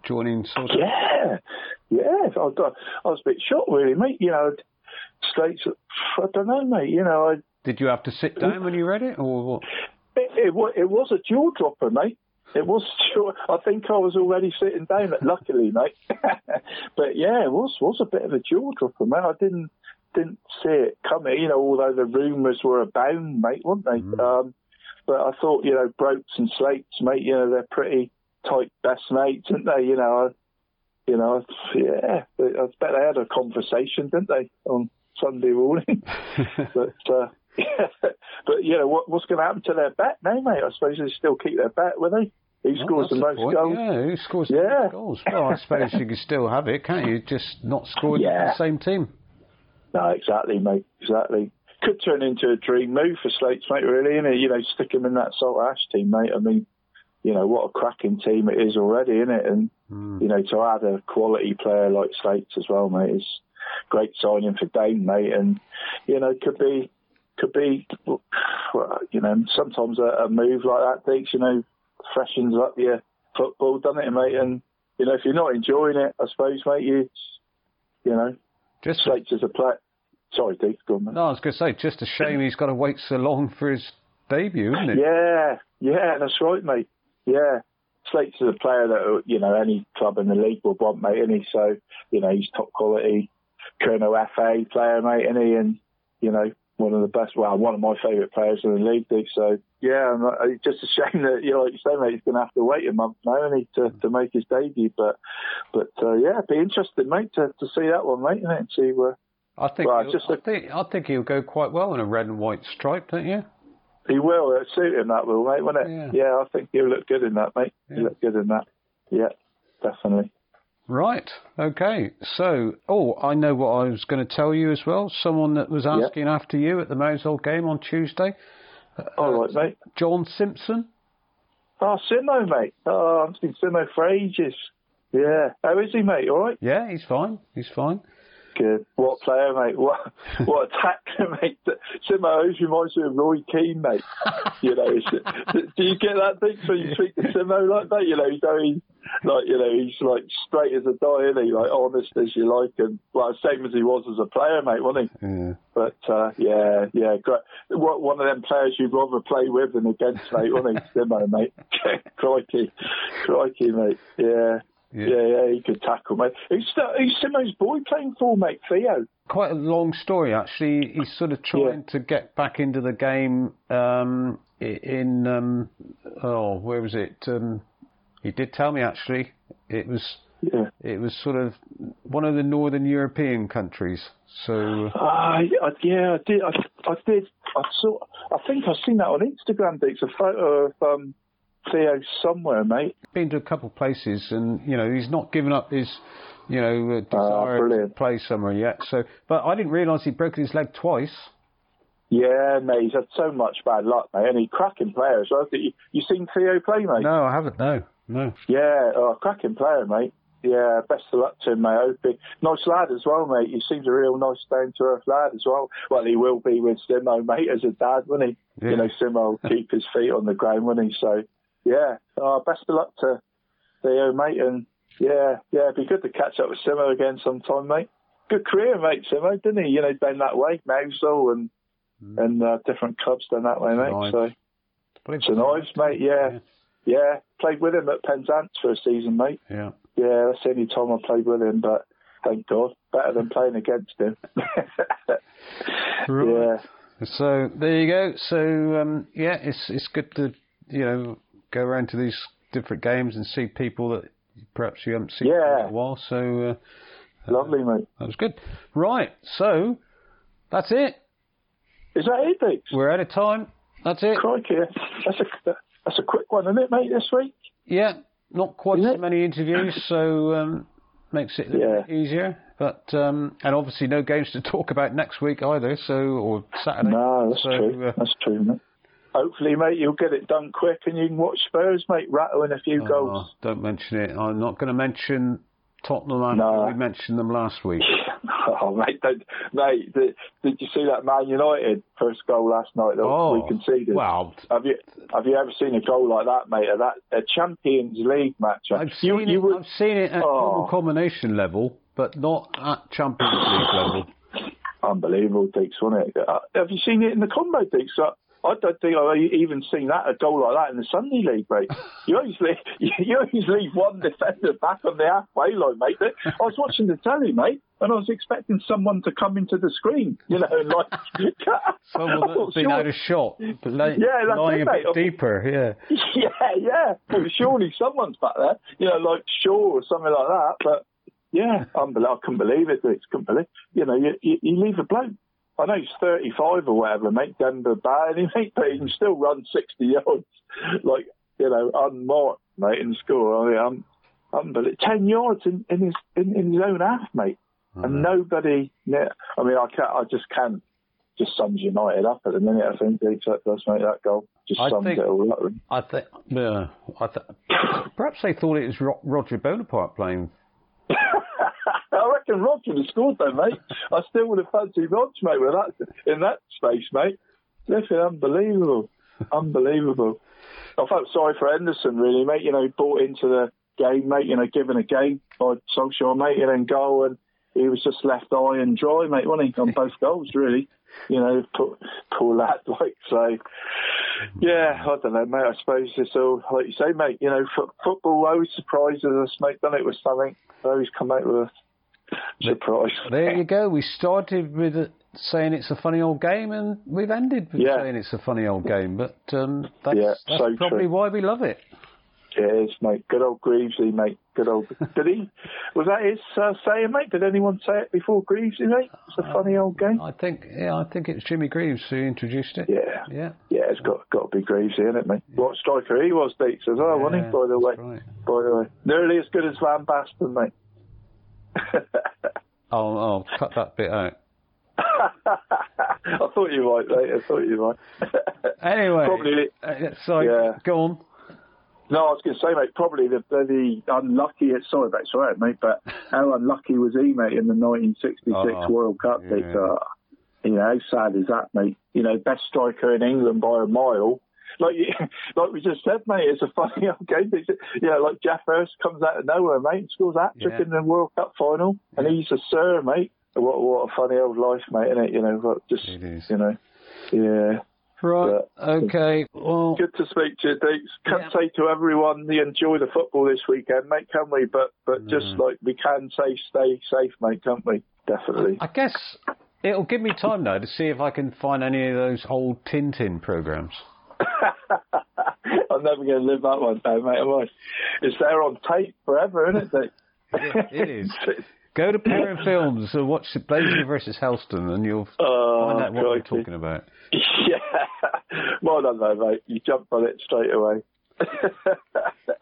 joining sort of? Yeah, yeah. I, I was a bit shocked, really, mate. You know, Slates, I don't know, mate. You know, I, Did you have to sit down when you read it, or what? it, it, it was a jaw dropper, mate. It was sure. I think I was already sitting down. Luckily, mate. but yeah, it was was a bit of a jaw dropper, mate. I didn't didn't see it coming. You know, although the rumours were abound, mate, weren't they? Um, but I thought, you know, Brokes and Slates, mate. You know, they're pretty tight best mates, aren't they? You know, I, you know, yeah. I bet they had a conversation, didn't they, on Sunday morning? but uh, but you know, what, what's going to happen to their bet now, mate? I suppose they still keep their bet, will they? Who scores the most point. goals? Yeah, who scores the most goals? Well, I suppose you can still have it, can't you? Just not scoring Yeah. the same team. No, exactly, mate. Exactly. Could turn into a dream move for Slates, mate. Really, innit? You know, stick him in that Saltash team, mate. I mean, you know what a cracking team it is already, innit? And hmm. you know, to add a quality player like Slates as well, mate, is great signing for Dane, mate. And you know, could be, could be, well, you know, sometimes a, a move like that, Deeks, you know, freshens up your football, doesn't it, mate? And you know, if you're not enjoying it, I suppose, mate, you, you know, Just Slates as a player. Sorry, Deeks, go on, mate. no, I was going to say, just a shame he's got to wait so long for his debut, isn't it? Yeah, yeah, that's right, mate. Yeah. Slate's is a player that, you know, any club in the league would want, mate, isn't he? So, you know, he's top quality Colonel FA player, mate, isn't he? And, you know, one of the best, well, one of my favourite players in the league. So, yeah, I'm not- it's just a shame that, you know, like you say, mate, he's going to have to wait a month now, isn't he, to, to make his debut. But, but uh, yeah, it'd be interesting, mate, to, to see that one, mate? And see where. I think, Well, he'll- just I think I think he'll go quite well in a red and white stripe, don't you? He will. It'll suit him, that will, mate, won't it? Yeah, I think he'll look good in that, mate. He'll look good in that. Yeah, definitely. Right. Okay. So, oh, I know what I was going to tell you as well. Someone that was Yeah. asking after you at the Mousehole game on Tuesday. All right, mate. John Simpson. Oh, Simo, mate. Oh, I've seen Simo for ages. Yeah. How is he, mate? All right? Yeah, he's fine. He's fine. Good. What player, mate? What what attacker, mate? Simo always reminds me of Roy Keane, mate. You know, do you get that thing when you speak to Simo like that? You know, he's very, like, you know, he's like straight as a die, isn't he? Like honest as you like, and well, same as he was as a player, mate, wasn't he? Yeah. But uh, yeah, yeah, great. What, one of them players you'd rather play with than against, mate, wasn't he? Simo, mate. crikey, crikey, mate. Yeah. Yeah. yeah, yeah, he could tackle, mate. Who's, who's Simo's boy playing for, mate? Theo. Quite a long story, actually. He's sort of trying to get back into the game um, in, um, oh, where was it? Um, he did tell me, actually. It was Yeah. it was sort of one of the northern European countries. So, Uh, I, yeah, I did. I, I did. I saw. I think I've seen that on Instagram. It's a photo of um, Theo somewhere, mate. been to a couple of places, and you know he's not given up his, you know, uh, desire to play somewhere yet. So, but I didn't realise he broke his leg twice. Yeah, mate. He's had so much bad luck, mate. And he cracking player as well. You, you seen Theo play, mate? No, I haven't. No, no. Yeah, oh, cracking player, mate. Yeah, best of luck to him, mate. Nice lad as well, mate. He seems a real nice, down to earth lad as well. Well, he will be with Simo, mate, as a dad, won't he? Yeah. You know, Simo will keep his feet on the ground, won't he? So, yeah, oh, best of luck to Theo, mate. And yeah, yeah, it'd be good to catch up with Simo again sometime, mate. Good career, mate, Simo, didn't he? You know, down that way, Mousehole and and uh, different clubs down that way, mate. Nice. So, St Ives, mate. Yeah. yeah, Played with him at Penzance for a season, mate. Yeah. Yeah, that's the only time I played with him, but thank God, better than playing against him. Right. So there you go. So um, yeah, it's it's good to you know go around to these different games and see people that perhaps you haven't seen a Yeah. little while. So uh, Lovely, mate. that was good. Right. So that's it. Is that it, Dix? We're out of time. That's it. Crikey, that's a that's a quick one, isn't it, mate? This week. Yeah, not quite so many interviews, so um, makes it a bit easier. But um, and obviously no games to talk about next week either. So or Saturday. No, that's so, true. uh, That's true, mate. Hopefully, mate, you'll get it done quick and you can watch Spurs, mate, rattle in a few goals. Oh, don't mention it. I'm not going to mention Tottenham after we mentioned them last week. Oh, mate, don't, mate, did, did you see that Man United first goal last night that Oh, we conceded? well. have you have you ever seen a goal like that, mate? A, that a Champions League match. I've seen it. I've seen it at Oh. combination level, but not at Champions League level. unbelievable, Deeks, wasn't it? Uh, have you seen it in the combo, Deeks? I don't think I've even seen that a goal like that in the Sunday League, mate. You always leave, you always leave one defender back on the halfway line, mate. I was watching the telly, mate, and I was expecting someone to come into the screen, you know, and like. Someone that's been out of shot, but like, Yeah, that's lying it, a bit deeper. Yeah. yeah, yeah. Well, surely someone's back there, you know, like Shaw or something like that. But yeah, unbelievable. I couldn't believe it. It's couldn't believe. You know, you, you, you leave a bloke. I know he's 35 or whatever, mate. Demba Ba, mate, but he can still run 60 yards, like you know, unmarked, mate, and score. I mean, um, unbelievable. 10 yards in, in his in, in his own half, mate, and nobody. I mean, I can't. I just can't. Just sums United up at the minute. I think Deeks, does make that goal. Just I sums think- it all up. I think. Yeah. I th- perhaps they thought it was Ro- Roger Bonaparte playing. I reckon Rog would have scored though, mate. I still would have fancied Rog, mate, with that in that space, mate. Listen, unbelievable, unbelievable. I felt sorry for Henderson, really, mate. You know, he bought into the game, mate. You know, given a game by Solskjaer, mate, and then goal, and he was just left high and dry, mate, wasn't he, on both goals, really. You know, poor, poor lad, like so. Yeah, I don't know, mate. I suppose it's all like you say, mate. You know, f- football always surprises us, mate. Done it with something, always come out with a surprise. There you go. We started with saying it's a funny old game, and we've ended with Yeah. saying it's a funny old game. But um, that's, Yeah, that's so probably true. why we love it. Cheers, mate. Good old Greavesy, mate. Good old. Did he? Was that his uh, saying, mate? Did anyone say it before Greavesy, mate? It's a funny old game. I think, yeah, I think it's Jimmy Greaves who introduced it. Yeah. Yeah. Yeah, it's got got to be Greavesy, isn't it, mate? What striker he was, Deeks, as well, wasn't he? By the way, right. by the way, nearly as good as Van Basten, mate. I'll, I'll cut that bit out. I thought you might, mate. I thought you might. Anyway, Probably- uh, so Yeah. go on. No, I was going to say, mate, probably the, the, the unluckiest, sorry, mate, sorry, mate, but how unlucky was he, mate, in the 1966 Oh, World Cup? yeah. Uh, you know, how sad is that, mate? You know, best striker in England by a mile. Like, you, like we just said, mate, it's a funny old game. It's, you know, like Geoff Hurst comes out of nowhere, mate, and scores that trick Yeah. in the World Cup final, and he's a sir, mate. What, what a funny old life, mate, isn't it? You know, but just, you know, yeah. Right. But- Okay. Well, Good to speak to you, Deeks. Can't Yeah. say to everyone, you enjoy the football this weekend, mate, can we? But but just Mm. like we can say, stay safe, mate, can't we? Definitely. I guess it'll give me time now to see if I can find any of those old Tintin programs. I'm never going to live that one down, mate. Am I? It's there on tape forever, isn't it? Deeks? it is. Go to Parent Films and watch Blazey versus Helston, and you'll Oh, find out what we're talking about. yeah. Well done, though, mate. You jumped on it straight away.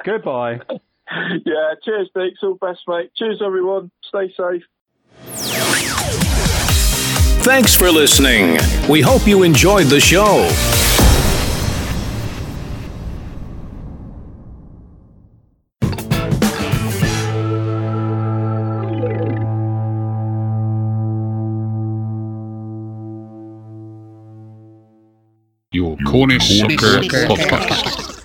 Goodbye. yeah. Cheers, Deeks. All best, mate. Cheers, everyone. Stay safe. Thanks for listening. We hope you enjoyed the show. Cornish Soccer Podcast.